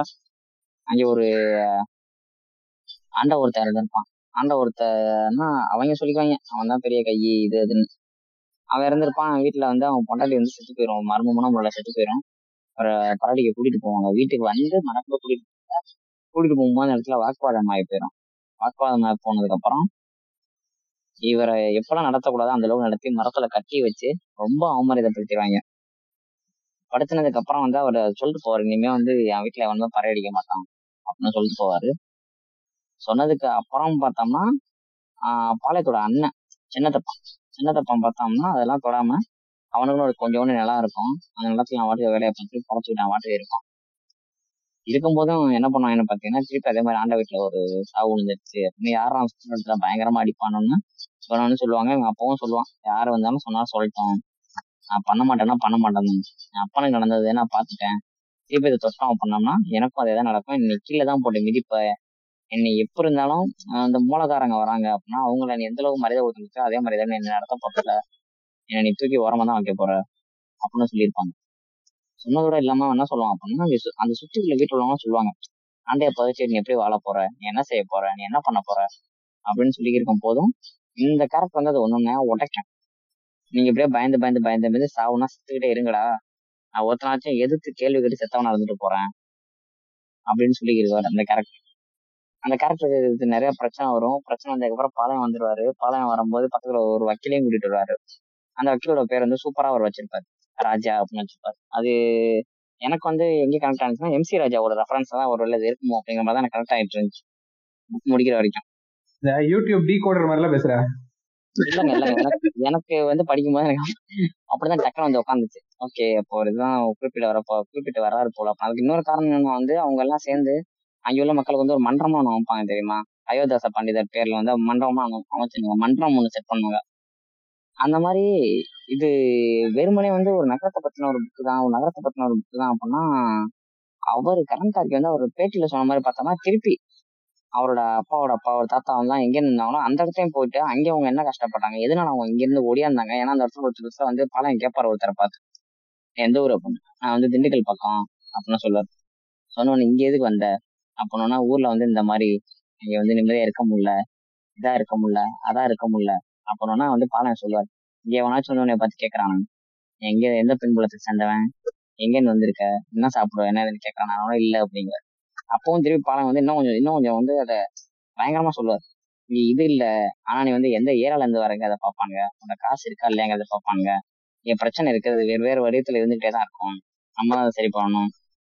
அங்க ஒரு ஆண்ட ஒருத்தர் இருந்திருப்பான் ஆண்ட ஒருத்தன்னா அவங்க சொல்லிக்குவாங்க. அவன் தான் பெரிய கை இது அதுன்னு அவன் இருந்திருப்பான் வீட்டுல வந்து அவன் பொண்டாட்டி வந்து செத்து போயிடும் மர்மமான முறையில் செத்து போயிடும் அவரை பொண்டாட்டிக்கு கூட்டிட்டு போவாங்க. வீட்டுக்கு வந்து மனக்குள்ள கூட்டிட்டு போவாங்க. கூட்டிட்டு போகும்போது அந்த இடத்துல வாக்குவாதம் ஆகி போயிடும் வாக்குவாதம் ஆகி போனதுக்கு அப்புறம் இவரை எப்பெல்லாம் நடத்தக்கூடாதோ அந்த அளவுக்கு நடத்தி மரத்துல கட்டி வச்சு ரொம்ப அவமரியாதைப்படுத்திடுவாங்க. படுத்தினதுக்கு அப்புறம் வந்து அவர் சொல்லிட்டு போவாரு. இனிமே வந்து என் வீட்டுல வந்து பறை அடிக்க மாட்டான் அப்படின்னு சொல்லிட்டு போவாரு. சொன்னதுக்கு அப்புறம் பார்த்தோம்னா ஆஹ் பாளையத்தோட அண்ணன் சின்னத்தப்பா. சின்ன தப்பம் பார்த்தோம்னா அதெல்லாம் தொடாம அவனுக்குன்னு ஒரு கொஞ்சோண்டு நிலம் இருக்கும். அந்த நிலத்துல வாட்டி வாட்டுக்கு வேலையை பார்த்து குறைச்சிக்கிட்டு நான் வாட்டுக்கு இருப்பான். இருக்கும்போதும் என்ன பண்ணுவாங்கன்னு பார்த்தீங்கன்னா திருப்பி அதே மாதிரி ஆண்ட வீட்டுல ஒரு சாவு விழுந்துருச்சு. அப்படின்னு யாரும் இடத்துல பயங்கரமா அடிப்பானுன்னு சொன்னோன்னு சொல்லுவாங்க. எங்க அப்பாவும் சொல்லுவான் யார் வந்தாலும் சொன்னாலும் சொல்லிட்டோம் நான் பண்ண மாட்டேன்னா பண்ண மாட்டேன்னு. என் அப்பனுக்கு நடந்தது நான் பார்த்துட்டேன். திருப்பி இதை தொட்டம் பண்ணோம்னா எனக்கும் அதே தான் நடக்கும். நீ கீழே தான் போட்டு மிதிப்ப என்னை எப்ப இருந்தாலும் அந்த மூலக்காரங்க வராங்க அப்படின்னா அவங்கள நீ எந்த அளவுக்கு மரியாதை கொடுத்துருக்கோ அதே மாதிரி தான் என்ன நடத்த போறல என்னை நீ தூக்கி ஓரமா தான் வைக்க போற அப்படின்னு சொல்லியிருப்பாங்க. சொன்னதோட இல்லாம என்ன சொல்லுவான் அப்படின்னா அந்த சு- சுத்தி உள்ள வீட்டு உள்ளவங்க சொல்லுவாங்க ஆண்டைய பதிச்சு நீ எப்படி வாழ போற? நீ என்ன செய்ய போற? நீ என்ன பண்ண போற? அப்படின்னு சொல்லி இருக்கும் போதும் இந்த கேரக்டர் வந்து அது ஒண்ணுமே உடைக்கும். நீங்க இப்படியே பயந்து பயந்து பயந்து பயந்து சாவுனா செத்துக்கிட்டே இருங்கடா. நான் ஒருத்தனாச்சும் எதிர்த்து கேள்வி கேட்டு செத்தவனா இருந்துட்டு போறேன் அப்படின்னு சொல்லி இருக்காரு அந்த கேரக்டர் அந்த கேரக்டருக்கு நிறைய பிரச்சனை வரும். பிரச்சனை வந்ததுக்கப்புறம் பாளையம் வந்துருவாரு. பாளையம் வரும்போது பக்கத்துல ஒரு வக்கீலையும் கூட்டிட்டு வருவாரு. அந்த வக்கீலோட பேர் வந்து சூப்பரா அவர் வச்சிருப்பாரு. ராஜா அப்படின்னு வச்சிருப்பாரு. அது எனக்கு வந்து எங்க கனெக்ட் ஆனிச்சுன்னா எம்சி ராஜாவோட ரெஃபரன்ஸ் தான் ஒரு வேலை இருக்குமோ அப்படிங்கிற மாதிரி தான் எனக்கு கனெக்ட் ஆயிட்டு இருந்துச்சு. முடிக்கிற வரைக்கும். இந்த யூடியூப் டீ கோடர் மாதிரிலாம் பேசுற? இல்லைங்க இல்லைங்க. எனக்கு எனக்கு வந்து படிக்கும்போது எனக்கு அப்படிதான் டக்குனு வந்து உட்காந்துச்சு ஓகே அப்போ இதுதான் குறிப்பிட்ட வரப்போ குறிப்பிட்டு வராரு போல. அப்ப அதுக்கு இன்னொரு காரணம் என்னன்னா வந்து அவங்க எல்லாம் சேர்ந்து அங்க உள்ள மக்களுக்கு வந்து ஒரு மன்றமா ஒன்று அமைப்பாங்க தெரியுமா? அயோத்தாச பண்டிதர் பேரில் வந்து மன்றமா ஒண்ணு அமைச்சிருந்தாங்க. மன்றம் ஒண்ணு செட் பண்ணுவாங்க. அந்த மாதிரி இது வெறுமனே வந்து ஒரு நகரத்தை பத்தின ஒரு புக்கு தான். ஒரு நகரத்தை பத்தின ஒரு புக்கு தான் அப்படின்னா அவர் கரண்டாக்கி வந்து அவர் பேட்டியில சொன்ன மாதிரி பார்த்தோம்னா திருப்பி அவரோட அப்பாவோட அப்பாவோட தாத்தா வந்து எங்க இருந்தாங்களோ அந்த இடத்தையும் போயிட்டு அங்கே அவங்க என்ன கஷ்டப்பட்டாங்க? எதனால அவங்க இங்க இருந்து ஓடியாந்தாங்க ஏன்னா அந்த இடத்துல ஒரு புதுசா வந்து பழம் கேட்பார் ஒருத்தரை பார்த்து. எந்த ஊர் அப்படின்னு? நான் வந்து திண்டுக்கல் பக்கம் அப்படின்னு சொல்லுவார். சொன்னோன்னு இங்க எதுக்கு வந்த? அப்படின்னா ஊர்ல வந்து இந்த மாதிரி இங்க வந்து நிம்மதியா இருக்க முடியல இதா இருக்க முடியல அதா இருக்க முடியல அப்படின்னா வந்து பாலன் சொல்லுவார். இங்க எவனாச்சும் உன்னை பார்த்து கேட்கறான் எங்க எந்த பின்புலத்துக்கு சேர்ந்தவன்? எங்கேருந்து வந்திருக்க? என்ன சாப்பிடுவ? என்ன ஏதுன்னு கேட்கறான் அவனோட இல்ல அப்படிங்கிற அப்பவும் திருப்பி பாலம் வந்து இன்னும் கொஞ்சம் இன்னும் கொஞ்சம் வந்து அதை பயங்கரமா சொல்லுவார். நீ இது இல்ல. ஆனா நீ வந்து எந்த ஏரால இருந்து வரங்க அதை பார்ப்பாங்க. உனக்கு காசு இருக்கா இல்லையாங்கிறத பார்ப்பாங்க. என் பிரச்சனை இருக்கிறது வேறு வேறு வடிவத்துல இருந்துகிட்டே தான் இருக்கும். நம்ம தான் அதை சரி பண்ணணும்.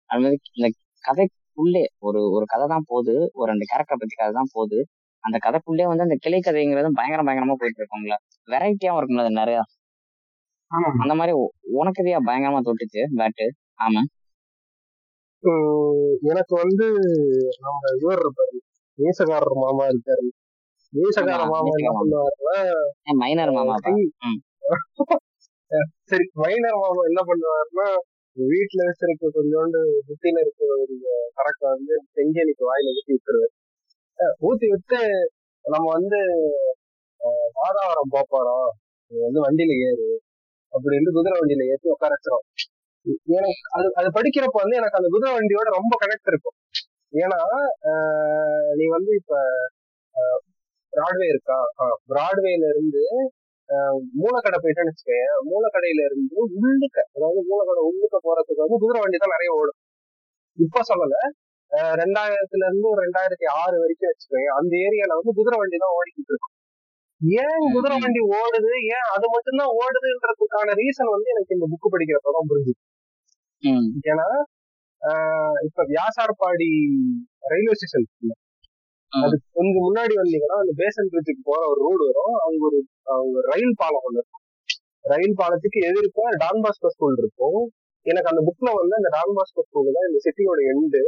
அது மாதிரி இந்த கதை கதைக்குள்ளே ஒரு ஒரு கதை தான் போகுது. ஒரு ரெண்டு கேரக்டர் பத்தி கதை தான் போகுது. அந்த கதைக்குள்ளே வந்து அந்த கிளை கதைங்கிறது பயங்கர பயங்கரமா போயிட்டு இருக்கும்ல வெரைட்டியாவும் இருக்கும்ல அது நிறைய. அந்த மாதிரி உனக்கு இதையா பயங்கரமா தொட்டுச்சு பேட்டு ஆமா. எனக்கு வந்து நம்ம இவர் இருப்பாரு. மீசக்காரர் மாமா இருக்காரு. ஆமா, மாமா என்ன மாமா. பண்ணுவாருன்னா மைனர் மாமாப்பா சரி, ம். சரி மைனர் மாமா என்ன பண்ணுவாருன்னா வீட்டுல வச்சிருக்க கொஞ்சோண்டு புத்தியில இருக்கிற ஒரு கரெக்டா வந்து செஞ்சனிக்கு வாயில ஊத்தி விட்டுருவேன். ஊத்தி விட்டு நம்ம வந்து வாதாவரம் போப்போறோம். நீ வந்து வண்டியில ஏறு. அப்படின்னு குதிரை வண்டியில ஏற்றி உட்கார வச்சிரும். எனக்கு அது அது படிக்கிறப்ப வந்து எனக்கு அந்த குதிரை வண்டியோட ரொம்ப கனெக்ட் இருக்கும். ஏன்னா ஆஹ் நீ வந்து இப்ப பிராட்வே இருக்கா? பிராட்வேல இருந்து மூலக்கடை போயிட்டேன்னு வச்சுக்கேன் மூலக்கடையில இருந்து உள்ளுக்க அதாவது மூலக்கடை உள்ளுக்க போறதுக்கு வந்து குதிரை வண்டி தான் நிறைய ஓடும். இப்ப சொல்லல. ரெண்டாயிரத்துல இருந்து ரெண்டாயிரத்தி ஆறு வரைக்கும் வச்சுக்கோங்க அந்த ஏரியால வந்து குதிரை வண்டி தான் ஓடிக்கிட்டு இருக்கும். ஏன் குதிரை வண்டி ஓடுது? ஏன் அது மட்டும்தான் ஓடுதுன்றதுக்கான ரீசன் வந்து எனக்கு இந்த புக்கு படிக்கிறப்பதான் புரிஞ்சுது. ஏன்னா இப்ப வியாசார்பாடி ரயில்வே ஸ்டேஷன். அதுக்கு கொஞ்சம் முன்னாடி வந்தீங்கன்னா அந்த பேசன் பிரிட்ஜுக்கு போற ஒரு ரோடு வரும். அவங்க ஒரு அவங்க ரயில் பாலம் ஒண்ணு இருக்கும். ரயில் பாலத்துக்கு எதிர்க்க டான்பாஸ்கோ ஸ்கூல் இருக்கும். எனக்கு அந்த புக்ல வந்து அந்த டான்பாஸ்கோ ஸ்கூல் தான் இந்த சிட்டியோட எண்டு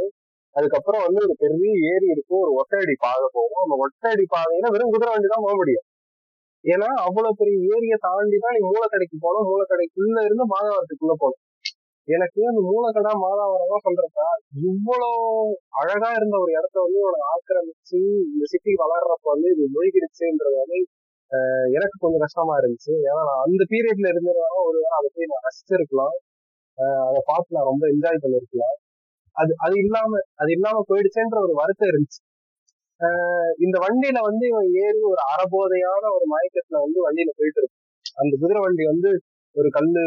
அதுக்கப்புறம் வந்து ஒரு பெரிய ஏரி இருக்கும். ஒரு ஒட்டடி பாதை போகும். அந்த ஒட்டடி பாதையில வெறும் குதிரை வண்டி தான் போக முடியும். ஏன்னா அவ்வளவு பெரிய ஏரியை தாண்டி தான் நீ மூலக்கடைக்கு போனோம் மூலக்கடைக்குள்ள இருந்து மாதவரத்துக்குள்ள போகணும். எனக்கு அந்த மூலக்கடா மாதாவரவா சொல்றப்ப இவ்வளோ அழகா இருந்த ஒரு இடத்த வந்து இவனை ஆக்கிரமிச்சு இந்த சிட்டி வளர்றப்ப வந்து இது மூழ்கிடுச்சுன்றது வந்து எனக்கு கொஞ்சம் கஷ்டமா இருந்துச்சு. ஏன்னா நான் அந்த பீரியட்ல இருந்ததுனால ஒரு வேளை அதை போய் நான் ரசிச்சிருக்கலாம். அதை பார்த்து நான் ரொம்ப என்ஜாய் பண்ணிருக்கலாம். அது அது இல்லாம அது இல்லாம போயிடுச்சேன்ற ஒரு வருத்தம் இருந்துச்சு. இந்த வண்டியில வந்து இவன் ஏறி ஒரு அறபோதையான ஒரு மயக்கத்துல வந்து வண்டியில போயிட்டு இருக்கு அந்த குதிரை வண்டி வந்து ஒரு கல்லு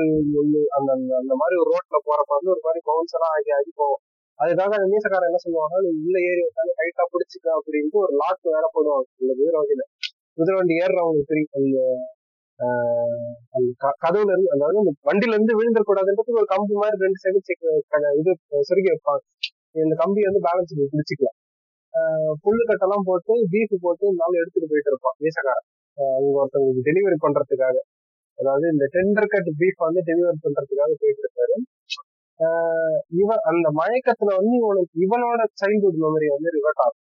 அந்த அந்த அந்த மாதிரி ஒரு ரோட்ல போறப்ப வந்து ஒரு மாதிரி பவுன்ஸ் எல்லாம் ஆகி ஆகி போகும். அதுக்காக அந்த மீசக்காரன் என்ன சொல்லுவாங்கன்னா நீ உள்ள ஏறி உட்காந்து டைட்டா பிடிச்சிக்க அப்படின்ட்டு ஒரு லாக் வேற போடுவாங்க இந்த குதிரை வண்டியில குதிரை வண்டி தெரியும். அந்த ஆஹ் கதவுல இருந்து அதாவது அந்த வண்டியில இருந்து விழுந்துடக்கூடாதுன்றதுக்கு ஒரு கம்பி மாதிரி ரெண்டு சைடு இது சுருக்கி வைப்பாங்க. இந்த கம்பி வந்து பேலன்ஸ் பிடிச்சிக்கலாம். புல்லு கட்டெல்லாம் போட்டு பீஃப் போட்டு நாள் எடுத்துட்டு போயிட்டு இருப்பான் மீசக்காரன். அவங்க ஒருத்தவங்களுக்கு டெலிவரி பண்றதுக்காக. அதாவது இந்த டெண்டர் கட் பீஃப் வந்து டெலிவர் பண்றதுக்காக போயிட்டு இருக்காரு இவன் அந்த மயக்கத்துல வந்து இவனுக்கு இவனோட சைல்ட்ஹுட் மெமரி வந்து ரிவர்ட் ஆகும்.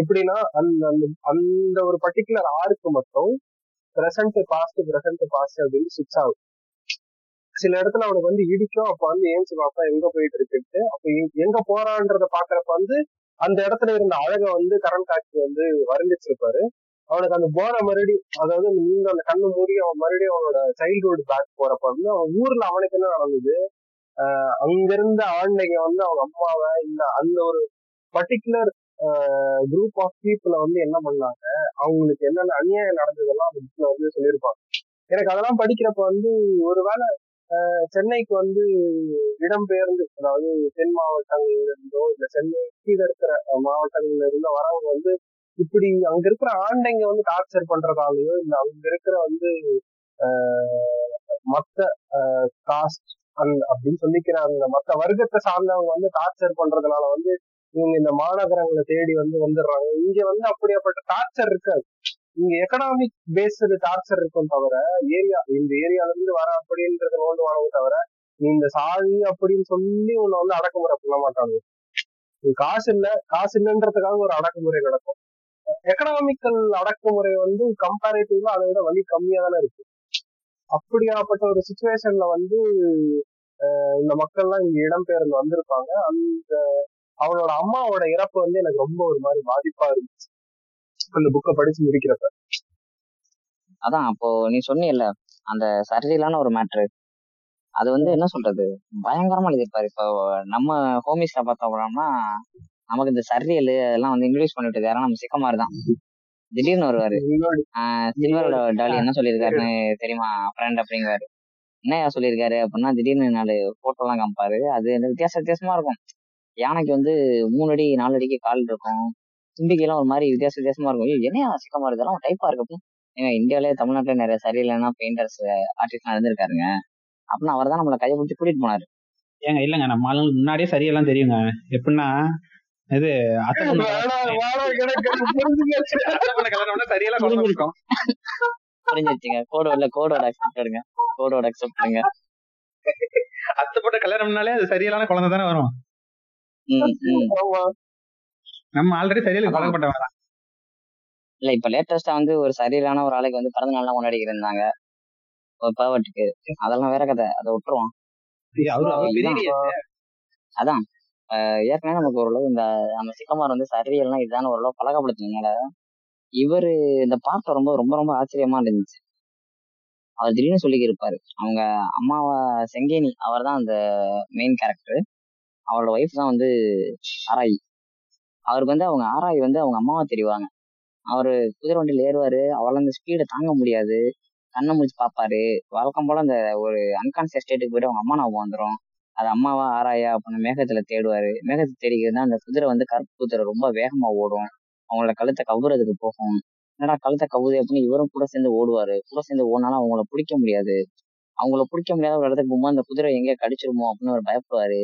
எப்படின்னா அந்த அந்த ஒரு பர்டிகுலர் ஆருக்கு மட்டும் பிரசன்ட் பாஸ்ட் பிரசன்ட் பாஸ்ட் அப்படின்னு சுவிச் ஆகும். சில இடத்துல அவனுக்கு வந்து இடிக்கும் அப்ப வந்து ஏஞ்சி பாப்பா எங்க போயிட்டு இருக்குன்ட்டு அப்ப எங்க- போறான்றத பாக்குறப்ப வந்து அந்த இடத்துல இருந்த அழகை வந்து கரண் காட்சி வந்து வரைஞ்சிச்சிருப்பாரு. அவனுக்கு அந்த போனை மறுபடியும் அதாவது அந்த நீங்க அந்த கண்ணு மூடி அவன் மறுபடியும் அவனோட சைல்ட்ஹுட் பேக் போறப்ப வந்து அவன் ஊர்ல அவனுக்கு என்ன நடந்தது? அங்க இருந்த ஆண்டைங்க வந்து அவங்க அம்மாவை இல்ல அந்த ஒரு பர்டிகுலர் குரூப் ஆஃப் பீப்புளை வந்து என்ன பண்ணாங்க? அவங்களுக்கு என்னென்ன அநியாயம் நடந்ததெல்லாம் அந்த புக்ல வந்து சொல்லியிருப்பாங்க. எனக்கு அதெல்லாம் படிக்கிறப்ப வந்து ஒருவேளை ஆஹ் சென்னைக்கு வந்து இடம்பெயர்ந்து அதாவது தென் மாவட்டங்கள்ல இருந்தோ இல்ல சென்னை கீழே இருக்கிற மாவட்டங்கள்ல இருந்தோ வரவங்க வந்து இப்படி அங்க இருக்கிற ஆண்டைங்க வந்து டார்ச்சர் பண்றதாலயோ இல்ல அங்க இருக்கிற வந்து ஆஹ், மத்த காஸ்ட் அந்த அப்படின்னு சொல்லிக்கிறாங்க. மத்த வர்க்கத்தை சார்ந்தவங்க வந்து டார்ச்சர் பண்றதுனால வந்து இவங்க இந்த மாநகரங்களை தேடி வந்து வந்துடுறாங்க. இங்க வந்து அப்படியாப்பட்ட டார்ச்சர் இருக்காது. இங்க எக்கனாமிக் பேஸ்டு டார்ச்சர் இருக்கும் தவிர ஏரியா இந்த ஏரியால இருந்து வர அப்படின்றத நோண்டுவானவங்க தவிர நீ இந்த சாதி அப்படின்னு சொல்லி உன்னை வந்து அடக்குமுறை பண்ண மாட்டாங்க காசு இல்ல காசு இல்லைன்றதுக்காக ஒரு அடக்குமுறை நடக்கும். எக்கனாமிக்கல் அடக்குமுறை வந்து கம்பேரிட்டிவா அதை விட வலி கம்மியா தானே இருக்கு. அப்படியாப்பட்ட ஒரு சுச்சுவேஷன்ல வந்து இந்த மக்கள்லாம் இங்க இடம்பெயர்ந்து வந்திருப்பாங்க. அந்த அவனோட அம்மாவோட இறப்பு வந்து எனக்கு ரொம்ப ஒரு மாதிரி பாதிப்பா இருந்துச்சு. அந்த புக்கை படிச்சு முடிக்கிறப்ப. அதான் அப்போ நீ சொன்னியல்ல அந்த சர்ஜரிலான ஒரு மேட்ரு அது வந்து என்ன சொல்றது? பயங்கரமா எழுதியிருப்பாரு. இப்போ நம்ம ஹோமிஸ்ல பார்த்தோம் அப்படின்னா நமக்கு இந்த சர்ரியல் அதெல்லாம் வந்து இன்ட்ரடியூஸ் பண்ணிட்டு இருக்காரு நம்ம சிக்கமாரு தான் திடீர்னு வருவாரு. சில்வரோட டாலி என்ன சொல்லியிருக்காருன்னு தெரியுமா? ஃப்ரெண்ட் அப்படிங்கிறாரு என்னையா சொல்லியிருக்காரு அப்படின்னா திடீர்னு நாலு போட்டோ எல்லாம் காமிப்பாரு. அது வித்தியாச வித்தியாசமா இருக்கும். யானைக்கு வந்து மூணு அடி நாலு அடிக்கு கால் இருக்கும். தும்பிக்கையெல்லாம் ஒரு மாதிரி வித்தியாச வித்தியாசமா இருக்கும். ஐயோ, என்னையா சிக்கமா இதெல்லாம் டைப்பா இருக்கு. அப்படின்னு ஏங்க இந்தியாவிலே தமிழ்நாட்டுல நிறைய சரியில்லைன்னா பெயிண்டர்ஸ் ஆர்டிஸ்ட்லாம் இருந்திருக்காருங்க. அப்படின்னு அவர் தான் நம்மளை கையை பிடிச்சி கூட்டிட்டு போனாரு. ஏங்க இல்லைங்க நம்ம ஆளுங்களுக்கு முன்னாடியே சரியெல்லாம் தெரியுங்க. எப்படின்னா இது அத்தை பொண்ணு வேணா, வேணா, எனக்கு அது புரிஞ்சுக்கிச்சு. அத்தை பொண்ணு கல்யாணம் பண்ணா சரியெல்லாம் குழந்தை இருக்கும் புரிஞ்சு வச்சுங்க. கோடோட கோடோட அக்செப்ட் எடுங்க. கோடோட அக்செப்ட் எடுங்க. அத்தை போட்டு கல்யாணம் பண்ணாலே அது சரியலான குழந்தை தானே வரும். நம்ம ஆல்ரெடி. பழக்கப்பட்டவங்க தான். இல்ல இப்ப லேட்டஸ்டா வந்து ஒரு சரியில்லான ஒரு ஆளுக்கு வந்து பிறந்த நாள்லாம் கொண்டாடிக்கிட்டு இருந்தாங்க. ஒரு பேவட்டுக்கு அதெல்லாம் வேற கதை. அதை விட்டுருவோம். ஐயா, அவரு அவர் பெரிய இதான். அதான். ஏற்கனவே நமக்கு ஓரளவு இந்த நம்ம சிக்கமார் வந்து சரியல்னா இதுதான் ஓரளவு பழகப்படுத்தினால இவர் இந்த பார்க்க ரொம்ப ரொம்ப ரொம்ப ஆச்சரியமா இருந்துச்சு. அவர் திடீர்னு சொல்லிக்கி இருப்பாரு அவங்க அம்மாவா செங்கேனி அவர் தான் அந்த மெயின் கேரக்டர் அவரோட ஒய்ஃப் தான் வந்து ஆராய். அவருக்கு வந்து அவங்க ஆராய் வந்து அவங்க அம்மாவை தெரிவாங்க. அவர் குதிரை வண்டியில் ஏறுவார். அவரால் அந்த ஸ்பீடை தாங்க முடியாது. கண்ணை முடிச்சு பார்ப்பாரு வழக்கம் போல அந்த ஒரு அன்கான்சியஸ் ஸ்டேட்டுக்கு போயிட்டு அவங்க அம்மா ஞாபகம் வந்துடும் அது அம்மாவா ஆராயா அப்படின்னு மேகத்துல தேடுவாரு. மேகத்தை தேடிக்கிறதுனா அந்த குதிரை வந்து கருப்பு குதிரை ரொம்ப வேகமா ஓடும். அவங்களோட கழுத்தை கவுறதுக்கு போகும். என்னடா கழுத்தை கவுது அப்படின்னு இவரும் கூட சேர்ந்து ஓடுவாரு. கூட சேர்ந்து ஓடினாலும் அவங்கள பிடிக்க முடியாது. அவங்கள பிடிக்க முடியாத ஒரு இடத்துக்கு போகும்போது அந்த குதிரை எங்கேயா கடிச்சிருமோ அப்படின்னு அவர் பயப்படுவாரு.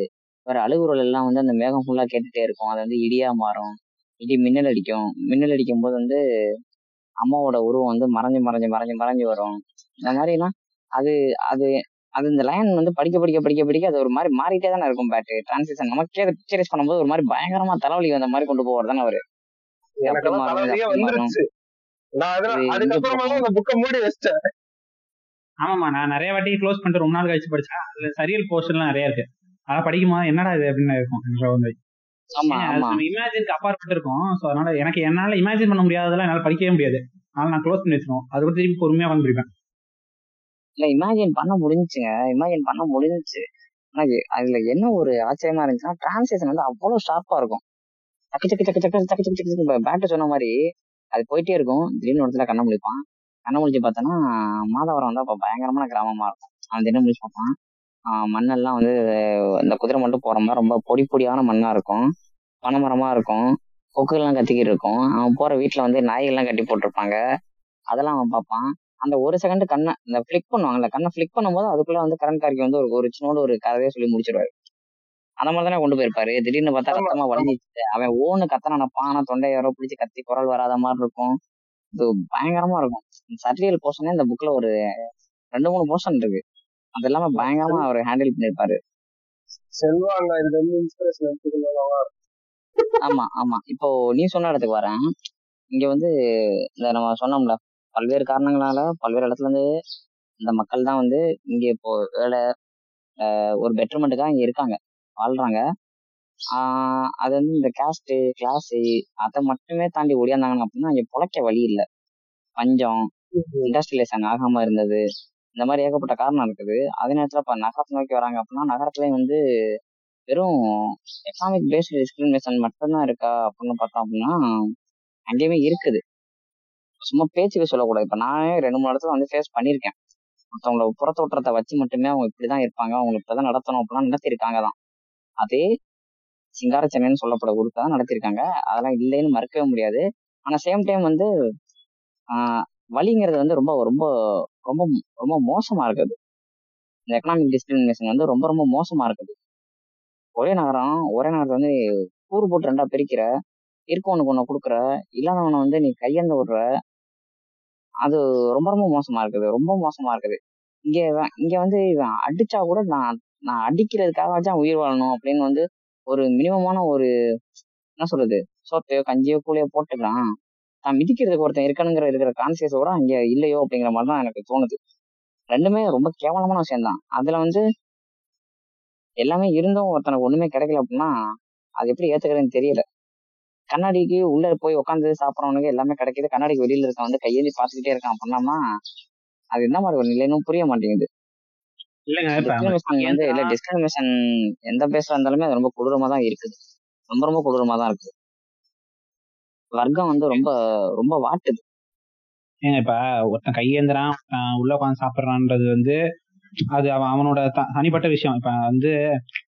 வேற அழுகுறல் எல்லாம் வந்து அந்த மேகம் ஃபுல்லா கேட்டுட்டே இருக்கும். அது வந்து இடியா மாறும். இடி மின்னல் அடிக்கும். மின்னல் அடிக்கும் போது வந்து அம்மாவோட உருவம் வந்து மறைஞ்சு மறைஞ்சு மறைஞ்சு மறைஞ்சு வரும். இந்த மாதிரிலாம் அது அது அது இந்த லைன் வந்து படிக்க படிக்க படிக்க படிக்க அது ஒரு மாதிரி மாறிட்டே தானே இருக்கும் பேட்டு டிரான்சிஷன் நமக்கே அதை பிக்சரைஸ் பண்ணும்போது ஒரு மாதிரி பயங்கரமா தலைவலி வந்த மாதிரி கொண்டு போவார் தானே அவரு. ஆமாமா நான் நிறைய வாட்டி க்ளோஸ் பண்ணிட்டு ரொம்ப நாள் கழிச்சு படிச்சேன். அதுல சரியல் போர்ஷன்லாம் நிறைய இருக்கு. அதெல்லாம் படிக்குமா என்னடா இது அப்படின்னு இருக்கும் இமேஜினுக்கு அப்பாற்பட்டு இருக்கும். ஸோ அதனால எனக்கு என்னால இமேஜின் பண்ண முடியாததெல்லாம் என்னால படிக்கவே முடியாது. அதனால நான் க்ளோஸ் பண்ணி வச்சிருவோம். அது கூட திருப்பி பொறுமையா வந்து படிப்பேன். இல்ல இமேஜின் பண்ண முடிஞ்சுங்க இமேஜின் பண்ண முடிஞ்சுச்சு. ஆனா அதுல என்ன ஒரு ஆச்சரியமா இருந்துச்சுன்னா டிரான்ஸ்லேஷன் வந்து அவ்வளவு ஷார்ப்பா இருக்கும். டக்கு டக்கு டக்கு டக்கு டக்கு டக்கு டக்கு பேட்டர் சொன்ன மாதிரி அது போயிட்டே இருக்கும். திடீர்னு ஒரு இடத்துல கண்ணை முழிப்பான். கண்ணை முடிச்சு பார்த்தோன்னா மாதவரம் வந்து அப்போ பயங்கரமான கிராமமா இருக்கும். அவன் தினம் முடிச்சு பார்ப்பான். மண்ணெல்லாம் வந்து இந்த குதிரை மட்டும் போற மாதிரி ரொம்ப பொடி பொடியான மண்ணா இருக்கும். பனைமரமா இருக்கும். கொக்குகள்லாம் கத்திக்கிட்டு இருக்கும். அவன் போற வீட்டுல வந்து நாய்கள்லாம் கட்டி போட்டிருப்பாங்க. அதெல்லாம் அவன் பார்ப்பான். அந்த ஒரு செகண்ட் கண்ணை இந்த ஃபிளிக் பண்ணுவாங்கல்ல கண்ணை ஃபிளிக் பண்ணும்போது அதுக்குள்ள வந்து கரண் கார்கி வந்து ஒரு ஒரு சின்னோட ஒரு கதையை சொல்லி முடிச்சிருவாரு. அந்த மாதிரி தானே கொண்டு போயிருப்பாரு. திடீர்னு பார்த்தா. ரத்தமா வளைஞ்சிச்சு அவன் ஓன்னு கத்த நினைப்பான் ஆனா தொண்டை யாரோ பிடிச்சி கத்தி குரல் வராத மாதிரி இருக்கும். இது பயங்கரமா இருக்கும். சர்ரியல் போர்ஷனே இந்த புக்ல ஒரு ரெண்டு மூணு போர்ஷன் இருக்கு. அது எல்லாமே பயங்கரமா அவர் ஹேண்டில் பண்ணிருப்பாரு செல்வாங்க இது வந்து இன்ஸ்பிரேஷன் எடுத்துக்கணும் ஆமா ஆமா. இப்போ நீ சொன்ன இடத்துக்கு வரேன். இங்க வந்து இந்த நம்ம சொன்னோம்ல பல்வேறு காரணங்களால பல்வேறு இடத்துல இருந்து இந்த மக்கள் தான் வந்து இங்கே இப்போ வேலை ஒரு பெட்டர்மெண்ட்டுக்காக இங்கே இருக்காங்க. வாழ்றாங்க. அது வந்து இந்த கேஸ்ட்டு கிளாஸு அதை மட்டுமே தாண்டி ஒடியாந்தாங்க அப்படின்னா இங்கே பிழைக்க வழி இல்லை. பஞ்சம் இண்டஸ்ட்ரியலைசேஷன் ஆகாமல் இருந்தது. இந்த மாதிரி ஏகப்பட்ட காரணம் இருக்குது. அதே நேரத்தில் இப்போ நகரத்தை நோக்கி வராங்க அப்படின்னா நகரத்துலேயும் வந்து வெறும் எக்கனாமிக் பேஸ்டு டிஸ்கிரிமினேஷன் மட்டும்தான் இருக்கா அப்படின்னு பார்த்தோம் அப்படின்னா அங்கேயுமே இருக்குது. சும்மா பேச்சுக்கு சொல்லக்கூடாது. இப்ப நானே ரெண்டு மூணு இடத்துல வந்து ஃபேஸ் பண்ணியிருக்கேன். மற்றவங்கள புறத்தோற்றத்தை வச்சு மட்டுமே அவங்க இப்படிதான் இருப்பாங்க. அவங்க இப்படிதான் நடத்தணும் அப்படிலாம் நடத்திருக்காங்க தான் அதே சிங்கார சென்னைன்னு சொல்லப்பட ஊருக்கு தான் நடத்திருக்காங்க. அதெல்லாம் இல்லைன்னு மறுக்கவே முடியாது. ஆனா சேம் டைம் வந்து ஆஹ் வழிங்கிறது வந்து ரொம்ப ரொம்ப ரொம்ப ரொம்ப மோசமா இருக்குது. இந்த எக்கனாமிக் டிஸ்கிரிமினேஷன் வந்து ரொம்ப ரொம்ப மோசமா இருக்குது. ஒரே நகரம் ஒரே நகரத்தை வந்து கூறு போட்டு ரெண்டா பிரிக்கிற இருக்கவனுக்கு ஒன்று கொடுக்குற இல்லாதவனை வந்து நீ கையேந்த விடுற அது ரொம்ப ரொம்ப மோசமா இருக்குது. ரொம்ப மோசமா இருக்குது. இங்க இங்க வந்து இவன் அடிச்சா கூட நான் நான் அடிக்கிறதுக்காக உயிர் வாழணும் அப்படின்னு வந்து ஒரு மினிமமான ஒரு என்ன சொல்றது சோத்தையோ கஞ்சியோ கூலையோ போட்டுக்கலாம் தான் மிதிக்கிறதுக்கு ஒருத்தன் இருக்கணுங்கிற இருக்கிற கான்சியஸ் கூட அங்க இல்லையோ அப்படிங்கிற மாதிரி தான் எனக்கு தோணுது. ரெண்டுமே ரொம்ப கேவலமான விஷயம் தான் அதுல வந்து எல்லாமே இருந்தும் ஒருத்தனுக்கு ஒண்ணுமே கிடைக்கல அப்படின்னா அது எப்படி ஏத்துக்கிறதுன்னு தெரியல. கண்ணாடிக்கு உள்ள போய் உட்காந்து சாப்பிடறவனுக்கு எல்லாமே கிடைக்குது. கண்ணாடிக்கு வெளியில இருக்க வந்து கையேந்தி பார்த்துக்கிட்டே இருக்கான் அப்படின்னா அது என்ன மாதிரி ஒரு நிலைன்னு புரிய மாட்டேங்குது. வந்து இல்ல டிஸ்கிரிமினேஷன் எந்த பேஸ்ல இருந்தாலுமே அது ரொம்ப கொடூரமா தான் இருக்குது. ரொம்ப ரொம்ப கொடூரமா தான் இருக்கு வர்க்கம் வந்து ரொம்ப ரொம்ப வாட்டுது. ஏங்க இப்ப ஒருத்தன் கையேந்திரான் உள்ள உட்காந்து சாப்பிடுறான்றது வந்து அது அவன் அவனோட த- தனிப்பட்ட விஷயம். இப்ப வந்து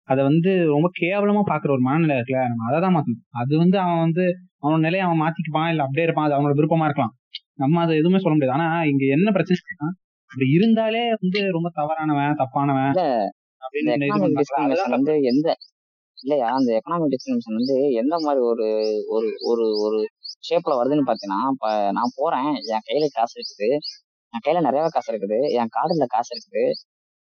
அதை வந்து ரொம்ப கேவலமா பாக்குற ஒரு மனநிலை இருக்குல்ல நம்ம அதை தான் மாத்தணும். அது வந்து அவன் வந்து அவனோட நிலையை அவன் மாத்திக்குப்பான் இல்ல அப்படியே இருப்பான் அது அவனோட விருப்பமா இருக்கலாம். நம்ம அதை எதுவுமே சொல்ல முடியாது. ஆனா இங்க என்ன பிரச்சனை அப்படி இருந்தாலே வந்து ரொம்ப தவறானவன் தப்பானவன் வந்து எந்த இல்லையா அந்த எக்கனாமிக் டிஸ்கிரிமினேஷன் வந்து எந்த மாதிரி ஒரு ஒரு ஒரு ஒரு ஷேப்ல வருதுன்னு பாத்தீங்கன்னா இப்ப நான் போறேன் என் கையில காசு இருக்குது என் கையில நிறைய காசு இருக்குது என் கார்டுல காசு இருக்குது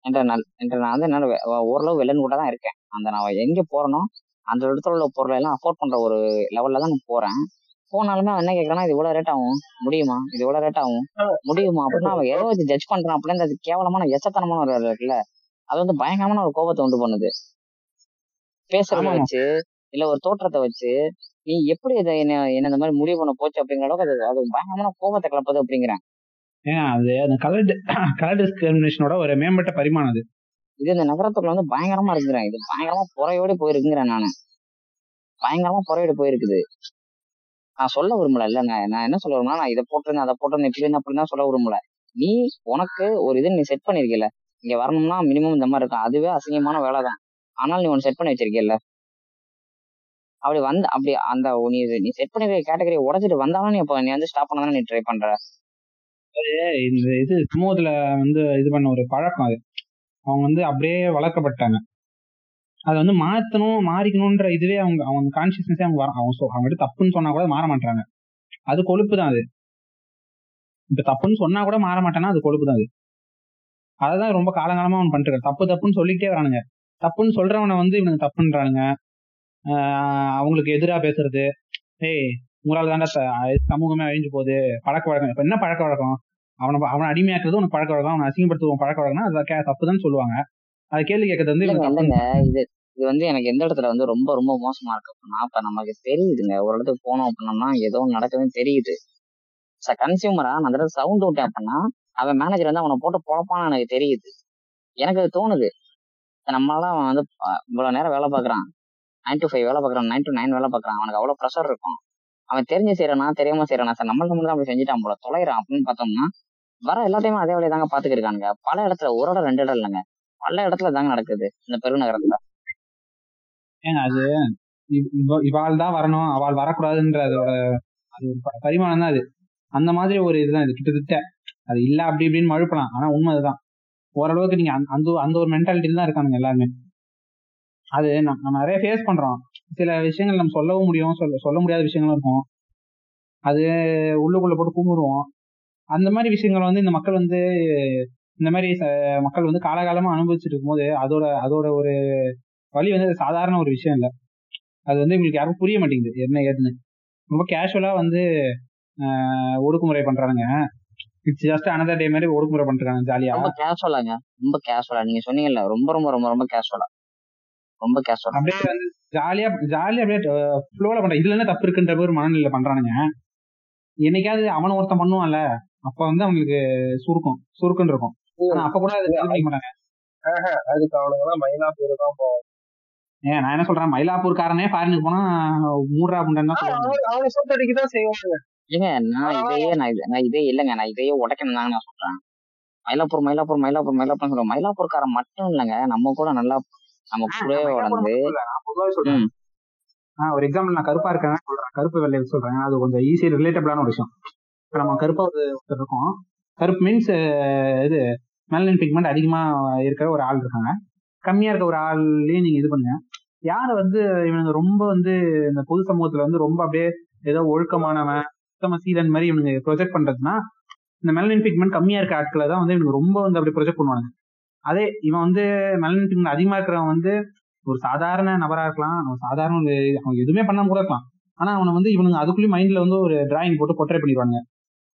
என்ற நான் என்ற நான் வந்து என்னால வெ- ஓரளவு வெள்ளன் கூட தான் இருக்கேன். அந்த நான் எங்க போறேனோ அந்த இடத்துல உள்ள பொருளை எல்லாம் அஃபோர்ட் பண்ற ஒரு லெவல்ல தான் நான் போறேன். போனாலுமே அவன் என்ன கேக்குறான்னா இது இவ்வளவு ரேட் ஆகும். முடியுமா? இது இவ்வளவு ரேட் ஆகும். முடியுமா? அப்படின்னா அவன் எதை வச்சு ஜட்ஜ் பண்றான். அப்படின்னு அது கேவலமான எச்சத்தனமான ஒரு இருக்குல்ல அது வந்து பயங்கரமான ஒரு கோபத்தை உண்டு பண்ணுது. பேசுறத. வச்சு இல்ல ஒரு தோற்றத்தை வச்சு நீ எப்படி இதை என்ன என்ன இந்த மாதிரி முடிவு பண்ண போச்சு? அப்படிங்கிற அளவுக்கு அது அது பயங்கரமான கோபத்தை கிளப்புது அப்படிங்கிறேன். ஏன் அது அந்த கலர் கலர் டிஸ்கிரிமினேஷனோட ஒரு மேம்பட்ட பரிமாணம் அது. இது இந்த நகரத்துக்குள்ள வந்து பயங்கரமா இருக்குறேன் இது பயங்கரமா புறையோடி போயிருக்குங்கிறேன் நானு. பயங்கரமா புறையோடி போயிருக்குது. நான் சொல்ல விரும்பல. இல்ல நான் என்ன சொல்ல விரும்பல நான் இதை போட்டிருந்தேன் அதை போட்டிருந்தேன் இப்படி இருந்தேன் தான் சொல்ல விரும்பல. நீ உனக்கு ஒரு இது நீ செட் பண்ணிருக்கல இங்க வரணும்னா மினிமம் இந்த மாதிரி இருக்கும். அதுவே அசிங்கமான வேலை தான் ஆனால் நீ ஒன்று செட் பண்ணி வச்சிருக்கல அப்படி வந்து அப்படி அந்த நீ நீ செட் பண்ணிருக்க கேட்டகரி உடச்சிட்டு வந்தாலும் நீ அப்ப நீ வந்து ஸ்டாப் பண்ண நீ ட்ரை பண்ற? இந்த இது சமூகத்துல வந்து இது பண்ண ஒரு பழக்கம் அது. அவங்க வந்து அப்படியே வளர்க்கப்பட்டாங்க. அதை வந்து மாத்தணும் மாறிக்கணும்ன்ற இதுவே அவங்க அவங்க கான்சியஸ்னஸே அவங்க வர அவங்க அவங்க தப்புன்னு சொன்னா கூட மாற மாட்டாங்க அது கொழுப்பு தான் அது. இப்ப தப்புன்னு சொன்னா கூட மாற மாட்டானா அது கொழுப்பு தான் அது. அதான் ரொம்ப காலங்காலமா அவன் பண்ணிட்டு தப்பு தப்புன்னு சொல்லிக்கிட்டே வரானுங்க. தப்புன்னு சொல்றவனை வந்து இவனுக்கு தப்புன்றானுங்க. ஆஹ் அவங்களுக்கு எதிரா பேசுறது. ஏய் உங்களால தாண்டா சமூகமே அழிஞ்சு போகுது. பழக்க வழக்கம். இப்ப என்ன பழக்க வழக்கம்? அவனை அவனை அடிமையாக்குறது உனக்கு பழக்க வழக்கம். அவனை அசிங்கப்படுத்துவோம் பழக்க வழக்கம்னா அது தப்புதான் சொல்லுவாங்க. அதை கேள்வி கேட்கறது வந்து இது இது வந்து எனக்கு எந்த இடத்துல வந்து ரொம்ப ரொம்ப மோசமா இருக்கு அப்படின்னா இப்ப நமக்கு தெரியுதுங்க. ஒரு இடத்துக்கு போனோம் அப்படின்னம்னா ஏதோ நடக்குதுன்னு தெரியுது. கன்சியூமரா நான் அந்த இடத்துல சவுண்ட் விட்டேன் அப்படின்னா அவன் மேனேஜர் வந்து அவனை போட்டு பொழப்பான்னு எனக்கு தெரியுது. எனக்கு அது தோணுது. நம்மளால அவன் வந்து இவ்வளவு நேரம் வேலை பார்க்கறான். நைன் டு ஃபைவ் வேலை பார்க்கறான். நைன் டு நைன் வேலை பார்க்கறான். அவனுக்கு அவ்வளவு ப்ரெஷர் இருக்கும். அவன் தெரிஞ்சு செய்யறானா தெரியாம செய்யறானா சார் நம்மள்ட்ட மட்டும் தான் அப்படி செஞ்சுட்டான் போல தொலைறான் அப்படின்னு பார்த்தோம்னா வர எல்லாத்தையுமே அதே வேலையை தாங்க பல இடத்துல ஒரு இடம் ரெண்டு இடம் இல்லைங்க. பல இடத்துல தாங்க நடக்குது இந்த பெருநகரத்துல ஏங்க அது இவாள் தான் வரணும் அவள் வரக்கூடாதுன்ற அதோட அது ஒரு பரிமாணம் தான் அது. அந்த மாதிரி ஒரு இதுதான் இது கிட்டத்தட்ட. அது இல்ல அப்படி இப்படின்னு மழுப்பலாம். ஆனா உண்மை அதுதான். ஓரளவுக்கு நீங்க அந்த- அந்த அந்த ஒரு மென்டாலிட்டியில தான் இருக்கானுங்க எல்லாருமே. அது நம்ம நிறைய ஃபேஸ் பண்றோம். சில விஷயங்கள் நம்ம சொல்லவும் முடியும். சொல்ல சொல்ல முடியாத விஷயங்களும் இருக்கும். அது உள்ளுக்குள்ள போட்டு கும்பிடுவோம் அந்த மாதிரி விஷயங்கள் வந்து இந்த மக்கள் வந்து இந்த மாதிரி மக்கள் வந்து காலகாலமா அனுபவிச்சுட்டு இருக்கும்போது அதோட அதோட ஒரு வழி வந்து சாதாரண ஒரு விஷயம் இல்ல. அது வந்து உங்களுக்கு யாருக்கும் புரிய மாட்டேங்குது. என்ன ஏதுன்னு. ரொம்ப கேஷுவலா வந்து ஒடுக்குமுறை பண்றானுங்க. இட்ஸ் ஜஸ்ட் அனதர் டே மாதிரி ஒடுக்குமுறை பண்றாங்க ஜாலியா ரொம்ப கேஷுவலாங்க ரொம்ப கேஷுவலா நீங்க சொன்னீங்கல்ல ரொம்ப ரொம்ப ரொம்ப ரொம்ப கேஷுவலா ரொம்ப கேஷுவலா அப்படியே வந்து ஜாலியா ஜாலியா அப்படியே ஃப்ளோல பண்ற இதுல என்ன தப்பு இருக்குன்ற ஒரு மனநிலையில பண்றானுங்க. என்னைக்காவது அவன ஒருத்தன் பண்ணுவான்ல அப்ப வந்து அவங்களுக்கு சுருக்கும் சுருக்குன்னு இருக்கும். அப்ப கூட மாட்டாங்க அதுக்கு அவனுங்க எல்லாம் மயிலாப்பூர் தான் போவான் ஏன் நான் என்ன சொல்றேன்? மயிலாப்பூர்காரனே ஃபாரினுக்கு போனா மூடுறா புண்டன் அவன் சொத்தடிக்கு தான் செய்வாங்க. ஏங்க நான் இதையே நான் இது நான் இதே இல்லைங்க நான் இதையே உடைக்கணும் தாங்க நான் சொல்றேன். மயிலாப்பூர் மயிலாப்பூர் மயிலாப்பூர் மயிலாப்பூர் சொல்றேன் மயிலாப்பூர்காரன் மட்டும் இல்லைங்க நம்ம கூட நல்லா நம்ம கூடவே வளர்ந்து ஒரு எக்ஸாம்பிள் நான் கருப்பா இருக்கேன் சொல்றேன். கருப்பு வெள்ளை சொல்றேன். அது கொஞ்சம் ஈஸி ரிலேட்டபிளான ஒரு விஷயம். இப்ப நம்ம கருப்பா ஒரு ஒருத்தர் இருக்கோம். கருப்பு மீன்ஸ் இது மெலனின் பிக்மெண்ட் அதிகமா இருக்கிற ஒரு ஆள் இருக்காங்க. கம்மியா இருக்க ஒரு ஆள்லயே நீங்க இது பண்ணுங்க. யார வந்து இவனுங்க ரொம்ப வந்து இந்த பொது சமூகத்துல வந்து ரொம்ப அப்படியே ஏதோ ஒழுக்கமானவன் சுத்தம சீதன் மாதிரி இவனுங்க ப்ரொஜெக்ட் பண்றதுன்னா இந்த மெலனின் பிக்மெண்ட் கம்மியா இருக்க ஆட்களை தான் வந்து இவனுக்கு ரொம்ப வந்து அப்படி ப்ரொஜெக்ட் பண்ணுவாங்க அதே இவன் வந்து மெலனின் பிக்மெண்ட் அதிகமா இருக்கிறவன் வந்து ஒரு சாதாரண நபரா இருக்கலாம். அவன் சாதாரண ஒரு அவன் எதுவுமே பண்ணாம கூட இருக்கலாம். ஆனா அவனை வந்து இவனுங்க அதுக்குள்ளேயும் மைண்ட்ல வந்து ஒரு டிராயிங் போட்டு பொட்டரை பண்ணிடுவாங்க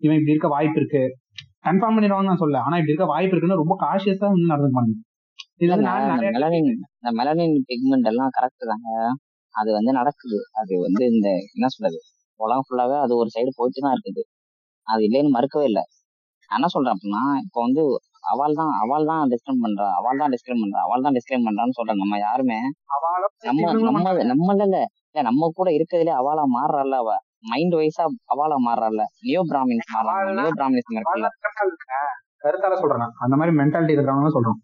இவன் இப்படி இருக்க வாய்ப்பு இருக்கு. கன்ஃபார்ம் பண்ணிடுவாங்கன்னு நான் சொல்ல ஆனா இப்படி இருக்க வாய்ப்பு இருக்குன்னு ரொம்ப காஷியஸா வந்து நடந்துப்பாங்க இந்த நிறைய மெலனின் பிக்மெண்ட் எல்லாம் கரெக்ட் தாங்க. அது வந்து நடக்குது. அது வந்து இந்த என்ன சொல்றது? உலகம் ஃபுல்லாவே அது ஒரு சைடு போயிட்டு தான் இருக்குது. அது இல்லைன்னு மறுக்கவே இல்லை. நான் என்ன சொல்றேன் அப்படின்னா இப்போ வந்து அவள் தான் அவள் தான் டிஸ்கிரைம் பண்றா அவள் தான் டிஸ்கிரைம் பண்றா அவள் தான் டிஸ்கிரைம் பண்றான்னு சொல்றேன் நம்ம யாருமே. நம்ம நம்ம நம்மள இல்ல. இல்ல நம்ம கூட இருக்கிறதுலே அவளா மாறுறாள் அவ. மைண்ட் வைஸா அவளா மாறுறாள் நியோ பிராமின்ஸ் நியோ பிராமின்ஸ் இருக்குல்ல. கருத்தால சொல்றேன். அந்த மாதிரி மென்டாலிட்டி இருக்கிறவங்க சொல்றோம்.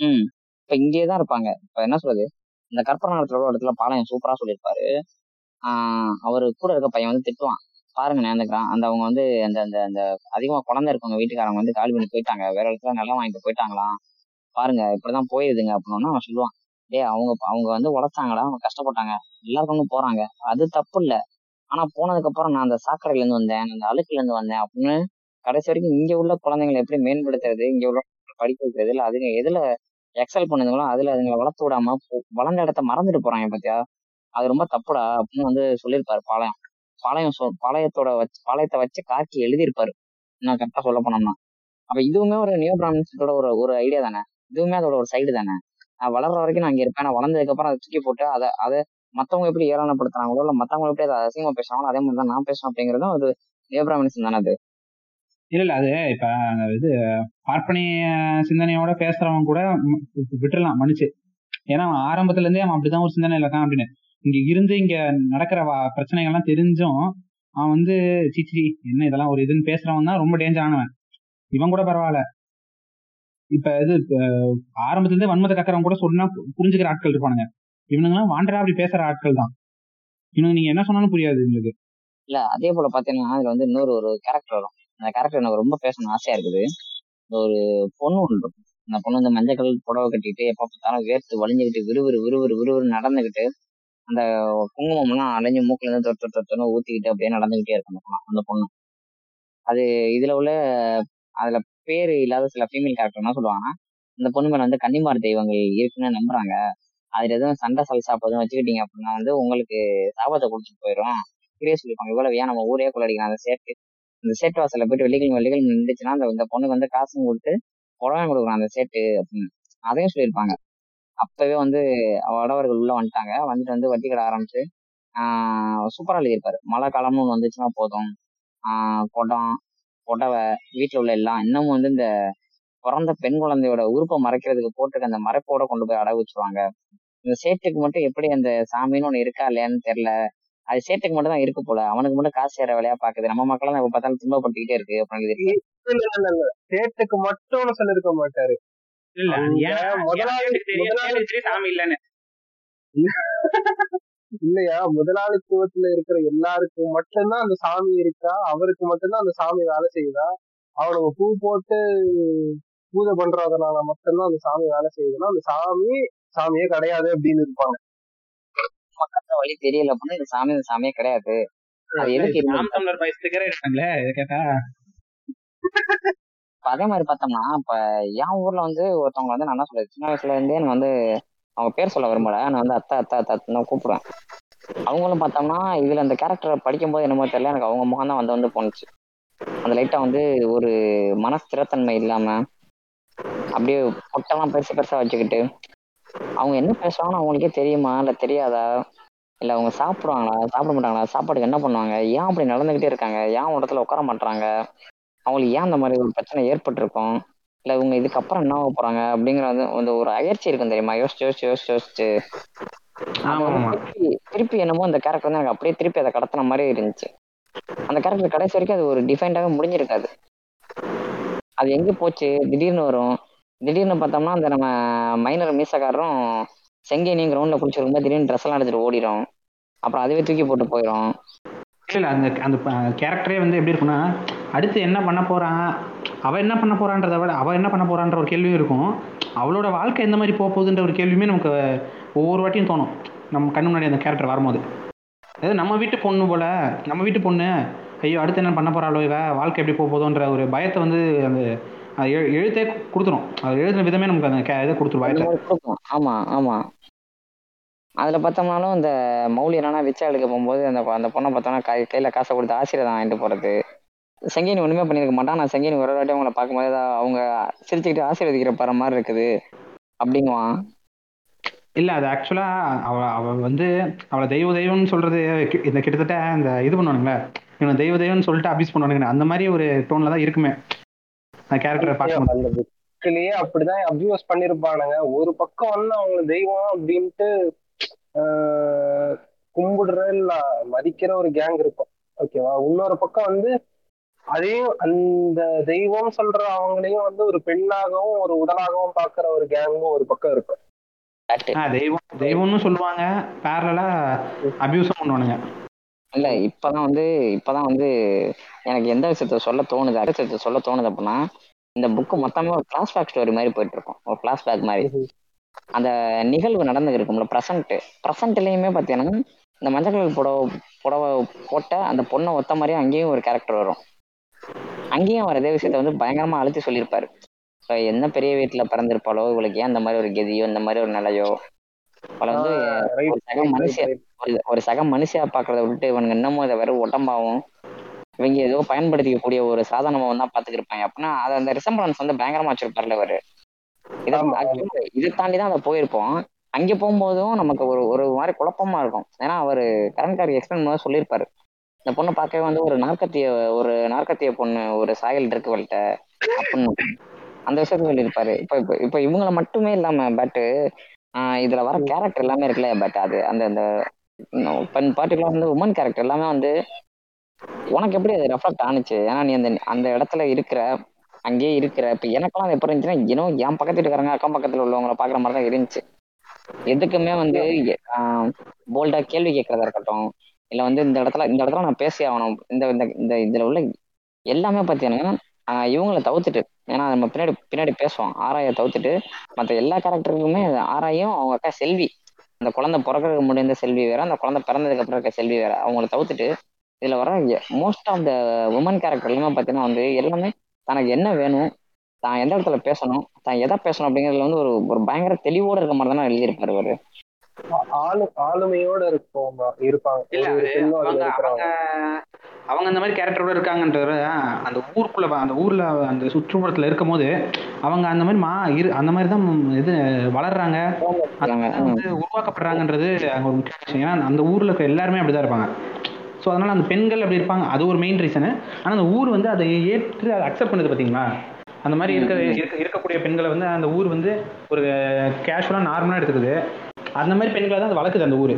ம். இப்ப இங்கேயே தான் இருப்பாங்க. இப்ப என்ன சொல்றது? இந்த கற்பனை ஒரு இடத்துல பாளையம் சூப்பரா சொல்லியிருப்பாரு. ஆஹ் அவரு கூட இருக்க பையன் வந்து திட்டுவான். பாருங்க நேர்ந்துக்கிறான் அந்த அவங்க வந்து அந்த அந்த அந்த அதிகமா குழந்தை இருக்கவங்க வீட்டுக்காரங்க வந்து கால் பண்ணி போயிட்டாங்க. வேற இடத்துல நிலம் வாங்கிட்டு போயிட்டாங்களாம். பாருங்க இப்படிதான் போயிருதுங்க அப்படின்னா அவன் சொல்லுவான். டேய் அவங்க அவங்க வந்து உழைச்சாங்களா? அவங்க கஷ்டப்பட்டாங்க. எல்லாருக்கும் போறாங்க. அது தப்பு இல்லை. ஆனா போனதுக்கு அப்புறம் நான் அந்த சாக்கடையில இருந்து வந்தேன். நான் அந்த அழுக்குல இருந்து வந்தேன் அப்படின்னு கடைசி வரைக்கும் இங்க உள்ள குழந்தைங்களை எப்படி மேம்படுத்துறது? இங்க உள்ள படிக்க வைக்கிறது? இல்லை அதுங்க எதுல எக்ஸல் பண்ணுதுங்களோ அதுல அதுங்களை வளர்த்து விடாம போ- வளர்ந்த இடத்த மறந்துட்டு போறாங்க பாத்தியா? அது ரொம்ப தப்புடா அப்படின்னு வந்து சொல்லியிருப்பாரு பாளையம். பாளையம் பாளையத்தோட வச்சு பாளையத்தை வச்சு காக்கி எழுதியிருப்பாரு. நான் கரெக்டா சொல்ல போனோம்னா. அப்ப இதுவுமே ஒரு நியோ பிராமின்ஸோட ஒரு ஒரு ஐடியா தானே? இதுவுமே அதோட ஒரு சைடு தானே? நான் வளர்ற வரைக்கும் நான் இங்க இருப்பேன். நான் வளர்ந்ததுக்கு அப்புறம் அதை தூக்கி போட்டு அதை அதை மத்தவங்க எப்படி ஏராளப்படுத்துறாங்களோ இல்ல மத்தவங்க எப்படி அதை அசிங்கமா பேசுறாங்களோ அதே மாதிரி தான் நான் பேசணும் அப்படிங்கறதும் அது நியோ பிராமின்ஸ் தானே அது? இல்ல இல்ல. அது இப்ப இது பார்ப்பனிய சிந்தனையோட பேசுறவங்க கூட விட்டுறலாம் மன்னிச்சு. ஏன்னா ஆரம்பத்துல இருந்தே அவன் அப்படிதான் ஒரு சிந்தனை இல்லதான் அப்படின்னு. இங்க இருந்து இங்க நடக்கிற வா- பிரச்சனைகள்லாம் தெரிஞ்சும் அவன் வந்து சிச்சி என்ன இதெல்லாம் ஒரு இதுன்னு பேசுறவன் தான் ரொம்ப டேஞ்சரானவன். இவன் கூட பரவாயில்ல. இப்ப இது ஆரம்பத்துல இருந்தே வன்மத்தை கக்கறவன் கூட சொன்னா புரிஞ்சுக்கிற ஆட்கள் இருப்பானுங்க. இவனுங்கலாம் வாண்டரா அப்படி பேசுற ஆட்கள் தான். இவனுங்க நீங்க என்ன சொன்னாலும் புரியாது இவங்களுக்கு. இல்ல அதே போல பாத்தீங்கன்னா இதுல வந்து இன்னொரு ஒரு கேரக்டர் வரும். அந்த கேரக்டர் எனக்கு ரொம்ப பேசணும்னு ஆசையா இருக்குது. ஒரு பொண்ணு ஒன்று இருக்கும். அந்த பொண்ணு வந்து மஞ்சள் கலர் புடவை கட்டிட்டு எப்ப பார்த்தாலும் வேர்த்து வலிஞ்சுக்கிட்டு விறுவிறு விறுவிறு விறுவிறு நடந்துகிட்டு அந்த குங்குமம் எல்லாம் அலைஞ்சு மூக்குல இருந்து தொட்டு தொட்டுன்னு ஊத்திக்கிட்டு அப்படியே நடந்துகிட்டே இருக்கும் அந்த பொண்ணு. அந்த பொண்ணு. அது இதுல உள்ள அதுல பேரு இல்லாத சில ஃபீமேல் கேரக்டர் என்ன சொல்லுவாங்கன்னா இந்த பொண்ணு மேல வந்து கன்னிமார் தெய்வங்கள் இருக்குன்னு நம்புறாங்க. அதுல எதுவும் சண்டை சல்சாப் எதுவும் வச்சுக்கிட்டீங்க அப்படின்னா வந்து உங்களுக்கு சாபத்தை கொடுத்துட்டு போயிடும் இப்படியே சொல்லிப்பாங்க. இவ்வளவு ஏன் நம்ம ஊரே கொள்ளடிக்கலாம். அந்த சேட்டு இந்த சேட்டு வாசலில் போயிட்டு வெள்ளிக்கிழமை வெள்ளிக்கிழமை நின்றுச்சுன்னா அந்த இந்த பொண்ணுக்கு வந்து காசும் கொடுத்து புடவை கொடுக்குறான் அந்த சேட்டு அப்படின்னு. அதையும் சொல்லியிருப்பாங்க. அப்பவே வந்து வடவர்கள் உள்ள வந்துட்டாங்க. வந்துட்டு வந்து வட்டி கடை ஆரம்பிச்சு ஆஹ் சூப்பரா எழுதியிருப்பாரு. மழை காலம்னு ஒன்று வந்துச்சுன்னா போதும். ஆஹ் குடம் புடவை வீட்டில் உள்ள எல்லாம். இன்னமும் வந்து இந்த பிறந்த பெண் குழந்தையோட உறுப்பை மறைக்கிறதுக்கு போட்டிருக்க அந்த மறைப்போட கொண்டு போய் அடகு வச்சுருவாங்க. இந்த சேட்டுக்கு மட்டும் எப்படி அந்த சாமின்னு ஒண்ணு இருக்கா இல்லையான்னு தெரியல. அது சேட்டுக்கு மட்டும் தான் இருக்கு போல. அவனுக்கு மட்டும் காசு சேர வேலையா பாக்குது. நம்ம மக்கள் எப்ப பார்த்தாலும் துன்பப்பட்டுக்கிட்டே இருக்கு அப்படின்னு சேட்டுக்கு மட்டும் சொல்லிருக்க மாட்டாரு. இல்ல சாமி இல்லைன்னு. இல்லையா? முதலாளித்துவத்துல இருக்கிற எல்லாருக்கும் மட்டும்தான் அந்த சாமி இருக்கா? அவருக்கு மட்டும்தான் அந்த சாமி வேலை செய்யுதா? அவனுங்க பூ போட்டு பூஜை பண்றதுனால மட்டும்தான் அந்த சாமி வேலை செய்யுதுன்னா அந்த சாமி சாமியே கிடையாது அப்படின்னு இருப்பாங்க. வழி தெரியல. அப்படின்னா இந்த சாமி இந்த சாமியே கிடையாது. அது எதுக்கு? நாம் தமிழர் பாய் ஸ்டிக்கரே இருக்காங்களே இதை கேட்டா? அதே மாதிரி பார்த்தோம்னா இப்ப என் ஊர்ல வந்து ஒருத்தவங்க வந்து நான் என்ன சொல்றது சின்ன வயசுல இருந்தே நான் வந்து அவங்க பேர் சொல்ல விரும்பல. நான் வந்து அத்தா அத்தா அத்தா தான் கூப்பிடுவேன். அவங்களும் பார்த்தோம்னா இதுல அந்த கேரக்டரை படிக்கும்போது என்னமோ தெரியல எனக்கு அவங்க முகம் தான் வந்து வந்து போணுச்சு. அந்த லைட்டா வந்து ஒரு மன ஸ்திரத்தன்மை இல்லாம அப்படியே பொட்டெல்லாம் பெருசு பெருசா வச்சுக்கிட்டு அவங்க என்ன பேசுவாங்கன்னு அவங்களுக்கே தெரியுமா? இல்ல தெரியாதா? இல்ல அவங்க சாப்பிடுவாங்களா? சாப்பிட மாட்டாங்களா? சாப்பாடுக்கு என்ன பண்ணுவாங்க? ஏன் அப்படி நடந்துகிட்டே இருக்காங்க? ஏன் ஒரு இடத்துல உட்கார மாட்டாங்க அவங்களுக்கு ஏன் அந்த மாதிரி ஒரு பிரச்சனை ஏற்பட்டிருக்கும்? இல்ல இவங்க இதுக்கப்புறம் என்ன ஆக போறாங்க? அப்படிங்கிற அந்த ஒரு அயற்சி இருக்கும் தெரியுமா? யோசிச்சு யோசிச்சு யோசிச்சு யோசிச்சு. திருப்பி திருப்பி என்னமோ அந்த கேரக்டர் வந்து எனக்கு அப்படியே திருப்பி அதை கடத்தின மாதிரி இருந்துச்சு. அந்த கேரக்டர் கடைசி வரைக்கும் அது ஒரு டிஃபைன்டாக முடிஞ்சிருக்காது. அது எங்க போச்சு? திடீர்னு வரும். திடீர்னு பார்த்தோம்னா அந்த நம்ம மைனர் மீசக்காரரும் செங்கேனியும் கிரவுண்ட்ல குளிச்சிருக்கும்போது திடீர்னு ட்ரெஸ் எல்லாம் எடுத்துட்டு ஓடிடும் அப்புறம் அதுவே தூக்கி போட்டு போயிடும் இல்ல அந்த அந்த கேரக்டரே வந்து எப்படி இருக்கும்னா அடுத்து என்ன பண்ண போறான் அவ என்ன பண்ண போறான்றத விட அவ என்ன பண்ண போறான்ற ஒரு கேள்வியும் இருக்கும். அவளோட வாழ்க்கை எந்த மாதிரி போக போகுதுன்ற ஒரு கேள்வியுமே நமக்கு ஒவ்வொரு வாட்டியும் தோணும். நம்ம கண்ணு முன்னாடி அந்த கேரக்டர் வரும்போது. அதாவது நம்ம வீட்டு பொண்ணு போல நம்ம வீட்டு பொண்ணு ஐயோ அடுத்து என்ன பண்ண போறாளோ இவ? வாழ்க்கை எப்படி போக போதோன்ற ஒரு பயத்தை வந்து அந்த எழுத்தே கொடுத்துரும். அது எழுதுன விதமே நமக்கு அந்த கே- இதை கொடுத்துரும் பயத்தை. மாதிரி கொடுக்கும். ஆமா ஆமா. அதுல பார்த்தோம்னாலும் இந்த மௌலி என்னன்னா விச்சா எடுக்க போகும்போது அந்த அந்த பொண்ணை பார்த்தோம்னா கை கையில காசை கொடுத்து ஆசீர்வாதம் வாங்கிட்டு போறது. செங்கேனி ஒண்ணுமே பண்ணியிருக்க மாட்டான். நான் செங்கேனி ஒரு வாட்டி அவங்கள பார்க்கும்போது அவங்க சிரிச்சுக்கிட்டு ஆசீர்வதிக்கிற பாரு மாதிரி இருக்குது அப்படிங்குவான் இல்ல அது ஆக்சுவலா அவ அவ வந்து அவளை தெய்வ தெய்வம்னு சொல்றது இந்த கிட்டத்தட்ட இந்த இது பண்ணுவானுங்களே. இவனை தெய்வ தெய்வம்னு சொல்லிட்டு அபியூஸ் பண்ணுவானுங்க அந்த மாதிரி ஒரு டோன்ல தான் இருக்குமே. அந்த கேரக்டரை பார்க்கும்போது அந்த புக்கிலேயே அப்படிதான் அபியூஸ் பண்ணிருப்பானுங்க. ஒரு பக்கம் வந்து அவங்க தெய்வம் அப்படின்ட்டு ஆஹ், கும்பிடுற இல்ல மதிக்கிற ஒரு கேங் இருக்கும். ஓகேவா இன்னொரு பக்கம் வந்து அதையும் அந்த தெய்வம் சொல்ற அவங்களையும் வந்து ஒரு பெண்ணாகவும் ஒரு உடலாகவும் பாக்குற ஒரு கேங்கும் ஒரு பக்கம் இருக்கும். ஆ, தெய்வம் தெய்வம்னு சொல்லுவாங்க. பேரலா அபியூஸும் பண்ணுவானுங்க. இல்ல இப்பதான் வந்து இப்பதான் வந்து எனக்கு எந்த விஷயத்த சொல்ல தோணுது அடுத்த விஷயத்த சொல்ல தோணுது அப்படின்னா இந்த புக்கு மொத்தமே ஒரு ஃபிளாஷ்பேக் ஸ்டோரி மாதிரி போயிட்டு இருக்கும் ஒரு ஃபிளாஷ்பேக் மாதிரி. அந்த நிகழ்வு நடந்து இருக்கும்ல ப்ரெசன்ட் ப்ரெசன்ட்லயுமே பார்த்தீங்கன்னா இந்த மஞ்சள் கலர் புடவை புடவை போட்ட அந்த பொண்ணை ஒத்த மாதிரியே அங்கேயும் ஒரு கேரக்டர் வரும். அங்கேயும் வர இதே விஷயத்த வந்து பயங்கரமா அழுத்தி சொல்லியிருப்பாரு. இப்போ என்ன பெரிய வீட்டுல பிறந்திருப்பாளோ இவளுக்கு ஏன் இந்த மாதிரி ஒரு கதியோ இந்த மாதிரி ஒரு நிலையோ? அவளை வந்து ஒரு சக right. ஒரு சக மனுஷியா பாக்குறத விட்டு இவனுங்க இன்னமும் இதை வெறும் உடம்பாவும் இவங்க ஏதோ பயன்படுத்திக்கக்கூடிய ஒரு சாதனமாவும் தான் பாத்துக்கிருப்பாங்க அப்படின்னா அது அந்த ரிசம்பரன்ஸ் வந்து பயங்கரமா வச்சிருப்பாருல அவரு இதை இதை தாண்டி தான் அதை போயிருப்போம். அங்க போகும்போதும் நமக்கு ஒரு ஒரு மாதிரி குழப்பமா இருக்கும். ஏன்னா அவரு கரண்ட் கார்டு எக்ஸ்பிளைன் போது சொல்லியிருப்பாரு. இந்த பொண்ணை பார்க்கவே வந்து ஒரு நாற்கத்திய ஒரு நாற்கத்திய பொண்ணு ஒரு சாயல் இருக்கு அவள்கிட்ட அப்படின்னு அந்த விஷயத்த சொல்லியிருப்பாரு. இப்ப இப்ப இப்ப இவங்கள மட்டுமே இல்லாம பட் இதுல வர கேரக்டர் எல்லாமே இருக்குல்ல பட் அது அந்த அந்த பர்டிகுலர் வந்து உமன் கேரக்டர் எல்லாமே வந்து உனக்கு எப்படி அது ரெஃப்ளெக்ட் ஆனுச்சு? ஏன்னா நீ அந்த அந்த இடத்துல இருக்கிற அங்கேயே இருக்கிற இப்ப எனக்கெல்லாம் அது எப்படி இருந்துச்சுன்னா இன்னும் என் பக்கத்து வீட்டுக்காரங்க அக்கம் பக்கத்துல உள்ளவங்கள பாக்குற மாதிரி தான் இருந்துச்சு. எதுக்குமே வந்து போல்டா கேள்வி கேட்கறதா இருக்கட்டும் இல்ல வந்து இந்த இடத்துல இந்த இடத்துல நான் பேசி ஆகணும். இந்த இந்த இந்த இதுல உள்ள எல்லாமே பார்த்தீங்கன்னா இவங்கள தவிர்த்துட்டு ஏன்னா நம்ம பின்னாடி பின்னாடி பேசுவோம். ஆராய தவிர்த்துட்டு மற்ற எல்லா கேரக்டருக்குமே ஆராயும் அவங்க அக்கா செல்வி. அந்த குழந்தை பிறக்கிறதுக்கு முடிந்த செல்வி வேற அந்த குழந்தை பிறந்ததுக்கு அப்புறம் இருக்க செல்வி வேற. அவங்கள தவிர்த்துட்டு இதுல வர most of the women character எல்லாமே பார்த்தீங்கன்னா வந்து எல்லாமே தனக்கு என்ன வேணும் தான் எந்த இடத்துல பேசணும் தான் எதை பேசணும் அப்படிங்கிறதுல வந்து ஒரு ஒரு பயங்கர தெளிவோட இருக்க மாதிரி தானே எழுதியிருப்பாரு ஆளு ஆளுமையோட இருக்கும் இருப்பாங்க. அவங்க அந்த மாதிரி கேரக்டரோட இருக்காங்கன்றத அந்த ஊருக்குள்ள அந்த ஊர்ல அந்த சுற்றுப்புறத்துல இருக்கும் போது அவங்க அந்த மாதிரி மா இரு அந்த மாதிரி தான் இது வளர்றாங்க. வந்து உருவாக்கப்படுறாங்கன்றது அங்க ஒரு முக்கிய விஷயம். ஏன்னா அந்த ஊர்ல இருக்க எல்லாருமே அப்படிதான் இருப்பாங்க. ஸோ அதனால அந்த பெண்கள் அப்படி இருப்பாங்க. அது ஒரு மெயின் ரீசனு ஆனா அந்த ஊர் வந்து அதை ஏற்று அதை அக்செப்ட் பண்ணுது பாத்தீங்களா? அந்த மாதிரி இருக்க இருக்க- இருக்கக்கூடிய பெண்களை வந்து அந்த ஊர் வந்து ஒரு கேஷுவலா நார்மலா எடுத்துக்குது. அந்த மாதிரி பெண்களை தான் அது வளர்க்குது அந்த ஊர்.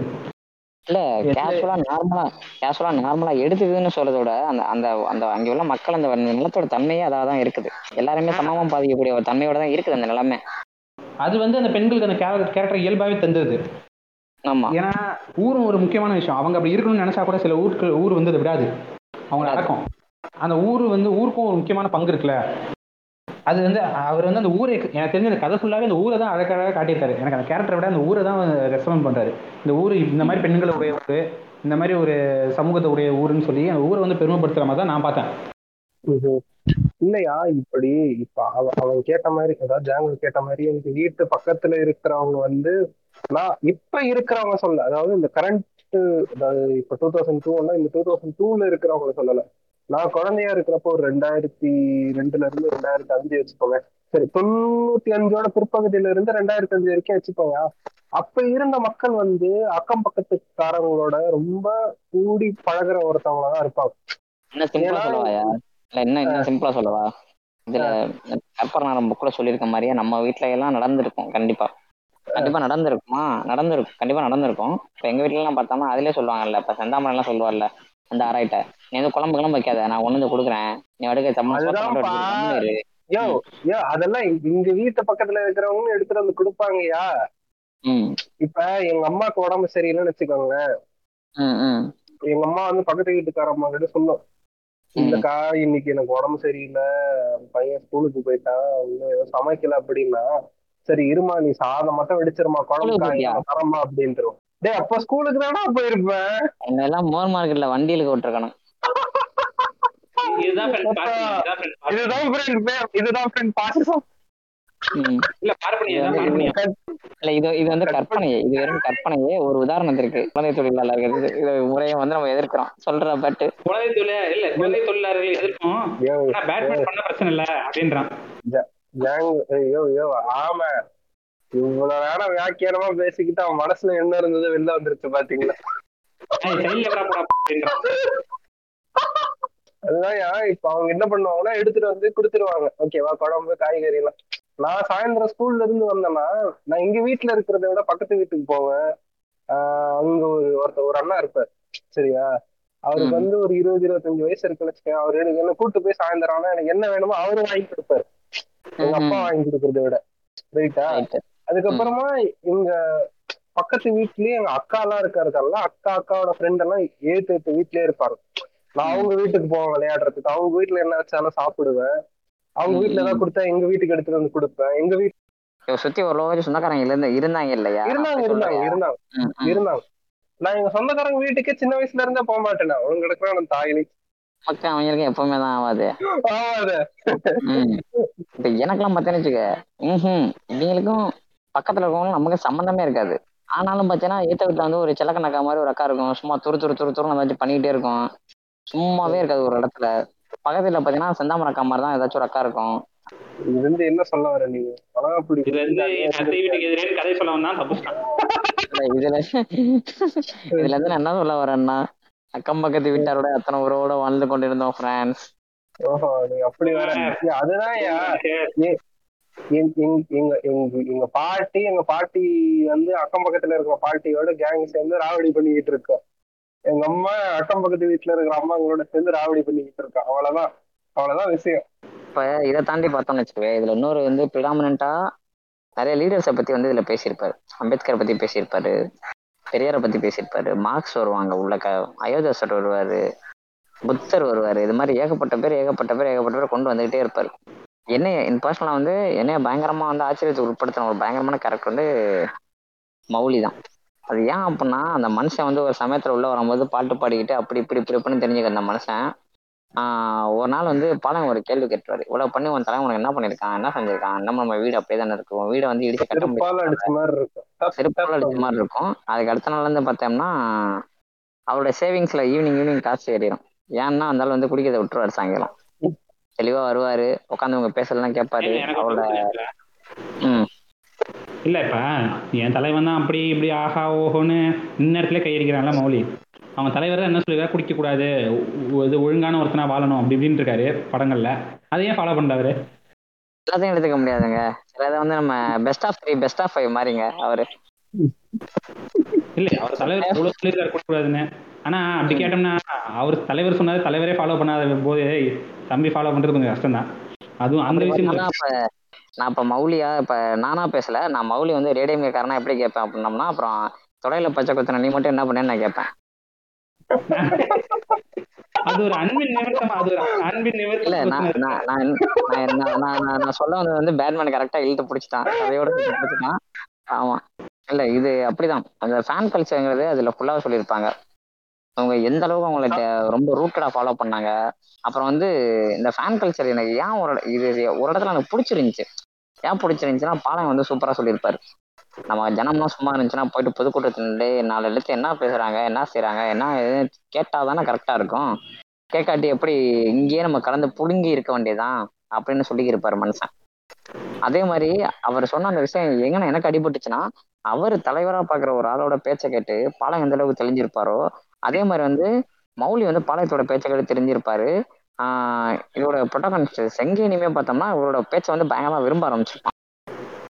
இல்ல கேஷுவலா நார்மலா கேஷுவலா நார்மலா எடுத்துக்குதுன்னு சொல்றத விட அந்த அந்த அந்த அங்க உள்ள மக்கள் அந்த நிலத்தோட தன்மையே அதாக தான் இருக்குது. எல்லாருமே சமமா பாதிக்கக்கூடிய ஒரு தன்மையோட தான் இருக்குது அந்த நிலைமை. அது வந்து அந்த பெண்களுக்கு அந்த கேரக்டர் இயல்பாவே தந்துருது. ஆமா. ஏன்னா ஊரும் ஒரு முக்கியமான விஷயம். அவங்க அப்படி இருக்கணும்னு நினைச்சா கூட சில ஊருக்கு ஊர் வந்து அதை விடாது. அவங்கள அடக்கும் அந்த ஊர் வந்து ஊருக்கும் ஒரு முக்கியமான பங்கு இருக்குல்ல. அது வந்து அவர் வந்து அந்த ஊரை எனக்கு தெரிஞ்ச அந்த கதை ஃபுல்லாவே அந்த ஊரை தான் அழகாக காட்டியிருக்காரு. எனக்கு அந்த கேரக்டரை விட அந்த ஊரை தான் ரெஸ்பாண்ட் பண்ணுறாரு இந்த ஊர் இந்த மாதிரி பெண்களுடைய ஊர் இந்த மாதிரி ஒரு சமூகத்துடைய ஊருன்னு சொல்லி அந்த ஊரை வந்து பெருமைப்படுத்துற மாதிரி தான் நான் பார்த்தேன். இல்லையா? இப்படி இப்ப அவ அவன் கேட்ட மாதிரி அதாவது ஜாங்கல் கேட்ட மாதிரி எனக்கு வீட்டு பக்கத்துல இருக்கிறவங்க வந்து நான் இப்ப இருக்கிறவங்க சொல்ல அதாவது இந்த கரண்ட் அதாவது இப்ப டூ தௌசண்ட் டூ இந்த டூ தௌசண்ட் டூல இருக்கிறவங்கள சொல்லல. நான் குழந்தையா இருக்கிறப்போ ஒரு ரெண்டாயிரத்தி ரெண்டுல இருந்து ரெண்டாயிரத்தி அஞ்சு வச்சுக்கோங்க. சரி தொண்ணூத்தி அஞ்சோட பிற்பகுதியில இருந்து ரெண்டாயிரத்தி அஞ்சு வரைக்கும் வச்சுக்கோங்க. அப்ப இருந்த மக்கள் வந்து அக்கம் பக்கத்துக்காரங்களோட ரொம்ப கூடி பழகுற ஒருத்தவங்களா தான் இருப்பாங்க. இன்னும் சிம்பிளா சொல்லவாயா இல்ல இன்னும் இன்னும் சிம்பிளா சொல்லவா? இதுல கற்பனை புக்குல சொல்லியிருக்க மாதிரியே நம்ம வீட்ல எல்லாம் நடந்திருக்கும் கண்டிப்பா. கண்டிப்பா நடந்திருக்குமா? நடந்திருக்கும் கண்டிப்பா நடந்திருக்கும். இப்ப எங்க வீட்ல எல்லாம் பார்த்தோம்னா அதிலே சொல்லுவாங்கல்ல இப்ப செந்தாமரை எல்லாம் சொல்லுவார்ல அந்த ஆராய்ட்ட நீ வந்து குழம்பு கிளம்பு வைக்காத நான் ஒண்ணு வந்து கொடுக்குறேன். நீ அடுக்க சம்மன் அதுதான்ப்பா. யோ யோ அதெல்லாம் இங்க- வீட்டு பக்கத்துல இருக்கிறவங்க எடுத்துட்டு வந்து கொடுப்பாங்கயா இப்ப எங்க அம்மாக்கு உடம்பு சரியில்லைன்னு வச்சுக்கோங்களேன். எங்க அம்மா வந்து பக்கத்து வீட்டுக்கார அம்மா கிட்ட சொல்லும் இல்லக்கா இன்னைக்கு எனக்கு உடம்பு சரியில்லை. பையன் ஸ்கூலுக்கு போயிட்டான். இன்னும் ஏதோ சமைக்கல அப்படின்னா சரி இருமா நீ சாதம் மட்டும் வெடிச்சிருமா குழம்பு? தரமா அப்படின்ட்டுரும் டேய் அப்ப ஸ்கூலுக்கு தானே போயிருப்பேன் எல்லாம் மோர் மார்க்கெட்ல வண்டியில விட்டுருக்கணும் இதுதான் இதுதான். இதுதான் ஃப்ரெண்ட் இதுதான் ஃப்ரெண்ட் பாசம் ம். இல்ல இது இது வந்து கற்பனையே. இது வெறும் கற்பனையே. ஒரு உதாரணத்திற்கு குழந்தை தொழிலாளர்கள் இது முறையை வந்து நம்ம எதிர்க்கிறோம். சொல்ற பட்டு குழந்தை தொழிலா- இல்ல, குழந்தை தொழிலாளர்கள் எதிர்க்கும். பேட்மேன் பண்ண பிரச்சனை இல்ல அப்படின்றான். ஆமா. இவ்வளவு நேரம் வியாக்கியானமா பேசிக்கிட்டு அவன் மனசுல என்ன இருந்தது வெளில வந்துருச்சு பாத்தீங்களா. அதுதான் இப்ப அவங்க என்ன பண்ணுவாங்கன்னா எடுத்துட்டு வந்து கொடுத்துருவாங்க. ஓகேவா குழம்பு காய்கறி எல்லாம். நான் சாயந்தரம் ஸ்கூல்ல இருந்து வந்தேன்னா நான் எங்க வீட்டுல இருக்கிறத விட பக்கத்து வீட்டுக்கு போவேன். ஆஹ் அங்க ஒரு ஒருத்தர் ஒரு அண்ணா இருப்பார். சரியா? அவருக்கு. வந்து ஒரு இருபது இருபத்தஞ்சு வயசு இருக்குன்னு வச்சுக்கோங்க அவர் எனக்கு என்ன கூட்டு போய் சாயந்தரம் ஆனா எனக்கு என்ன வேணுமோ அவரும் வாங்கி கொடுப்பாரு. எங்க அப்பா வாங்கி கொடுக்கறத விட. ரைட்டா ரைட் அதுக்கப்புறமா இங்க பக்கத்து வீட்லயே எங்க அக்கா எல்லாம் இருக்கிறதால அக்கா அக்காவோட ஃப்ரெண்ட் எல்லாம் ஏத்து எட்டு வீட்லயே இருப்பாங்க. நான் அவங்க வீட்டுக்கு போவேன் விளையாடுறதுக்கு. அவங்க வீட்டுல என்ன வச்சாலும் சாப்பிடுவேன். அவங்க வீட்டுல ஏதாவது கொடுத்தா எங்க வீட்டுக்கு எடுத்துட்டு வந்து கொடுப்பேன். எங்க வீட்டு சுத்தி ஒரு லோகம் சொந்தக்காரங்க இருந்த இருந்தாங்க இல்லையா? இருந்தாங்க இருந்தாங்க? இருந்தாங்க. ம், ம். இருந்தாங்க. நான் எங்க சொந்தக்காரங்க வீட்டுக்கே சின்ன வயசுல இருந்தே போக மாட்டேன் அவங்க கிடக்குறான் தாயிலி நமக்கு அவங்களுக்கு எப்பவுமே தான் ஆகாது ம். இப்ப எனக்கெல்லாம் பார்த்தேன்னு வச்சுக்க. ம்ஹும். இவங்களுக்கும் பக்கத்துல இருக்கவங்களும் நமக்கு சம்மந்தமே இருக்காது. ஆனாலும் பார்த்தீங்கன்னா ஏத்த வீட்டுல வந்து ஒரு சிலக்கணக்கா மாதிரி ஒரு அக்கா இருக்கும். சும்மா துரு துரு துரு துருன்னு ஏதாச்சும் பண்ணிக்கிட்டே இருக்கும். சும்மாவே இருக்காது ஒரு இடத்துல. பக்கத்துல பாத்தீங்கன்னா செந்தாமரை அக்கா மாதிரி தான் ஏதாச்சும் ஒரு அக்கா இருக்கும். இது என்ன சொல்ல வர நீங்க? இது வீட்டுக்கு கதை இதுல இதுல இருந்து நான் என்ன சொல்ல வரேன்னா அக்கம் பக்கத்து வீட்டாரோட அத்தனை உறவோட வாழ்ந்து கொண்டிருந்தோம் ஓஹோ நீங்க அப்படி வர அதுதான் எங்க எங்க- பாட்டி எங்க பாட்டி வந்து அக்கம் பக்கத்துல இருக்கிற பாட்டியோட கேங் சேர்ந்து ராவடி பண்ணிக்கிட்டு இருக்கோம் எங்க அம்மா அக்கம் பக்கத்து வீட்டுல இருக்கிற அம்மாங்களோட சேர்ந்து ராவடி பண்ணிக்கிட்டு இருக்கோம் அவ்வளவுதான். அவ்வளவுதான் விஷயம். இப்ப இதை தாண்டி பார்த்தோம்னு வச்சுக்கவே இதுல இன்னொரு வந்து பிரிடாமினா நிறைய லீடர்ஸை பத்தி வந்து இதுல பேசியிருப்பாரு. அம்பேத்கரை பத்தி பேசியிருப்பாரு. பெரியாரை பத்தி பேசியிருப்பாரு. மார்க்ஸ் வருவாங்க உள்ள க அயோத்தியாசர் வருவாரு. புத்தர் வருவாரு. இது மாதிரி ஏகப்பட்ட பேர் ஏகப்பட்ட பேர் ஏகப்பட்ட பேர் கொண்டு வந்துகிட்டே இருப்பாரு. என்னைய என் பர்சனலா வந்து என்னைய பயங்கரமா வந்து ஆச்சரியத்துக்கு உட்படுத்தின ஒரு பயங்கரமான கேரக்டர் வந்து மௌலி தான். அது ஏன் அப்படின்னா அந்த மனுஷன் வந்து ஒரு சமயத்துல உள்ள வரும்போது பாட்டு பாடிக்கிட்டு அப்படி இப்படி இப்படி இப்படின்னு தெரிஞ்சுக்க அந்த மனுஷன் ஒரு நாள் வந்து பாலம் ஒரு கேள்வி கேட்டுவாரு இவ்வளவு பண்ணி உன் தலைவன் உனக்கு என்ன பண்ணிருக்கான்? என்ன செஞ்சிருக்கான்? நம்ம நம்ம வீடு அப்படியே தானே இருக்கு. உன் வீடை வந்து இடிச்சு கட்ட முடியாது. அடிச்ச மாதிரி இருக்கும். தப்பு, செருப்பால் தப்பு. அடிச்ச மாதிரி இருக்கும். அதுக்கு அடுத்த நாள்ல இருந்து பார்த்தோம்னா அவரோட சேவிங்ஸ்ல ஈவினிங் ஈவினிங் காசு ஏறிடும் ஏன்னா அந்த வந்து குடிக்கிறத விட்டுருவாரு சாயங்காலம். தெளிவா வருவாரு. உட்காந்து உங்க பேசலாம் கேட்பாரு எனக்கு அவரோட. ம். இல்ல இப்ப என் தலைவன் தான் அப்படி இப்படி ஆஹா ஓஹோன்னு இந்நேரத்துல கையடிக்கிறான்ல மௌலி. அவன் தலைவர் தான் என்ன சொல்லுவாரு குடிக்க கூடாது இது ஒழுங்கான ஒருத்தனா வாழணும் அப்படி இப்படின்னு இருக்காரு படங்கள்ல. அதை ஏன் ஃபாலோ பண்றாரு. எல்லாத்தையும் எடுத்துக்க முடியாதுங்க. சில இதை வந்து நம்ம best of three best of five மாதிரிங்க அவரு. இல்ல அவர் தலைவர் எவ்வளவு சொல்லியிருக்காரு குடிக்கூடாதுன்னு ஆனா அப்படி கேட்டோம்னா அவர் தலைவர் சொன்னாரு தலைவரே ஃபாலோ பண்ணாத போது தம்பி ஃபாலோ பண்றது கொஞ்சம் கஷ்டம் தான் அதுவும் அந்த விஷயம் நான் இப்ப மௌலியா இப்ப நானா பேசல நான் மௌலி வந்து ரேடியம் காரனா எப்படி கேட்பேன் அப்படின்னம்னா அப்புறம் தொடையில பச்சை குத்துன நீ மட்டும் என்ன பண்ணேன்னு நான் கேட்பேன். அது ஒரு அன்பின் நிமித்தம் அது ஒரு அன்பின் இல்ல நான் நிமித்தம் நான் நான் நான் நான் நான் சொல்ல வந்தது வந்து பேட்மேன் கரெக்டா இழுத்து பிடிச்சிட்டான். இழுத்து பிடிச்சிட்டான். ஆமா. இல்ல இது அப்படிதான். அந்த ஃபேன் கல்ச்சருங்கிறது அதுல ஃபுல்லாக சொல்லியிருப்பாங்க. அவங்க எந்த அளவுக்கு அவங்கள ரொம்ப ரூட்டடா ஃபாலோ பண்ணாங்க. அப்புறம் வந்து இந்த ஃபேன் கல்ச்சர் எனக்கு ஏன் ஒரு இது ஒரு இடத்துல எனக்கு பிடிச்சிருந்துச்சு. ஏன் பிடிச்சிருந்துச்சுன்னா பாலம் வந்து சூப்பரா சொல்லியிருப்பாரு. நம்ம ஜனம்லாம் சும்மா இருந்துச்சுன்னா போயிட்டு பொதுக்கூட்டத்திலே நாலு எழுத்து என்ன பேசுறாங்க என்ன செய்றாங்க என்ன ஏதுன்னு கேட்டாதானே கரெக்டா இருக்கும். கேட்காட்டி எப்படி இங்கேயே நம்ம கலந்து புடுங்கி இருக்க வேண்டியதான் அப்படின்னு சொல்லியிருப்பாரு மனுஷன். அதே மாதிரி அவர் சொன்ன அந்த விஷயம் எங்கன்னா எனக்கு அடிபட்டுச்சுன்னா அவர் தலைவரா பாக்குற ஒரு ஆளோட பேச்சை கேட்டு பாலம் எந்த அளவுக்கு தெளிஞ்சிருப்பாரோ அதே மாதிரி வந்து மௌலி வந்து பாளையத்தோட பேச்சை தெரிஞ்சிருப்பாரு. ஆஹ் இதோட ப்ரொட்டகனிஸ்ட் செங்கேனியுமே பார்த்தோம்னா இவரோட பேச்சை வந்து பயங்கரமா விரும்ப ஆரம்பிச்சிருப்பான்.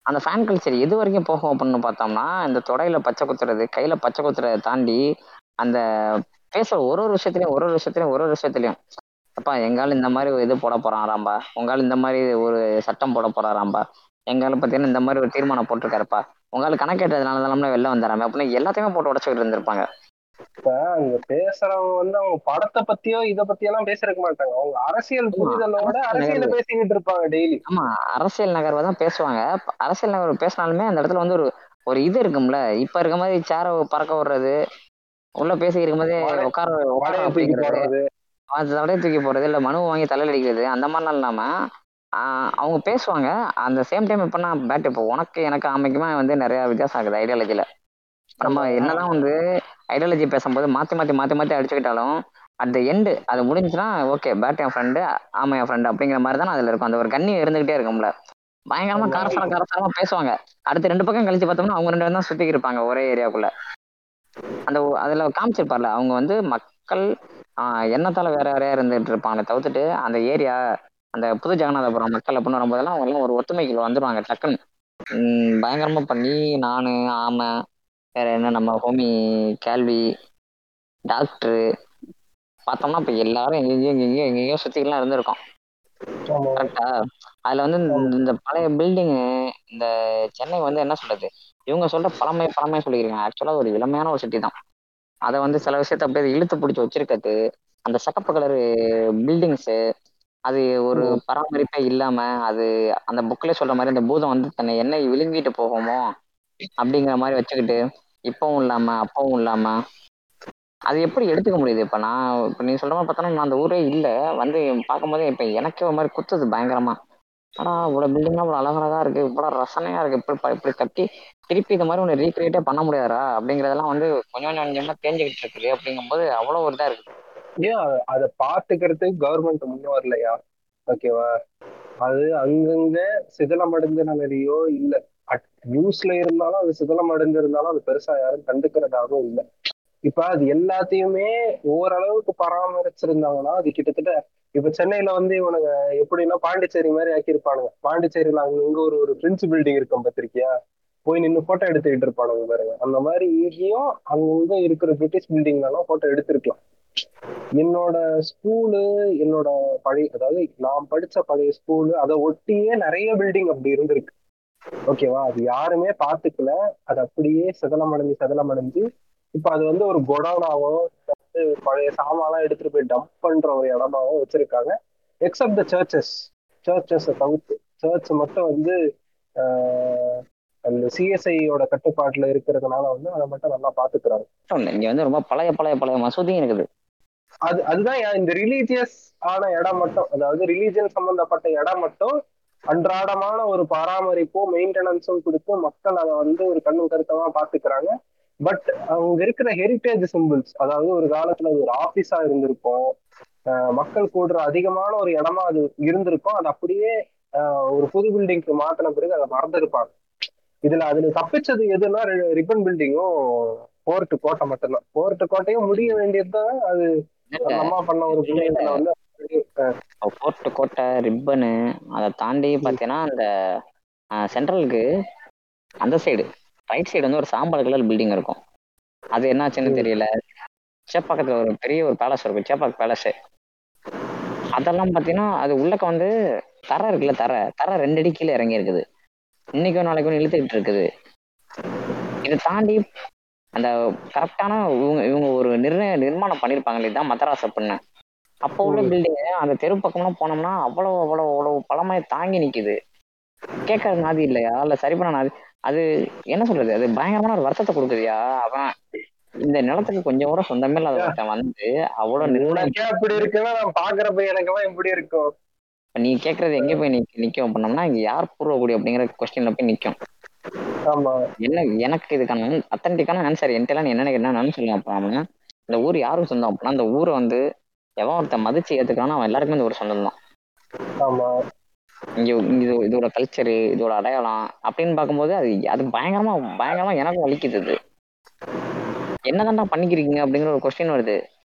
அந்த ஃபேன் கல்ச்சர் எது வரைக்கும் போகும் அப்படின்னு பார்த்தோம்னா இந்த தொடையில பச்சை குத்துறது கையில பச்சை குத்துறதை தாண்டி அந்த பேசுற ஒரு ஒரு விஷயத்துலையும் ஒரு ஒரு விஷயத்துலையும் ஒரு ஒரு விஷயத்துலயும். அப்பா எங்கால இந்த மாதிரி ஒரு இது போட போறாராம்பா? உங்களால் இந்த மாதிரி ஒரு சட்டம் போட போறாராம்பா? எங்கால பார்த்தீங்கன்னா இந்த மாதிரி ஒரு தீர்மானம் போட்டிருக்காருப்பா? உங்களால கணக்கேட்டதுனால தான் வெளில வந்துடுறாங்க அப்படின்னு எல்லாத்தையுமே போட்டு உடச்சிக்கிட்டு இருந்திருப்பாங்க. இப்ப அங்க பேசுறவங்க வந்து அவங்க படத்தை பத்தியோ இத பத்தியெல்லாம் பேசிருக்க மாட்டாங்க. அவங்க அரசியல் புரிதலோட அரசியல பேசிக்கிட்டு இருப்பாங்க டெய்லி ஆமா அரசியல் நகர்வை தான் பேசுவாங்க. அரசியல் நகர்வு பேசினாலுமே அந்த இடத்துல வந்து ஒரு ஒரு இது இருக்கும்ல. இப்ப இருக்க மாதிரி சேர பறக்க விடுறது உள்ள பேசி இருக்கும் போதே உட்கார வடையை தூக்கி போடுறது. தூக்கி போடுறது இல்ல மனு வாங்கி தலையில அடிக்கிறது அந்த மாதிரிலாம் இல்லாம ஆஹ் அவங்க பேசுவாங்க. அந்த சேம் டைம் இப்ப நான் பேட் இப்போ உனக்கு எனக்கு அமைக்குமே வந்து நிறைய வித்தியாசம் ஆகுது ஐடியாலஜில நம்ம என்னதான் வந்து ஐடியாலஜி பேசும்போது மாத்தி மாத்தி மாத்தி மாத்தி அடிச்சுக்கிட்டாலும் அட் த எண்டு அது முடிஞ்சுச்சுன்னா ஓகே பேட் என் ஃப்ரெண்டு ஆமா என் ஃப்ரெண்டு அப்படிங்கிற மாதிரி தான் அதுல இருக்கும். அந்த ஒரு கண்ணி இருந்துகிட்டே இருக்கும்ல. பயங்கரமா காரசார காரசாரமா பேசுவாங்க. அடுத்து ரெண்டு பக்கம் கழிச்சு பார்த்தோம்னா அவங்க ரெண்டு பேரும் தான் இருப்பாங்க ஒரே ஏரியாக்குள்ள அந்த அதுல காமிச்சிருப்பார்ல அவங்க வந்து மக்கள் ஆஹ் எண்ணத்தால வேற வேறையா இருந்துட்டு இருப்பாங்க தவிர்த்துட்டு அந்த ஏரியா அந்த புது ஜெகநாதபுரம் மக்கள் அப்படின்னு வரும்போதெல்லாம் அவங்க எல்லாம் ஒரு ஒத்துமைக்குள்ள வந்துருவாங்க டக்குன்னு. பயங்கரமா பண்ணி நானு ஆமை வேற என்ன நம்ம ஹோமி கேள்வி டாக்டரு பார்த்தோம்னா இப்ப எல்லாரும் எங்கெங்கயோ எங்கெங்கயோ எங்கெங்கயோ சுத்திக்கலாம் இருந்திருக்கோம். கரெக்டா அதுல வந்து இந்த- இந்த பழைய பில்டிங் இந்த சென்னை வந்து என்ன சொல்றது? இவங்க சொல்ற பழமை பழமை சொல்லிக்கிறீங்க ஆக்சுவலா ஒரு இளமையான ஒரு சிட்டி தான். அதை வந்து சில விஷயத்த அப்படியே இழுத்து பிடிச்சி வச்சிருக்கிறது அந்த சக்கப்பு கலர் பில்டிங்ஸ் அது ஒரு பராமரிப்பே இல்லாம அது அந்த புக்ல சொல்ற மாதிரி அந்த பூதம் வந்து தன்னை என்னை விழுங்கிட்டு போகுமோ அப்படிங்கிற மாதிரி வச்சுக்கிட்டு இப்பவும் இல்லாம அப்பவும் இல்லாம. அது எப்படி எடுத்துக்க முடியுது? இப்ப நான் இப்ப நீ சொல்ற மாதிரி பார்த்தோன்னா நான் அந்த ஊரே இல்ல. வந்து பார்க்கும்போதே இப்ப எனக்கே ஒரு மாதிரி குத்துது பயங்கரமா. ஆனா இவ்வளவு பில்டிங்லாம் இவ்வளவு அழகழகா இருக்கு. இவ்வளவு ரசனையா இருக்கு. இப்படி இப்படி கட்டி திருப்பி இந்த மாதிரி ஒன்று ரீக்ரியேட்டே பண்ண முடியாதா? அப்படிங்கறதெல்லாம் வந்து கொஞ்சம் கொஞ்சம் கொஞ்சமா தேஞ்சுக்கிட்டு இருக்குது அப்படிங்கும்போது அவ்வளவு ஒரு இதா இருக்கு. ஏன் அதை அத பாத்துக்கிறதுக்கு கவர்மெண்ட் முன்ன வரலையா? ஓகேவா? அது அங்கங்க சிதிலமடைந்த நிலையோ இல்ல. நியூஸ்ல இருந்தாலும் அது சிதலம் அடைஞ்சிருந்தாலும் அது பெருசா யாரும் கண்டுக்கிறதாகவும் இல்ல. இப்ப அது எல்லாத்தையுமே ஓரளவுக்கு பராமரிச்சிருந்தாங்கன்னா அது கிட்டத்தட்ட இப்ப சென்னையில வந்து இவனுங்க எப்படின்னா பாண்டிச்சேரி மாதிரி ஆக்கியிருப்பானுங்க. பாண்டிச்சேரியில அங்க இங்க ஒரு ஒரு பிரின்ஸ் பில்டிங் இருக்கும் பத்திரிக்கையா போய் நின்னு போட்டோ எடுத்துக்கிட்டு இருப்பானுங்க பாருங்க. அந்த மாதிரி இங்கேயும் அங்கங்க இருக்கிற பிரிட்டிஷ் பில்டிங்லாம் போட்டோ எடுத்திருக்கலாம். என்னோட ஸ்கூலு என்னோட பழைய அதாவது நான் படிச்ச பழைய ஸ்கூலு அதை ஒட்டியே நிறைய பில்டிங் அப்படி இருந்திருக்கு. ஓகேவா? அது யாருமே பாத்துக்கல அது அப்படியே சிதலமடைஞ்சு சிதலமடைஞ்சு இப்ப அது வந்து ஒரு குடோனாவோ வந்து பழைய சாமான்லாம் எடுத்துட்டு போய் டம்ப் பண்ற ஒரு இடமாவோ வச்சிருக்காங்க. எக்ஸப்ட் த சர்ச்சஸ் சர்ச்சஸை தவிர்த்து சர்ச் மட்டும் வந்து அந்த சிஎஸ்ஐயோட கட்டுப்பாட்டுல இருக்கிறதுனால வந்து அதை மட்டும் நல்லா பாத்துக்கிறாங்க இங்க வந்து ரொம்ப பழைய பழைய பழைய மசூதியும் இருக்குது. அது அதுதான் இந்த ரிலீஜியஸ் ஆன இடம் மட்டும் அதாவது ரிலீஜியன் சம்பந்தப்பட்ட இடம் மட்டும் அன்றாடமான ஒரு பராமரிப்பும் மெயின்டெனன்ஸும் கொடுத்து மக்கள் அதை வந்து ஒரு கண்ணும் கருத்தமா பாத்துக்கிறாங்க பட் அங்க இருக்கிற ஹெரிட்டேஜ் சிம்பிள்ஸ் அதாவது ஒரு காலத்துல அது ஒரு ஆபீஸா இருந்திருக்கும் மக்கள் கூடுற அதிகமான ஒரு இடமா அது இருந்திருக்கும் அது அப்படியே ஆஹ் ஒரு புது பில்டிங்க்கு மாத்தின பிறகு அதை மறந்துருப்பாங்க. இதுல அதுல தப்பிச்சது எதுன்னா ரிப்பன் பில்டிங்கும் போர்ட் கோட்டை மட்டும்தான். போர்ட் கோட்டையும் முடிய வேண்டியதுதான் அது அம்மா பண்ண ஒரு புண்ணியத்துல வந்து போர்ட் கோட்டை ரிப்பனு அதை தாண்டி பார்த்தீங்கன்னா அந்த சென்ட்ரலுக்கு அந்த சைடு ரைட் சைடு வந்து ஒரு சாம்பல் கலர் பில்டிங் இருக்கும். அது என்னாச்சுன்னு. தெரியல. சேப்பாக்கத்தில் ஒரு பெரிய ஒரு பேலஸ் இருக்கும். சேப்பாக் பேலஸ். அதெல்லாம் பார்த்தீங்கன்னா அது உள்ளக்க வந்து தரை இருக்குல்ல தரை. தரை ரெண்டு அடி கீழே இறங்கி இருக்குது. இன்னைக்கும் நாளைக்கும் இழுத்துக்கிட்டு இருக்குது. இதை தாண்டி அந்த கரெக்டான இவங்க இவங்க ஒரு நிர்ணய நிர்மாணம் பண்ணியிருப்பாங்களே இதான் மதராஸ் அப்படின்னு. அப்போ உள்ள. பில்டிங் அந்த தெரு பக்கம்லாம் போனோம்னா அவ்வளவு அவ்வளவு அவ்வளவு பழமையை தாங்கி நிக்குது. கேட்கறது நாதி இல்லையா? இல்ல சரி பண்ண நாதி. அது என்ன சொல்றது? அது பயங்கரமான ஒரு வருத்தத்தை கொடுக்குதுயா? அவன் இந்த நிலத்துக்கு கொஞ்சம் கூட சொந்தமே இல்லாத ஒருத்தன் வந்து அவ்வளவு அப்படி இருக்குன்னா நான் பாக்குறப்ப எனக்கெல்லாம் எப்படி இருக்கும். நீ கேட்கறது எங்க போய் நிக்க நிக்கும்? அப்படின்னோம்னா இங்க யார் பூர்வக்குடி அப்படிங்கிற கொஸ்டின்ல போய் நிக்கும். என்ன எனக்கு இதுக்கான அத்தன்டிக்கான ஆன்சர் என்கிட்ட நீ என்ன நினைக்கிறேன்னு சொல்லுங்க அப்படின்னா இந்த ஊர் யாரும் சொந்தம் அப்படின்னா அந்த ஊரை வந்து எவன் ஒருத்தன் மதிச்சு ஏத்துக்கிறானோ அவன் எல்லாருக்குமே இந்த ஒரு சொந்தம் தான் இது இதோட கல்ச்சரு இதோட அடையாளம் அப்படின்னு பார்க்கும்போது அது அது பயங்கரமா பயங்கரமா எனக்கும் வலிக்குது இது. என்னதான்டா பண்ணிக்கிறீங்க அப்படிங்கிற ஒரு கொஸ்டின் வருது.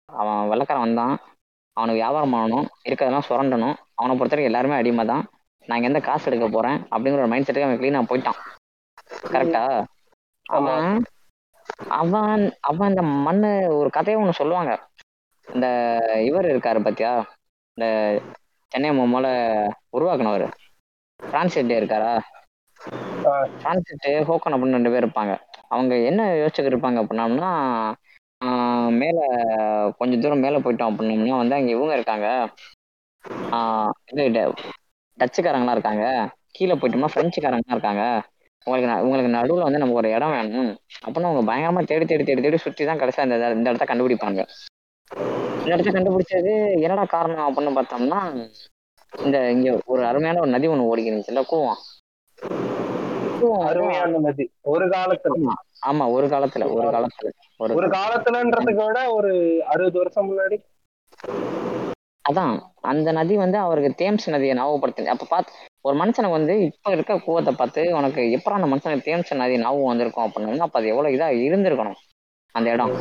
அவன் வெள்ளக்காரன் வந்தான். அவனுக்கு வியாபாரம் பண்ணணும் இருக்கிறதெல்லாம் சுரண்டணும். அவனை பொறுத்த வரைக்கும் எல்லாருமே அடிமை தான் நான் எந்த காசு எடுக்க போறேன் அப்படிங்கிற ஒரு மைண்ட் செட்டுக்கு அவன் கிளீனா போயிட்டான். கரெக்டா. அவன் அவன் அவன் இந்த மண்ணு ஒரு கதையை ஒண்ணு சொல்லுவாங்க. இந்த இவர் இருக்காரு பாத்தியா? இந்த சென்னை மொமல உருவாக்குனவர். பிரான்சிட்டே இருக்காரா? ஆ. பிரான்சிட்டு ஹோக்கன் அப்படின்னு ரெண்டு பேர் இருப்பாங்க. அவங்க என்ன யோசிச்சுக்கிட்டு இருப்பாங்க அப்படின்னம்னா ஆஹ் மேல கொஞ்ச தூரம் மேல போயிட்டோம் அப்படின்னம்னா வந்து அங்க இவங்க இருக்காங்க. ஆஹ் இது டச்சுக்காரங்களாம் இருக்காங்க. கீழே போயிட்டோம்னா பிரெஞ்சுக்காரங்களாம் இருக்காங்க. உங்களுக்கு உங்களுக்கு நடுவுல வந்து நமக்கு ஒரு இடம் வேணும். அப்படின்னு அவங்க பயங்கரமா தேடி தேடி தேடி தேடி சுற்றி தான் கடைசியா இந்த இந்த இடத்த கண்டுபிடிப்பாங்க. இந்த இடத்த கண்டுபிடிச்சது என்னடா காரணம் அப்படின்னு பார்த்தோம்னா இந்த இங்க ஒரு அருமையான ஒரு நதி ஒண்ணு ஓடிக்கிருந்துச்சுல்ல கூவம். கூவம் அருமையான நதி. ஒரு காலத்துல. ஆமா ஒரு காலத்துல ஒரு காலத்துல. ஒரு காலத்துலன்றதுக்கு விட ஒரு அறுபது வருஷம் முன்னாடி. அதான் அந்த நதி வந்து அவருக்கு தேம்ஸ் நதியை ஞாபகப்படுத்து அப்ப பார்த்து ஒரு மனுஷனுக்கு வந்து இப்ப இருக்க கூவத்தை பார்த்து உனக்கு எப்பறம் அந்த மனுஷனுக்கு தேம்ஸ் நதி ஞாபகம் வந்திருக்கும் அப்படின்னா அப்ப அது எவ்வளவு இதா இருந்திருக்கணும் அந்த இடம்.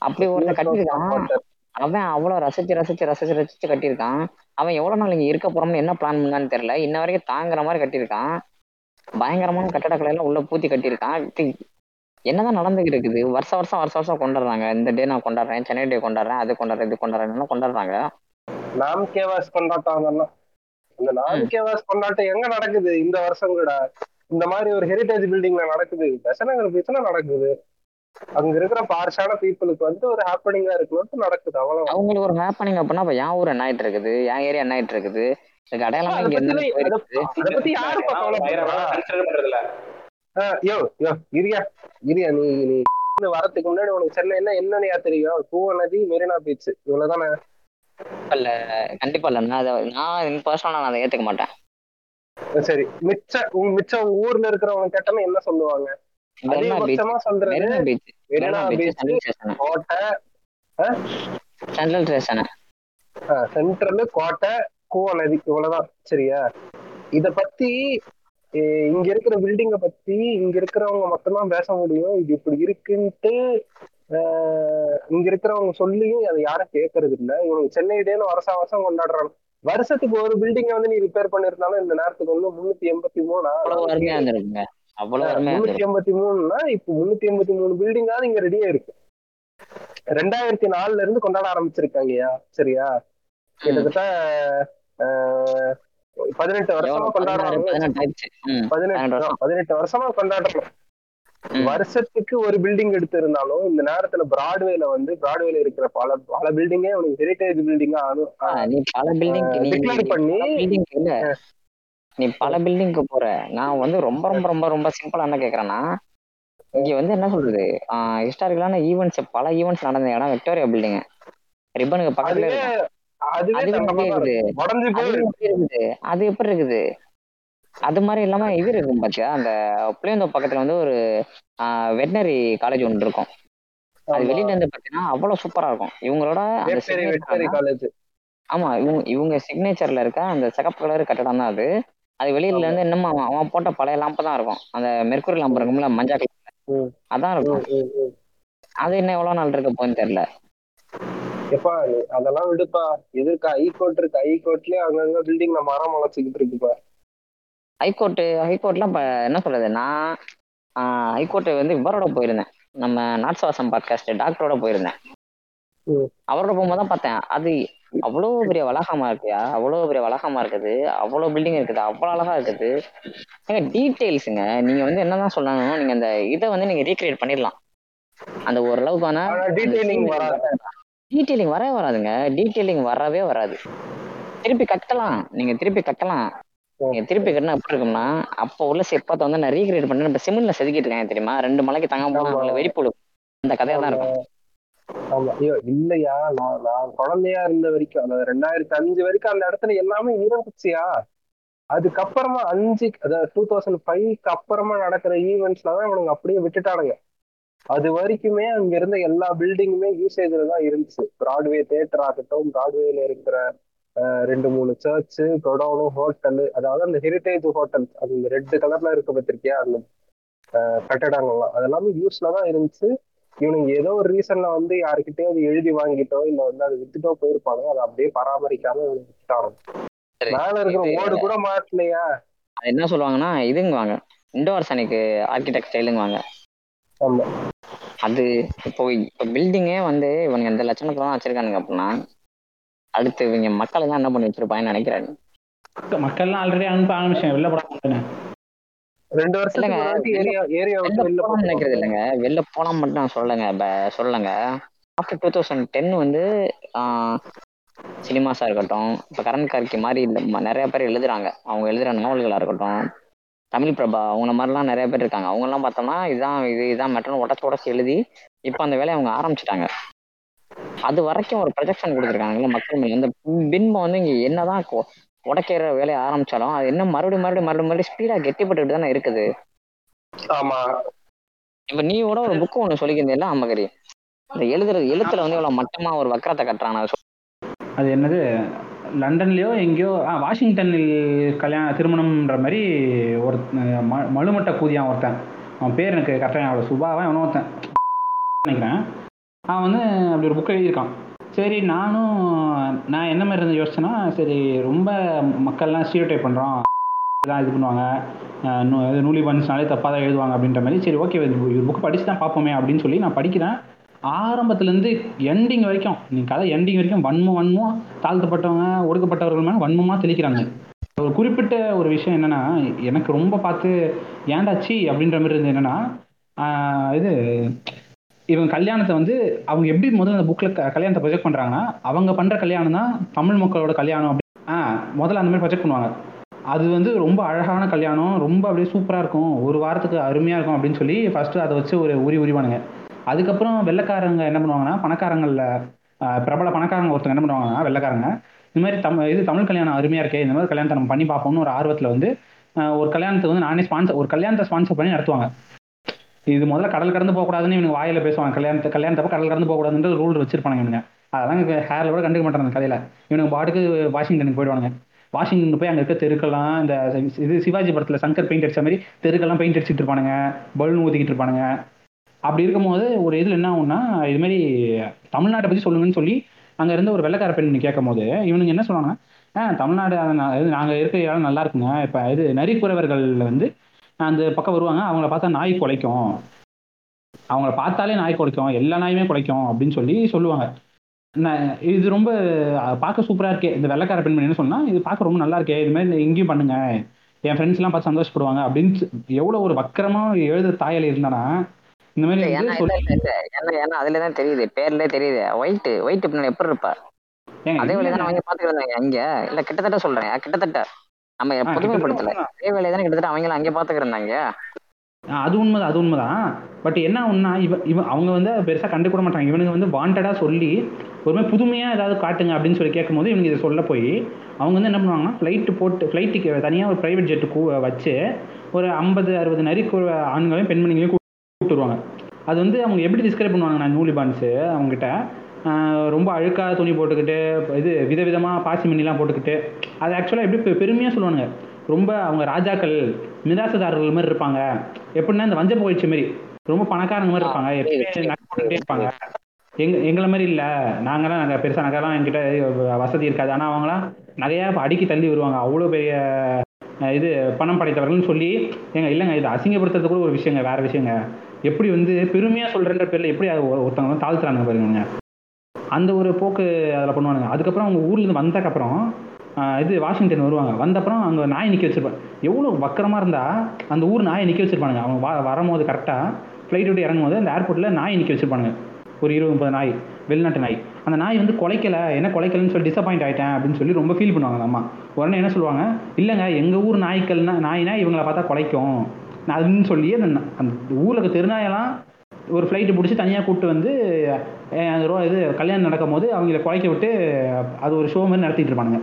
அப்படி ஒருத்தன் கட்டியிருக்கான். அவன் அவ்வளவு ரசிச்சு ரசிச்சு ரசிச்சு ரசிச்சு கட்டியிருக்கான். அவன் எவ்வளவு நாள் இங்க இருக்க போறோம்னு என்ன பிளான் பண்ணான்னு தெரியல. இன்ன வரைக்கும் தாங்குற மாதிரி கட்டியிருக்கான். பயங்கரமான கட்டடக்கலை எல்லாம் உள்ள பூத்தி கட்டியிருக்கான். என்னதான் நடந்துகிட்டு இருக்குது. வருஷம் வருஷம் வருஷம் வருஷம் கொண்டாடுறாங்க. இந்த டே நான் கொண்டாடுறேன் சென்னை டே கொண்டாடுறேன் அது கொண்டாடுறேன் இது கொண்டாடுறேன் கொண்டாடுறாங்க? நாம் கேவாஸ் கொண்டாட்டம் இந்த நாம் கேவாஸ் கொண்டாட்டம் எங்க நடக்குது? இந்த வருஷம் கூட. இந்த மாதிரி ஒரு ஹெரிடேஜ் பில்டிங்ல நடக்குது. பெசனகர் பீச்ல நடக்குது. அங்க இருக்கிற பார்ஷான பீப்புளுக்கு வந்து ஒரு ஹாப்பனிங்கா இருக்கணும்னு நடக்குது அவ்வளவு அவங்களுக்கு ஒரு ஹேப்பனிங் அப்படின்னா அப்ப என் ஊர் என்ன ஆயிட்டு இருக்குது? என் ஏரியா என்ன ஆயிட்டு இருக்குது அதை இங்க யோ யோ இரியா. இரியா நீ நீ வரதுக்கு முன்னாடி உனக்கு சென்னைன்னா என்னன்னையா தெரியும்? கூவ நதி மெரினா பீச் இவ்வளவுதானே? இல்ல கண்டிப்பா இல்ல. நான் அதை நான் பர்சனலா நான் அதை ஏத்துக்க மாட்டேன். சரி மிச்ச உங்க மிச்சம் ஊர்ல இருக்கிறவங்க கேட்டோம்னா என்ன சொல்லுவாங்க? சென்ட்ரல் கோட்டை கூவ நதி இவ்வளவுதான். சரியா? இத பத்தி இங்க இருக்கிற பில்டிங்க பத்தி இங்க இருக்கிறவங்க மட்டும்தான் பேச முடியும். இது இப்படி இருக்குன்ட்டு இங்க இருக்கிறவங்க சொல்லியும் அதை யாரும் கேட்கறது இல்ல இவனுக்கு சென்னை டேன்னு வருஷம் வருஷம் கொண்டாடுறாங்க. வருஷத்துக்கு ஒரு பில்டிங்கை வந்து நீ ரிப்பேர் பண்ணிருந்தாலும் இந்த நேரத்துக்கு வந்து முன்னூத்தி எண்பத்தி மூணா? அவ்வளவு முன்னூத்தி எண்பத்தி மூணுனா இப்ப முன்னூத்தி எண்பத்தி மூணு பில்டிங்காவது இங்க ரெடியா இருக்கு ரெண்டாயிரத்தி நாலுல இருந்து கொண்டாட ஆரம்பிச்சிருக்காங்கயா சரியா? கிட்டத்தட்ட பதினெட்டு வருஷமா கொண்டாடுறாங்க பதினெட்டு வருஷம். கொண்டாடுறோம். வருஷத்துக்கு ஒரு பில்டிங் எடுத்து இருந்தாலும் இந்த நேரத்துல பிராட்வேல வந்து பிராட்வேல இருக்கிற பல பல பில்டிங்கே உனக்கு ஹெரிடேஜ் பில்டிங்கா ஆ, நீ பல பில்டிங் பண்ணி நீ பல பில்டிங்க்கு போற. நான் வந்து ரொம்ப ரொம்ப ரொம்ப ரொம்ப சிம்பிளா என்ன கேக்குறேன்னா இங்க வந்து என்ன சொல்றது? ஹிஸ்டாரிக்கலான ஈவெண்ட்ஸ் பல ஈவெண்ட்ஸ் நடந்த இடம் விக்டோரியா பில்டிங் ரிப்பனுக்கு பக்கத்துல இருக்குது? அது எப்படி இருக்குது? அது மாதிரி இல்லாம இது இருக்கும் பாத்தியா? அந்த புளியந்தோ பக்கத்துல வந்து ஒரு வெட்டினரி காலேஜ் ஒன்று இருக்கும். அது வெளியில இருந்து பாத்தீங்கன்னா அவ்வளவு சூப்பரா இருக்கும். இவங்களோட அந்த காலேஜ் ஆமா இவங்க இவங்க சிக்னேச்சர்ல இருக்க அந்த சிகப்பு கலர் கட்டடம் தான் அது. அது வெளியில இருந்து இன்னும் அவன் அவன் போட்ட பழைய லாம்பு தான் இருக்கும். அந்த மெர்க்குரி லாம்பு இருக்கும்ல மஞ்சள் கலர். அதான் இருக்கும். அது இன்னும் எவ்வளவு நாள் இருக்க போகுதுன்னு தெரியல. எப்பா அதெல்லாம் விடுப்பா. எதிர்க்க ஹைகோர்ட் இருக்கு? ஹைகோர்ட்லயே அங்கங்க பில்டிங்ல மரம் முளைச்சுக்கிட்டு இருக்குப்பா. ஹைகோர்ட்டு ஹைகோர்ட்லாம் இப்போ என்ன சொல்றது? நான் ஹைகோர்ட்டு வந்து இவரோட போயிருந்தேன். நம்ம நாட்சவாசம் பாட்காஸ்ட் டாக்டரோட போயிருந்தேன். அவரோட போகும்போது தான் பார்த்தேன். அது அவ்வளோ பெரிய வளாகமா இருக்குயா? அவ்வளோ பெரிய வளாகமா இருக்குது. அவ்வளோ பில்டிங் இருக்குது. அவ்வளோ அழகா இருக்குது. ஏங்க டீட்டெயில்ஸுங்க நீங்க வந்து என்னதான் சொல்லணும் நீங்க அந்த இதை வந்து நீங்க ரீக்ரியேட் பண்ணிடலாம். அந்த டீடைலிங் வராது. டீட்டெயிலிங் வரவே வராதுங்க. டீட்டெயிலிங் வரவே வராது. திருப்பி கட்டலாம். நீங்க திருப்பி கட்டலாம். நீங்க திருப்பி கட்டினா எப்படி இருக்கும்னா அப்போ உள்ள செப்பத்தை வந்து நான் ரீக்ரியேட் பண்ணி இப்ப சிமெண்ட்ல செதுக்கிட்டு இருக்கேன் தெரியுமா? ரெண்டு மலைக்கு தங்க போனா. அவங்கள வெடிப்புழு அந்த கதையா தான் இருக்கும். ஆமா. ஐயோ இல்லையா? நான் நான் குழந்தையா இருந்த வரைக்கும் அதாவது ரெண்டாயிரத்தி அஞ்சு வரைக்கும் அந்த இடத்துல எல்லாமே இருந்துச்சியா? அதுக்கப்புறமா அஞ்சு அதாவது டூ தௌசண்ட் ஃபைவ்க்கு அப்புறமா நடக்கிற ஈவெண்ட்ஸ்ல தான் இவனுங்க அப்படியே விட்டுட்டானுங்க. அது வரைக்குமே அங்க இருந்த எல்லா பில்டிங்குமே யூசேஜ்ல தான் இருந்துச்சு. பிராட்வே தேட்டர் ஆகட்டும் பிராட்வேல இருக்கிற அஹ், ரெண்டு மூணு சர்ச் கொடோனு ஹோட்டல் அதாவது அந்த ஹெரிட்டேஜ் ஹோட்டல் அது இந்த ரெட் கலர்ல இருக்க பத்திரிக்கையா அந்த கட்டடங்கள்லாம். அதெல்லாமே யூஸ்ல தான் இருந்துச்சு. இவனுங்க ஏதோ ஒரு ரீசன்ல வந்து யாருக்கிட்டயாவது எழுதி வாங்கிட்டோ இல்ல வந்து அதை வித்துட்டோ போயிருப்பாங்க அதை அப்படியே பராமரிக்காம சரி. மேல இருக்கிற ஓடு கூட மாட்டலையா அது என்ன சொல்லுவாங்கன்னா இதுங்குவாங்க. இண்டோர் சனிக்கு ஆர்கிடெக்ட் ஸ்டைலுங்குவாங்க. ஆமா. அது இப்போ இப்போ பில்டிங்கே வந்து இவனுங்க இந்த லட்சணத்துல தான் வச்சிருக்கானுங்க அப்படின்னா அடுத்து இவங்க மக்கள் தான் என்ன பண்ணி வச்சிருப்பாங்கன்னு நினைக்கிறாங்க மக்கள்லாம் ஆல்ரெடி அனுப்ப ஆரம்பிச்சேன் வெளில போட ரெண்டு வருஷத்துக்கு ஏரியா ஏரியா விட்டு வெளில நினைக்கிறது இல்லைங்க. வெளில போனா மட்டும் நான் சொல்லலைங்க. சொல்லலைங்க. ஆஃப்டர் டூ தௌசண்ட் டென் வந்து சினிமாஸா இருக்கட்டும் இப்போ கரண் கார்கி மாதிரி இந்த நிறைய பேர் எழுதுறாங்க. அவங்க எழுதுற நாவல்களா இருக்கட்டும் தமிழ் பிரபா அவங்க மாதிரிலாம் நிறைய பேர் இருக்காங்க. அவங்க எல்லாம் பார்த்தோம்னா இதான் இது இதான் மெட்டர்னு உடச்சு உடச்சு எழுதி இப்போ அந்த வேலையை அவங்க ஆரம்பிச்சிட்டாங்க. அது வரைக்கும் ஒரு ப்ரொஜெக்ஷன் கொடுத்துருக்காங்கல்ல மக்கள் மேல. இந்த பின்பம் வந்து இங்க என்னதான் உடைக்கிற வேலையை ஆரம்பிச்சாலும் அது என்ன மறுபடியும் மறுபடியும் மறுபடியும் மறுபடியும் ஸ்பீடா கெட்டிப்பட்டுட்டு தானே இருக்குது. ஆமா. இப்ப நீ கூட ஒரு புக்கு ஒண்ணு சொல்லிக்கிறீல்ல அம்மகரி இந்த எழுதுறது எழுத்துல வந்து இவ்வளவு மட்டமா ஒரு வக்கரத்தை கட்டுறான்? அது என்னது? லண்டன்லயோ எங்கேயோ வாஷிங்டனில் கல்யாண திருமணம்ன்ற மாதிரி ஒரு மழுமட்ட கூதியான் ஒருத்தன். அவன் பேர் எனக்கு கரெக்டாக அவளை சுபாவா எவனோ ஒருத்தன். நினைக்கிறேன். அவன் வந்து அப்படி ஒரு புக் எழுதியிருக்கான். சரி நானும் நான் என்ன மாதிரி இருந்து யோசிச்சேன்னா சரி ரொம்ப மக்கள்லாம் ஸ்டீரியோடைப் பண்ணுறோம் இதெல்லாம் இது பண்ணுவாங்க. அஹ், நூ- நூலி பன்ஸ்னாலே தப்பாக தான் எழுதுவாங்க அப்படின்ற மாதிரி. சரி ஓகே இது புக் படிச்சு தான் பார்ப்போமே அப்படின்னு சொல்லி நான் படிக்கிறேன். ஆரம்பத்துலேருந்து எண்டிங் வரைக்கும் நீ கதை எண்டிங் வரைக்கும் வன்மம் வன்மம் தாழ்த்தப்பட்டவங்க ஒடுக்கப்பட்டவர்கள் மேலே வன்மமாக தெளிக்கிறாங்க. ஒரு குறிப்பிட்ட ஒரு விஷயம் என்னென்னா எனக்கு ரொம்ப பார்த்து ஏண்டாச்சி அப்படின்ற மாதிரி இருந்தது என்னென்னா இது இவங்க கல்யாணத்தை வந்து அவங்க எப்படி முதல்ல அந்த புக்கில் கல்யாணத்தை ப்ரொஜெக்ட் பண்ணுறாங்கன்னா அவங்க பண்ணுற கல்யாணம் தான் தமிழ் மக்களோட கல்யாணம் அப்படி ஆ முதல்ல அந்த மாதிரி ப்ரொஜெக்ட் பண்ணுவாங்க. அது வந்து ரொம்ப அழகான கல்யாணம் ரொம்ப அப்படியே சூப்பராக இருக்கும். ஒரு வாரத்துக்கு அருமையாக இருக்கும் அப்படின்னு சொல்லி ஃபஸ்ட்டு அதை வச்சு ஒரு உரி உரிவானுங்க. அதுக்கப்புறம் வெள்ளைக்காரங்க என்ன பண்ணுவாங்கன்னா பணக்காரங்களில் பிரபல பணக்காரங்க ஒருத்தங்க என்ன பண்ணுவாங்கன்னா வெள்ளைக்காரங்க இந்த மாதிரி தமிழ் இது தமிழ் கல்யாணம் அருமையாக இருக்கே இந்த மாதிரி கல்யாணத்தை நம்ம பண்ணி பார்ப்போம்னு ஒரு ஆர்வத்தில் வந்து ஒரு கல்யாணத்தை வந்து நானே ஸ்பான்சர் ஒரு கல்யாணத்தை ஸ்பான்சர் பண்ணி நடத்துவாங்க. இது முதல்ல கடல் கடந்து போகக்கூடாதுன்னு இவனுக்கு வாயில பேசுவாங்க. கல்யாணத்தை கல்யாணத்தப்ப கடல் கடந்து போகக்கூடாதுன்ற ரூல் வச்சிருப்பாங்க இவனுங்க. அதெல்லாம் ஹேரில் கூட கண்டுக்க மாட்டாங்க கதையில. இவனுக்கு பாட்டுக்கு வாஷிங்டனுக்கு போயிடுவாங்க வாஷிங்டன் போய் அங்கே இருக்க தெருக்கெல்லாம் இந்த இது சிவாஜி படத்தில் சங்கர் பெயிண்ட் அடிச்ச மாதிரி தெருக்கெல்லாம் பெயிண்ட் அடிச்சிட்டு இருப்பானுங்க. பலூன் ஊற்றிக்கிட்டு இருப்பானுங்க. அப்படி இருக்கும்போது ஒரு இதில் என்ன ஆகும்னா இது மாதிரி தமிழ்நாட்டை பற்றி சொல்லுங்கன்னு சொல்லி அங்கே இருந்த ஒரு வெள்ளைக்கார பெண் கேட்கும் போது இவனுங்க என்ன சொல்லுவாங்க ஆ தமிழ்நாடு நாங்கள் இருக்கிற இடம் நல்லா இருக்குங்க. இப்போ இது நரிக்குறவர்கள் வந்து அந்த பக்கம் வருவாங்க அவங்கள பார்த்தா நாய் குலைக்கும். அவங்கள பார்த்தாலே நாய் குலைக்கும் எல்லா நாயுமே குலைக்கும் அப்படின்னு சொல்லி சொல்லுவாங்க. இது ரொம்ப பார்க்க சூப்பராக இருக்கே. இந்த வெள்ளைக்கார பெண்மணி என்ன சொன்னா இது பார்க்க ரொம்ப நல்லா இருக்கே இது மாதிரி இங்கேயும் பண்ணுங்க. என் ஃப்ரெண்ட்ஸ்லாம் பார்த்து சந்தோஷப்படுவாங்க. அப்படின்னு எவ்வளோ ஒரு வக்கரமா எழுத தாயல் இருந்தானா இந்த மாதிரி ஏன்னா. ஏன்னா அதுல தான் தெரியுது பேர்ல தெரியுது. ஒயிட் ஒயிட் பின்னாடி எப்படி இருப்பா? அதே வேலையை இல்ல, தானே அவங்க பாத்துக்கிட்டு இருந்தாங்க அங்க இல்ல கிட்டத்தட்ட சொல்றேன் கிட்டத்தட்ட. நம்ம புதுமைப்படுத்தல அதே வேலையை தானே கிட்டத்தட்ட அவங்களும் அங்கே ஆ, அது உண்மைதான் அது உண்மைதான். பட் என்ன ஒன்றா இவ இவன் அவங்க வந்து பெருசாக கண்டுக்கூட மாட்டாங்க. இவனுங்க வந்து வாண்டடாக சொல்லி ஒரு மாதிரி புதுமையாக ஏதாவது காட்டுங்க அப்படின்னு சொல்லி கேட்கும்போது இவங்க இதை சொல்ல போய் அவங்க வந்து என்ன பண்ணுவாங்கன்னா ஃப்ளைட்டு போட்டு ஃப்ளைட்டுக்கு தனியாக ஒரு ப்ரைவேட் ஜெட்டு வச்சு ஒரு ஐம்பது அறுபது நரி கு- ஆண்களையும் பெண்மணிகளையும் கூப்பிட்டு வருவாங்க அது வந்து அவங்க எப்படி டிஸ்கிரைப் பண்ணுவாங்க நான் நூலிபான்ஸு அவங்ககிட்ட. ரொம்ப அழுக்காக துணி போட்டுக்கிட்டு இது விதவிதமாக பாசி மணிலாம் போட்டுக்கிட்டு அது ஆக்சுவலாக எப்படி பெ- பெருமையா சொல்லுவாங்க ரொம்ப அவங்க ராஜாக்கள் மிராசுதாரர்கள் மாதிரி இருப்பாங்க. எப்படின்னா இந்த வஞ்ச புகழ்ச்சி மாதிரி. ரொம்ப பணக்காரங்க மாதிரி இருப்பாங்க. போட்டுக்கிட்டே இருப்பாங்க. எங்க எங்களை மாதிரி இல்லை. நாங்களாம் நாங்கள் பெருசாக நகைலாம் என்கிட்ட வசதி இருக்காது. ஆனால் அவங்களாம் நகையா அடுக்கி தள்ளி வருவாங்க அவ்வளோ பெரிய இது பணம் படைத்தவர்கள்னு சொல்லி ஏங்க இல்லைங்க இது அசிங்கப்படுத்துறது கூட ஒரு விஷயங்க வேற விஷயங்க. எப்படி வந்து பெருமையாக சொல்கிறன்ற பேரில் எப்படி ஒருத்தவங்க தாழ்த்துறாங்க பாருங்க அந்த ஒரு போக்கு அதில் பண்ணுவானுங்க. அதுக்கப்புறம் அவங்க ஊர்லேருந்து வந்தக்கப்புறம் இது வாஷிங்டன் வருவாங்க. வந்தப்புறம் அங்கே நாய் நிற்க வச்சிருப்பாங்க எவ்வளோ வக்கரமாக இருந்தால் அந்த ஊர் நாயை நிற்க வச்சிருப்பானுங்க. அவங்க வ வரும்போது கரெக்டாக ஃப்ளைட் விட்டு இறங்கும் போது அந்த ஏர்போர்ட்டில் நாய் நிற்க வச்சிருப்பானுங்க. ஒரு இருபது முப்பது நாய் வெளிநாட்டு நாய். அந்த நாய் வந்து குலைக்கலை என்ன குலைக்கலன்னு சொல்லி டிசப்பாயிண்ட் ஆகிட்டேன் அப்படின்னு சொல்லி ரொம்ப ஃபீல் பண்ணுவாங்க அந்த அம்மா. உடனே என்ன சொல்லுவாங்க? இல்லைங்க எங்கள் ஊர் நாய்க்கள்னா நாய்னா இவங்களை பார்த்தா குலைக்கும். நான் அதுன்னு சொல்லி அந்த அந்த ஊரில் தெருநாயெல்லாம் ஒரு ஃப்ளைட்டு பிடிச்சி தனியாக கூப்பிட்டு வந்து அந்த ரோ இது கல்யாணம் நடக்கும் போது அவங்கள குறைக்க விட்டு அது ஒரு ஷோ மாதிரி நடத்திட்டு இருப்பானுங்க.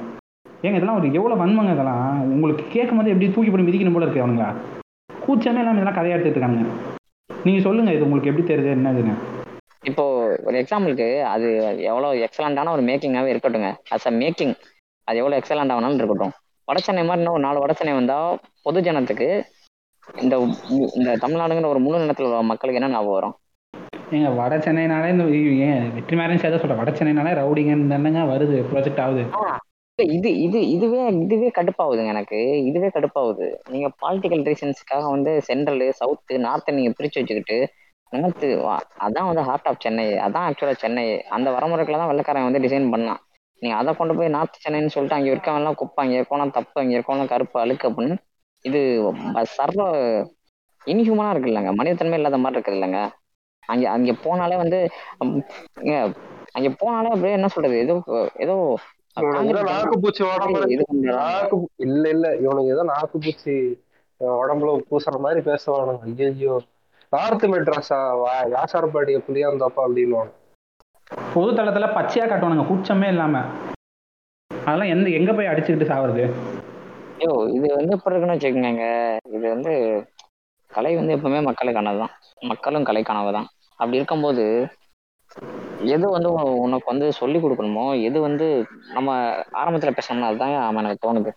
ஏங்க இதெல்லாம் ஒரு எவ்வளோ வன்மங்க இதெல்லாம்? உங்களுக்கு கேட்கும் போது எப்படி தூக்கி போட்டு மிதிக்கணும் போல இருக்கு அவனுங்களா கூச்சமே இல்லாமல் இதெல்லாம் கதையாக எடுத்துட்டு இருக்காங்க நீங்கள் சொல்லுங்கள் இது உங்களுக்கு எப்படி தெரியுது என்னதுன்னு. இப்போ ஒரு எக்ஸாம்பிளுக்கு அது எவ்வளோ எக்ஸலண்டான ஒரு மேக்கிங்காகவே இருக்கட்டுங்க அஸ் அ மேக்கிங் அது எவ்வளோ எக்ஸலண்ட் ஆகணும்னு இருக்கட்டும். வடச்சென்னை மாதிரி இன்னும் ஒரு நாலு வடச்சென்னை வந்தால் பொது ஜனத்துக்கு இந்த இந்த தமிழ்நாடுங்கிற ஒரு முழு நிலத்தில் உள்ள மக்களுக்கு என்ன ஞாபகம் வரும்? ஏங்க வட சென்னைனாலே இந்த ஏன் வெற்றி மேரன் சேர்த்து சொல்கிறேன் வட சென்னைனாலே ரவுடிங்கன்னு தானேங்க வருது ப்ராஜெக்ட் ஆகுது. இது இது இதுவே இதுவே கடுப்பாகுதுங்க எனக்கு. இதுவே கடுப்பாகுது. நீங்க பாலிட்டிக்கல் ரீசன்ஸ்க்காக வந்து சென்ட்ரல் சவுத்து நார்த்தை நீங்க பிரிச்சு வச்சுக்கிட்டு நார்த்து அதான் வந்து ஹார்ட் ஆஃப் சென்னை. அதான் ஆக்சுவலா சென்னை. அந்த வரமுறைக்குள்ள தான் வெள்ளக்காரன் வந்து டிசைன் பண்ணான். நீங்க அதை கொண்டு போய் நார்த் சென்னைன்னு சொல்லிட்டு அங்க இருக்கவங்க எல்லாம் குப்பை அங்க இருக்கவங்க தப்பு அங்க இருக்கவங்க கருப்பு அழுக்கு அப்படின்னு இது சர்வ இன்ஹியூமனா இருக்கு இல்லைங்க மனிதத்தன்மை இல்லாத மாதிரி இருக்குது இல்லைங்க அங்க அங்க போனாலே வந்து அங்க போனாலே அப்படியே என்ன சொல்றது? ஏதோ ஏதோ இல்ல இல்ல. இவனுக்கு ஏதோ நாக்கு பூச்சி அஹ், உடம்புல பூசுற மாதிரி பேசுவானுங்க. ஐயோ நார்த் மெட்ராஸா? வா- யாசாரப்பாடிய புளியாந்தோப்பா அப்படின்னு பொது தளத்தில் பச்சையாக காட்டுவானுங்க. கூச்சமே இல்லாமல் அதெல்லாம் எந்த எங்கே போய் அடிச்சுக்கிட்டு சாவுறது? ஐயோ இது வந்து எப்படி இருக்குன்னு வச்சுக்கோங்க. இது வந்து கலை வந்து எப்பவுமே மக்களுக்கானது தான் மக்களும் கலைக்கானவை தான் அப்படி இருக்கும்போது எது வந்து உ- உனக்கு வந்து சொல்லி கொடுக்கணுமோ எது வந்து நம்ம ஆரம்பத்துல பேசணும்னா அதுதான் ஆமா எனக்கு தோணுது.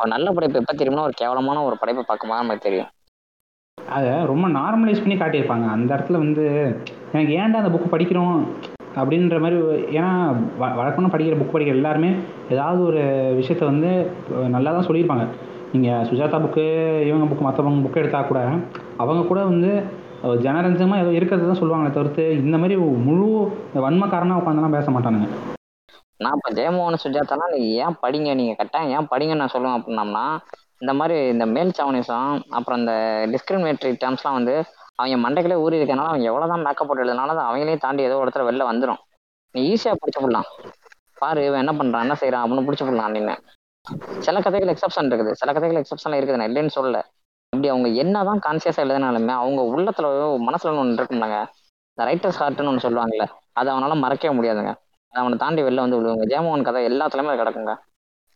ஒரு நல்ல படைப்பு எப்ப தெரியும்னா ஒரு கேவலமான ஒரு படைப்பை பார்க்கும்போது நமக்கு தெரியும். அதை ரொம்ப நார்மலைஸ் பண்ணி காட்டியிருப்பாங்க. அந்த இடத்துல வந்து எனக்கு ஏன்டா அந்த புக் படிக்கிறோம்? அப்படின்ற மாதிரி ஏன்னா வ வழக்கமாக படிக்கிற புக் படிக்கிற எல்லாருமே ஏதாவது ஒரு விஷயத்த வந்து நல்லா தான் சொல்லியிருப்பாங்க. நீங்கள் சுஜாதா புக்கு இவங்க புக்கு மற்றவங்க புக்கு எடுத்தால் கூட அவங்க கூட வந்து அஹ், ஜனரஞ்சகமாக ஏதோ இருக்கிறது தான் சொல்லுவாங்களே தவிர்த்து இந்த மாதிரி முழு வன்மக்காரனாக உட்காந்துலாம் பேச மாட்டானுங்க. நான் இப்போ ஜெயமோகன் சுஜாதாலாம் நீங்கள் ஏன் படிங்க? நீங்கள் கட்டாயம் ஏன் படிங்கன்னு நான் சொல்லுவேன் அப்படின்னம்னா இந்த மாதிரி இந்த மேல் சாவனிசம் அப்புறம் இந்த டிஸ்கிரிமினேட்டரி டேர்ம்ஸ்லாம் வந்து அவங்க மண்டைகளே ஊறி இருக்கனால அவங்க எவ்வளோதான் மேக்கப் போட்டு எழுதினாலும் அவங்களையும் தாண்டி ஏதோ இடத்துல வெளில வந்துடும் நீ ஈஸியாக பிடிச்சி போடலாம் பாரு இவன் என்ன பண்றான் என்ன செய்றான் அப்படின்னு பிடிச்சி போடலாம் அப்படின்னு. சில கதைகள் எக்ஸப்ஷன் இருக்குது. சில கதைகள் எக்ஸப்ஷன் இருக்குது. நான் இல்லைன்னு சொல்லல. அப்படி அவங்க என்னதான் கான்சியஸாக எழுதினாலுமே அவங்க உள்ளத்துல மனசுல ஒன்று இருக்கும்னாங்க இந்த ரைட்டர்ஸ் ஹார்ட்னு ஒன்று சொல்லுவாங்கல்ல அதை அவனால மறக்கவே முடியாதுங்க. அதை அவனை தாண்டி வெளில வந்து விடுவாங்க. ஜெயமோகன் கதை எல்லாத்துலயுமே அது கிடக்குங்க.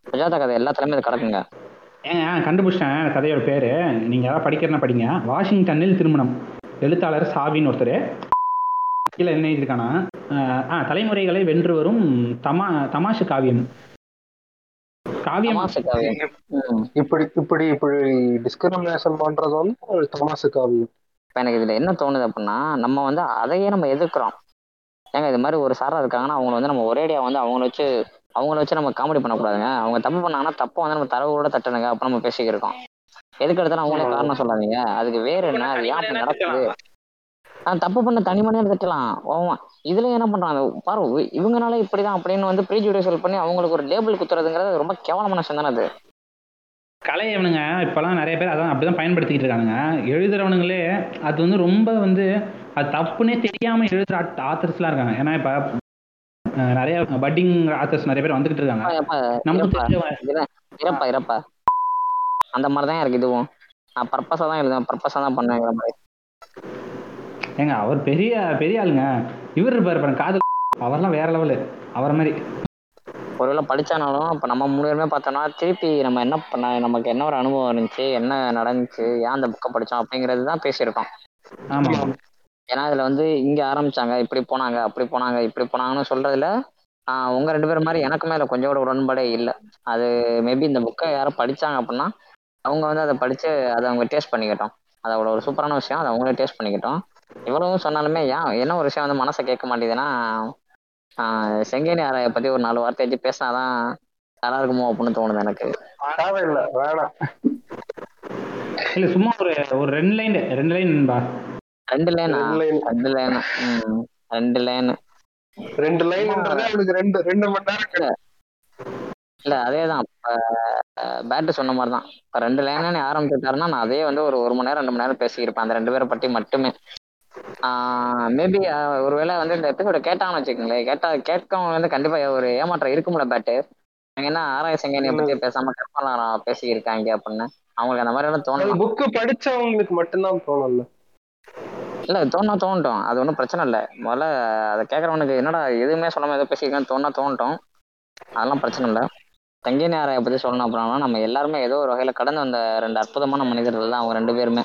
சுஜாதா கதை எல்லாத்துலயுமே அது கிடக்குங்க. ஏங்க கண்டுபிடிச்சிட்டேன். கதையோட பேர். நீங்கள் யாராவது படிக்கிறனா படிங்க. வாஷிங்டனில் திருமணம். எழுத்தாளர் சாவின்னு ஒருத்தர். கீழே என்ன எழுதியிருக்கானா? ஆ தலைமுறைகளை வென்று வரும் தமா தமாஷு காவியம். காவியம். இப்படி இப்படி இப்படி டிஸ்கிரிமினேஷன் பண்றது வந்து ஒரு தமாசு காவியம். எனக்கு இதுல என்ன தோணுது அப்படின்னா நம்ம வந்து அதையே நம்ம எதிர்க்கிறோம். ஏங்க இது மாதிரி ஒரு சாரா இருக்காங்கன்னா அவங்கள வந்து நம்ம ஒரேடியா வந்து அவங்கள வச்சு அவங்கள வச்சு நம்ம காமெடி பண்ணக்கூடாதுங்க. அவங்க தப்பு பண்ணாங்கன்னா தப்பை வந்து நம்ம தரவோட தட்டணுங்க. அப்ப நம்ம பேசிக்கிருக்கோம். எதுக்கு எடுத்தாலும் அவங்களே காரணம் சொல்லாதீங்க. அதுக்கு வேற என்ன? அது ஏன் அப்படி நடக்குது? ஆஹ் தப்பு பண்ண தனி மனிதன் திட்டலாம். ஆமா இதுல என்ன பண்றாங்க? பாரு இவங்கனால இப்படிதான் அப்படின்னு வந்து ப்ரீஜுடிஷியல் பண்ணி அவங்களுக்கு ஒரு லேபிள் குத்துறதுங்கிறது ரொம்ப கேவலமான விஷயம் தானே அது. கலை அவனுங்க இப்போலாம் நிறைய பேர் அதான் அப்படிதான் பயன்படுத்திக்கிட்டு இருக்கானுங்க. எழுதுறவனுங்களே அது வந்து ரொம்ப வந்து அது தப்புன்னே தெரியாம எழுதுற ஆத்தர்ஸ்லாம் இருக்காங்க. ஏன்னா இப்போ நிறைய பட்டிங் ஆத்தர்ஸ் நிறைய பேர் வந்துகிட்டு இருக்காங்க. இறப்பா இறப்பா அந்த மாதிரி தான் இருக்கு இதுவும். நான் பர்பஸா தான் எழுதுவேன். பர்பஸா தான் பண்ணுவேங்கிற மாதிரி. ஏங்க அவர் பெரிய பெரிய ஆளுங்க. இவர் இருப்பாரு பாருங்க காதல் அவர்லாம் வேற லெவலு அவர் மாதிரி. ஒருவேளை படிச்சானாலும் இப்போ நம்ம மூணு பேருமே பார்த்தோம்னா திருப்பி நம்ம என்ன பண்ண நமக்கு என்ன ஒரு அனுபவம் இருந்துச்சு என்ன நடந்துச்சு ஏன் அந்த புக்கை படிச்சோம் அப்படிங்கிறது தான் பேசியிருக்கோம். ஆமா. ஏன்னா இதுல வந்து இங்க ஆரம்பிச்சாங்க இப்படி போனாங்க அப்படி போனாங்க இப்படி போனாங்கன்னு சொல்றதுல ஆஹ் உங்க ரெண்டு பேரும் மாதிரி எனக்குமே அதுல கொஞ்சம் கூட உடன்பாடே இல்லை. அது மேபி இந்த புக்கை யாரும் படிச்சாங்க அப்படின்னா அவங்க வந்து அதை படிச்சு அதை அவங்க டேஸ்ட் பண்ணிக்கிட்டோம். அது அவ்வளோ ஒரு சூப்பரான விஷயம் அதை அவங்களே டேஸ்ட் பண்ணிக்கிட்டோம். இவ்வளவும் சொன்னாலுமே ஏன் என்ன ஒரு விஷயம் வந்து மனசை கேட்க மாட்டேங்குதுன்னா ஆஹ் செங்கேனி ஆராயை பத்தி ஒரு நாலு வார்த்தை வச்சு பேசினாதான் நல்லா இருக்குமோ அப்படின்னு தோணுது எனக்கு. இல்ல சும்மா ஒரு ஒரு ரெண்டு லைன் ரெண்டு லைன் நண்பா. ரெண்டு லைனா ரெண்டு லைன் ரெண்டு லைன் ரெண்டு லைன்ன்றது அவனுக்கு ரெண்டு ரெண்டு மணி நேரம். இல்ல. அதேதான். பேட்டு சொன்ன மாதிரி தான் இப்போ ரெண்டு லைன் ஆரம்பிச்சுட்டாருன்னா நான் அதே வந்து ஒரு ஒரு மணி நேரம் ரெண்டு மணி நேரம் பேசியிருப்பேன் அந்த ரெண்டு பேரை பற்றி மட்டுமே. மேபி ஒருவேளை வந்து இந்த எபிசோட கேட்டாங்கன்னு வச்சுக்கோங்களேன். கேட்டா கேட்கவங்க வந்து கண்டிப்பா ஒரு ஏமாற்றம் இருக்கும்ல பேட்டு. அவங்க என்ன ஆராய செங்கனியை பத்தி பேசாம கற்பனா பேசியிருக்காங்க அப்படின்னு. அவங்களுக்கு அந்த மாதிரி எல்லாம் அது தோணலாம் புக்கு படிச்சவங்களுக்கு மட்டும்தான் தோணும்ல. இல்ல தோணா தோணட்டும். அது ஒன்றும் பிரச்சனை இல்லை. முதல்ல அதை கேட்கறவனுக்கு என்னடா எதுவுமே சொல்லாம ஏதோ பேசியிருக்கான்னு தோணா தோணட்டும். அதெல்லாம் பிரச்சனை இல்லை. தங்கினி ஆராயை பத்தி சொல்லணும் அப்படின்னா நம்ம எல்லாருமே ஏதோ ஒரு வகையில கடந்து வந்த ரெண்டு அற்புதமான மனிதர்கள் தான் அவங்க ரெண்டு பேருமே.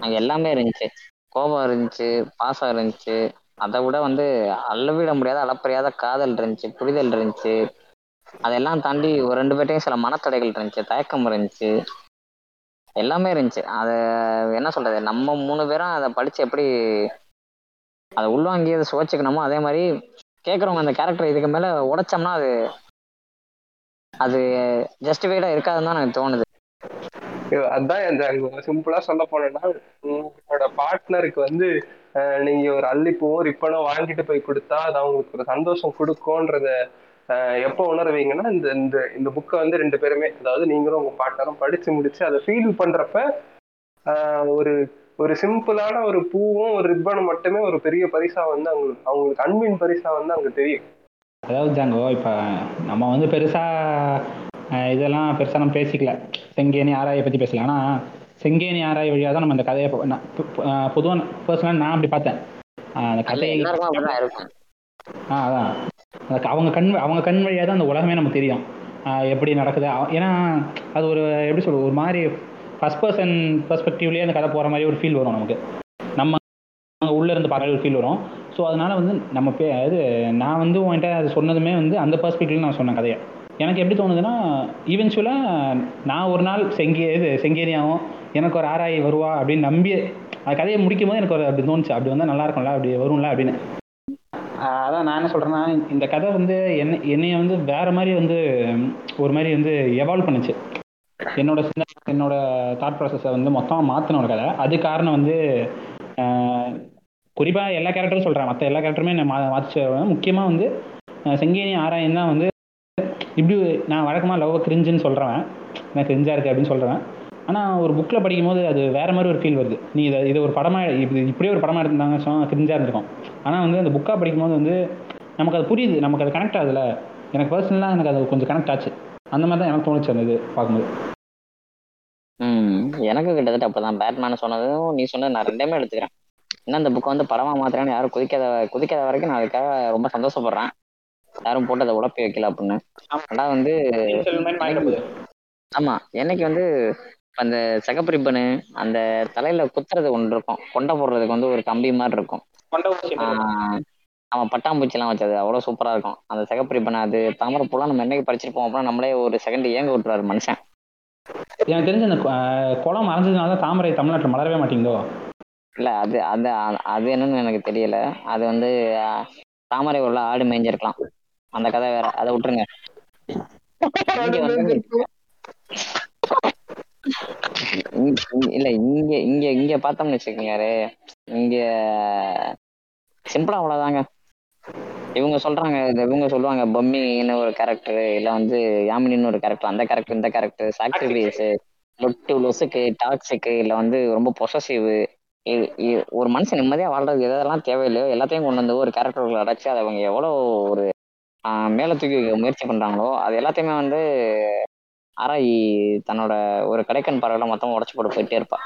அங்கே எல்லாமே இருந்துச்சு. கோபம் இருந்துச்சு பாசம் இருந்துச்சு. அதை விட வந்து அளவிட முடியாத அளப்பறியாத காதல் இருந்துச்சு புரிதல் இருந்துச்சு. அதெல்லாம் தாண்டி ஒரு ரெண்டு பேர்ட்டையும் சில மனத்தடைகள் இருந்துச்சு தயக்கம் இருந்துச்சு. எல்லாமே இருந்துச்சு. அது என்ன சொல்றது? நம்ம மூணு பேரும் அதை படிச்சு எப்படி அதை உள்வாங்கி அதை சுவைச்சுக்கணுமோ அதே மாதிரி கேட்குறவங்க அந்த கேரக்டர் இதுக்கு மேல உடைச்சோம்னா அது அது ஜஸ்டிஃபைடா இருக்காதுன்னு தான் எனக்கு தோணுது. அதான் இந்த சிம்பிளா சொல்ல போனேன்னா உங்களோட பார்ட்னருக்கு வந்து அஹ், நீங்க ஒரு அல்லிப்பூவும் ரிப்பனும் வாங்கிட்டு போய் கொடுத்தா அது அவங்களுக்கு ஒரு சந்தோஷம் கொடுக்கும்ன்றத எப்போ உணர்வீங்கன்னா இந்த இந்த இந்த புக்கை வந்து ரெண்டு பேருமே அதாவது நீங்களும் உங்க பார்ட்னரும் படிச்சு முடிச்சு அதை ஃபீல் பண்றப்ப ஒரு ஒரு சிம்பிளான ஒரு பூவும் ஒரு ரிப்பனும் மட்டுமே ஒரு பெரிய பரிசா வந்து அவங்களுக்கு அவங்களுக்கு அன்பின் பரிசா வந்து அங்க தெரியும். அதாவது ஜாங்கோ இப்போ நம்ம வந்து பெருசாக இதெல்லாம் பெருசாக நம்ம பேசிக்கல. செங்கேனி ஆராயை பற்றி பேசல. ஆனால் செங்கேனி ஆராய் வழியாக தான் நம்ம இந்த கதையை பொதுவாக பர்சனலாக நான் அப்படி பார்த்தேன். ஆஹ் அந்த கதையை எல்லாருக்கும் அப்படிதான் இருக்கும். ஆ அதான். அவங்க கண் அவங்க கண் வழியாக தான் அந்த உலகமே நமக்கு தெரியும். எப்படி நடக்குது. ஏன்னா அது ஒரு எப்படி சொல்றது ஒரு மாதிரி ஃபர்ஸ்ட் பர்சன் பர்ஸ்பெக்டிவ்லேயே அந்த கதை போகிற மாதிரி ஒரு ஃபீல் வரும் நமக்கு. நம்ம உள்ளே உள்ள இருந்து பார்க்குற ஒரு ஃபீல் வரும். ஸோ அதனால வந்து நம்ம பே அது நான் வந்து உன்கிட்ட அது சொன்னதுமே வந்து அந்த பர்ஸ்பெக்டிவ்ல நான் சொன்னேன் கதையை. எனக்கு எப்படி தோணுதுன்னா ஈவென்ச்சுவலாக நான் ஒரு நாள் செங்கே இது செங்கேரியாவும் எனக்கு ஒரு ஆராய் வருவா அப்படின்னு நம்பி அந்த கதையை முடிக்கும் போது எனக்கு ஒரு அப்படி தோணுச்சு. அப்படி வந்தால் நல்லா இருக்கும்ல அப்படி வரும்ல அப்படின்னு. அதான் நான் என்ன சொல்கிறேன்னா இந்த கதை வந்து என்ன என்னைய வந்து வேற மாதிரி வந்து ஒரு மாதிரி வந்து எவால்வ் பண்ணுச்சு. என்னோட சின்ன என்னோட தாட் ப்ராசஸை வந்து மொத்தமாக மாற்றின ஒரு கதை. அது காரணம் வந்து குறிப்பாக எல்லா கேரக்டரும் சொல்கிறேன் மற்ற எல்லா கேரக்டருமே என்ன மா மாற்றிச்சு முக்கியமாக வந்து செங்கேனி ஆராயன் தான் வந்து இப்படி நான் வழக்கமாக லவ் கிரிஞ்சுன்னு சொல்கிறேன் நான் கிரிஞ்சாக இருக்குது அப்படின்னு சொல்கிறேன் ஆனால் ஒரு புக்கில் படிக்கும்போது அது வேற மாதிரி ஒரு ஃபீல் வருது. நீ இதை இது ஒரு படமாக இப்படி இப்படியே ஒரு படமாக எடுத்திருந்தாங்க சொன்னால் கிரிஞ்சாக இருந்திருக்கும். ஆனால் வந்து அந்த புக்காக படிக்கும்போது வந்து நமக்கு அது புரியுது நமக்கு அது கனெக்ட் ஆகுதுல எனக்கு பர்சனலாக எனக்கு அது கொஞ்சம் கனெக்ட் ஆச்சு. அந்த மாதிரி தான் எனக்கு தோணுச்சு அந்த இது பார்க்கும்போது. ம் எனக்கு கிட்டத்தட்ட அப்பதான் பேட்மேன் சொன்னதும் நீ சொன்னது நான் ரெண்டுமே எடுத்துக்கிறேன். இன்னும் அந்த புக்கை வந்து படமா மாத்திரன்னு யாரும் குதிக்காத குதிக்காத வரைக்கும் நான் அதுக்காக ரொம்ப சந்தோஷப்படுறேன். யாரும் போட்டு அதை உழப்பி வைக்கல அப்படின்னு. ஆனா வந்து ஆமா. என்னைக்கு வந்து அந்த சிகப்பு ரிப்பனு அந்த தலையில குத்துறது ஒன்று இருக்கும். கொண்டை போடுறதுக்கு வந்து ஒரு கம்பி மாதிரி இருக்கும். ஆமா பட்டாம்பூச்சிலாம் வச்சது. அவ்வளவு சூப்பரா இருக்கும். அந்த சிகப்பு ரிப்பன் அது தாமரை பூலாம் நம்ம என்னைக்கு படிச்சிருப்போம் அப்படின்னா நம்மளே ஒரு செகண்ட் ஏங்க விட்டுருவாரு மனுஷன். எனக்கு தெரிஞ்ச அந்த குளம் மறைஞ்சதுனால தான் தாமரை தமிழ்நாட்டில் மலரவே மாட்டேங்குதோ? இல்ல அது அது அது என்னன்னு எனக்கு தெரியல. அது வந்து தாமரை உள்ள ஆடு மேய்ஞ்சிருக்கலாம். அந்த கதை வேற. அதை விட்டுருங்க. இல்ல இங்க இங்க இங்க பார்த்தோம்னு வச்சுக்கோங்க இங்க சிம்பிளா அவ்வளவுதாங்க. இவங்க சொல்றாங்க இவங்க சொல்லுவாங்க பொம்மின்னு ஒரு கேரக்டர் இல்ல வந்து யாமினின்னு ஒரு கேரக்டர் அந்த கேரக்டர் இந்த கேரக்டர் சாக்ரிஃபைஸ் லொட்டு லொசுக்கு டாக்ஸுக்கு இல்ல வந்து ரொம்ப பொசசிவ் ஒரு மனுஷன் நிம்மதியா வாழ்றது எதெல்லாம் தேவையில்லையோ எல்லாத்தையும் கொண்டு வந்து ஒரு கேரக்டர்கள் அடைச்சு அதை அவங்க எவ்வளவு ஒரு ஆஹ், மேல தூக்கி முயற்சி பண்றாங்களோ அது எல்லாத்தையுமே வந்து ஆனா தன்னோட ஒரு கடைக்கன் பறவைல மொத்தமா உடச்சு போட்டு போயிட்டே இருப்பா.